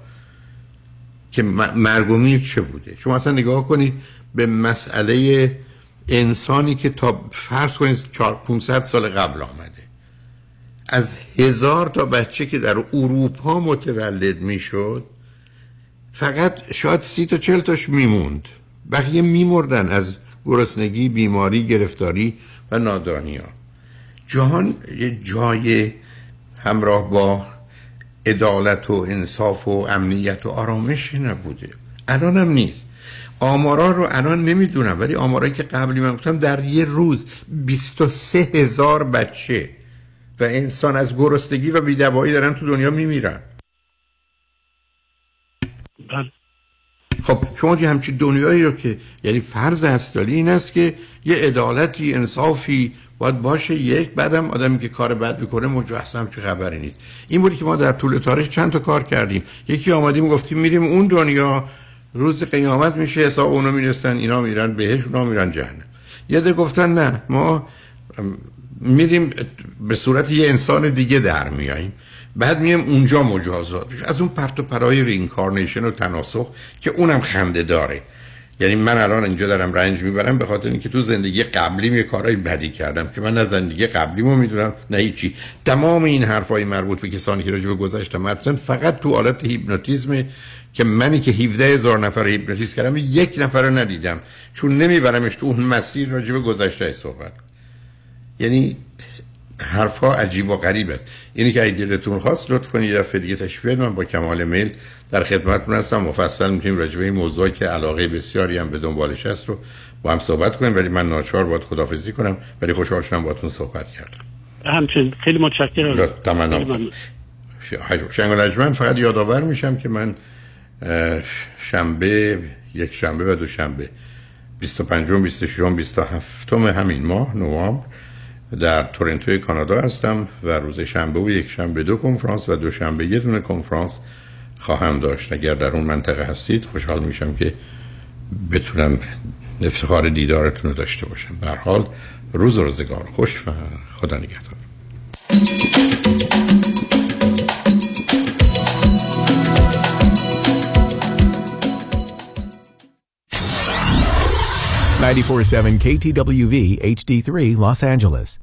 که مرگومی چه بوده؟ شما اصلا نگاه کنید به مسئله انسانی که تا فرض کنید 500 سال قبل آمده. از هزار تا بچه که در اروپا متولد می‌شد فقط شاید سی تا چل تاش میموند. بقیه میمردن از گرسنگی بیماری گرفتاری و نادانی ها جهان یه جای همراه با عدالت و انصاف و امنیت و آرامشی نبوده. الانم نیست. آمارا رو الان نمی‌دونم ولی آمارایی که قبلی من گفتم در یه روز 23 هزار بچه و انسان از گرسنگی و بیدوایی دارن تو دنیا میمیرن. بله. خب شما یه همچین دنیایی رو که یعنی فرض اصلی این است که یه عدالتی انصافی باید باشه یک بعدم آدمی که کار بد می‌کنه مجسم چه خبری نیست. این بودی که ما در طول تاریخ چند تا کار کردیم. یکی آمدیم گفتیم میریم اون دنیا روز قیامت میشه حساب اونو می‌رسن اینا میرن بهش اونا میرن جهنم. یه عده گفتن نه ما میریم به صورت یه انسان دیگه در میاییم بعد میایم اونجا مجازات از اون پرت و پلای reincarnation و تناسخ که اونم خنده داره. یعنی من الان اینجا دارم رنج می‌برم به خاطر اینکه تو زندگی قبلیم یه کارهای بدی کردم که من نه زندگی قبلیمو می‌دونم نه هیچی. تمام این حرفای مربوط به کسانی که راجع به گذشته می‌پرسن فقط تو حالت هیپنوتیزم که منی که 17 هزار نفر هیپنوتیزم کردم یک نفر رو ندیدم. چون نمیبرمش تو اون مسیر راجع به گذشته صحبت. یعنی حرفها عجیب و غریب است. اینی که اگه دلتون خواست لطف کنید یه دفعه دیگه تشریف من با کمال میل در خدمتتون هستم. مفصل می‌تونیم راجع به این موضوعی که علاقه بسیاری هم به دنبالش هست رو با هم صحبت کنیم. ولی من ناچار باید خدافزی کنم. ولی خوشحال شدم باهاتون صحبت کردم. همچنین. خیلی متشکرم. تمام شنگ فقط یادآور میشم که من شنبه یک شنبه و دو شنبه. 25 26 27 همین ماه نوامبر. در تورنتو کانادا هستم و روز شنبه و یک شنبه دو کنفرانس و دو شنبه یه دونه کنفرانس خواهم داشت. اگر در اون منطقه هستید خوشحال میشم که بتونم افتخار دیدارتون رو داشته باشم. به حال روز روزگار خوش و خدا نگهدار. KTWV HD3 Los Angeles.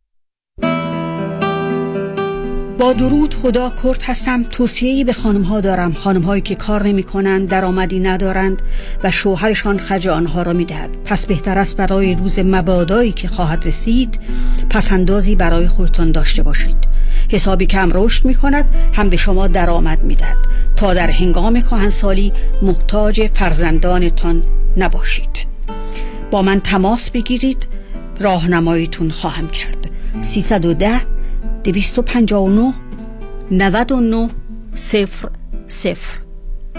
با درود خدا کرد هستم. توصیه‌ای به خانم ها دارم. خانم هایی که کار نمی کنند درآمدی ندارند و شوهرشان خرج آنها را می دهد پس بهتر است برای روز مبادایی که خواهد رسید پسندازی برای خودتان داشته باشید. حسابی کم رشد می کند هم به شما درآمد می دهد تا در هنگام کهنسالی محتاج فرزندانتان نباشید. با من تماس بگیرید. راهنماییتون خواهم کرد. 310 259 99 صفر صفر.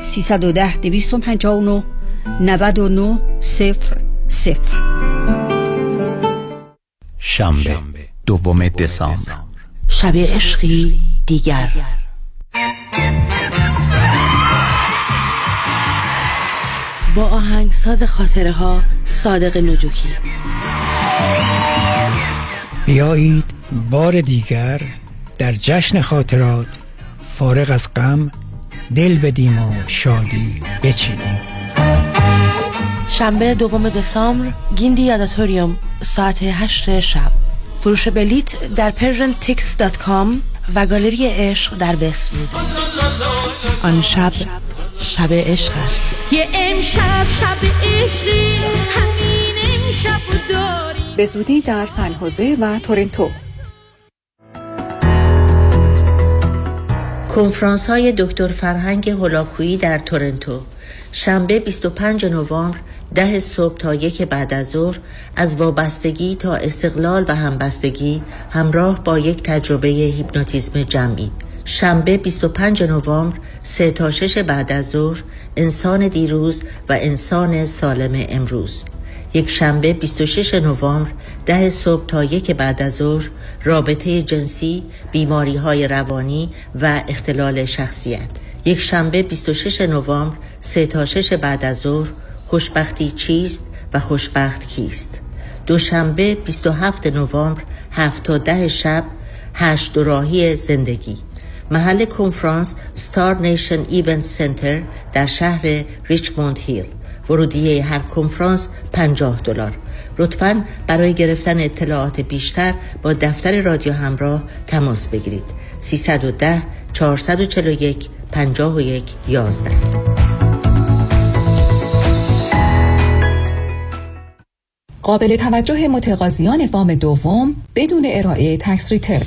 310 259 99 صفر صفر. شنبه دوم دسامبر. شب عشقی دیگر. با آهنگساز خاطره ها صادق نجوکی. بیایید بار دیگر در جشن خاطرات فارغ از غم دل بدیم و شادی بچینیم. شنبه دوم دسامبر گیندی یاداتوریوم ساعت هشت شب. فروش بلیت در persiantix.com و گالری عشق در وستوود آن شب شب عشق است. یه امشب شب عشقی همین امشب داری به زودی در سنحوزه و تورنتو. کنفرانس های دکتر فرهنگ هولاکویی در تورنتو. شنبه 25 نوامبر ده صبح تا یک بعد از ظهر از وابستگی تا استقلال و همبستگی همراه با یک تجربه هیپنوتیزم جمعی. شنبه 25 نوامبر 3 تا 6 بعد از ظهر انسان دیروز و انسان سالم امروز. یک شنبه 26 نوامبر ده صبح تا یک بعد از ظهر رابطه جنسی بیماری های روانی و اختلال شخصیت. یک شنبه 26 نوامبر 3 تا 6 بعد از ظهر خوشبختی چیست و خوشبخت کیست؟ دوشنبه 27 نوامبر 7 تا 10 شب هشت راهی زندگی. محل کنفرانس Star Nation Event Centre در شهر Richmond Hill ورودیه هر کنفرانس 50 دلار. لطفا برای گرفتن اطلاعات بیشتر با دفتر رادیو همراه تماس بگیرید. 310 441 51 11 قابل توجه متقاضیان وام دوم بدون ارائه tax return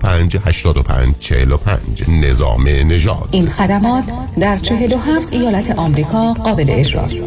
205 85 45 نظام نژاد. این خدمات در 47 ایالت آمریکا قابل اجراست.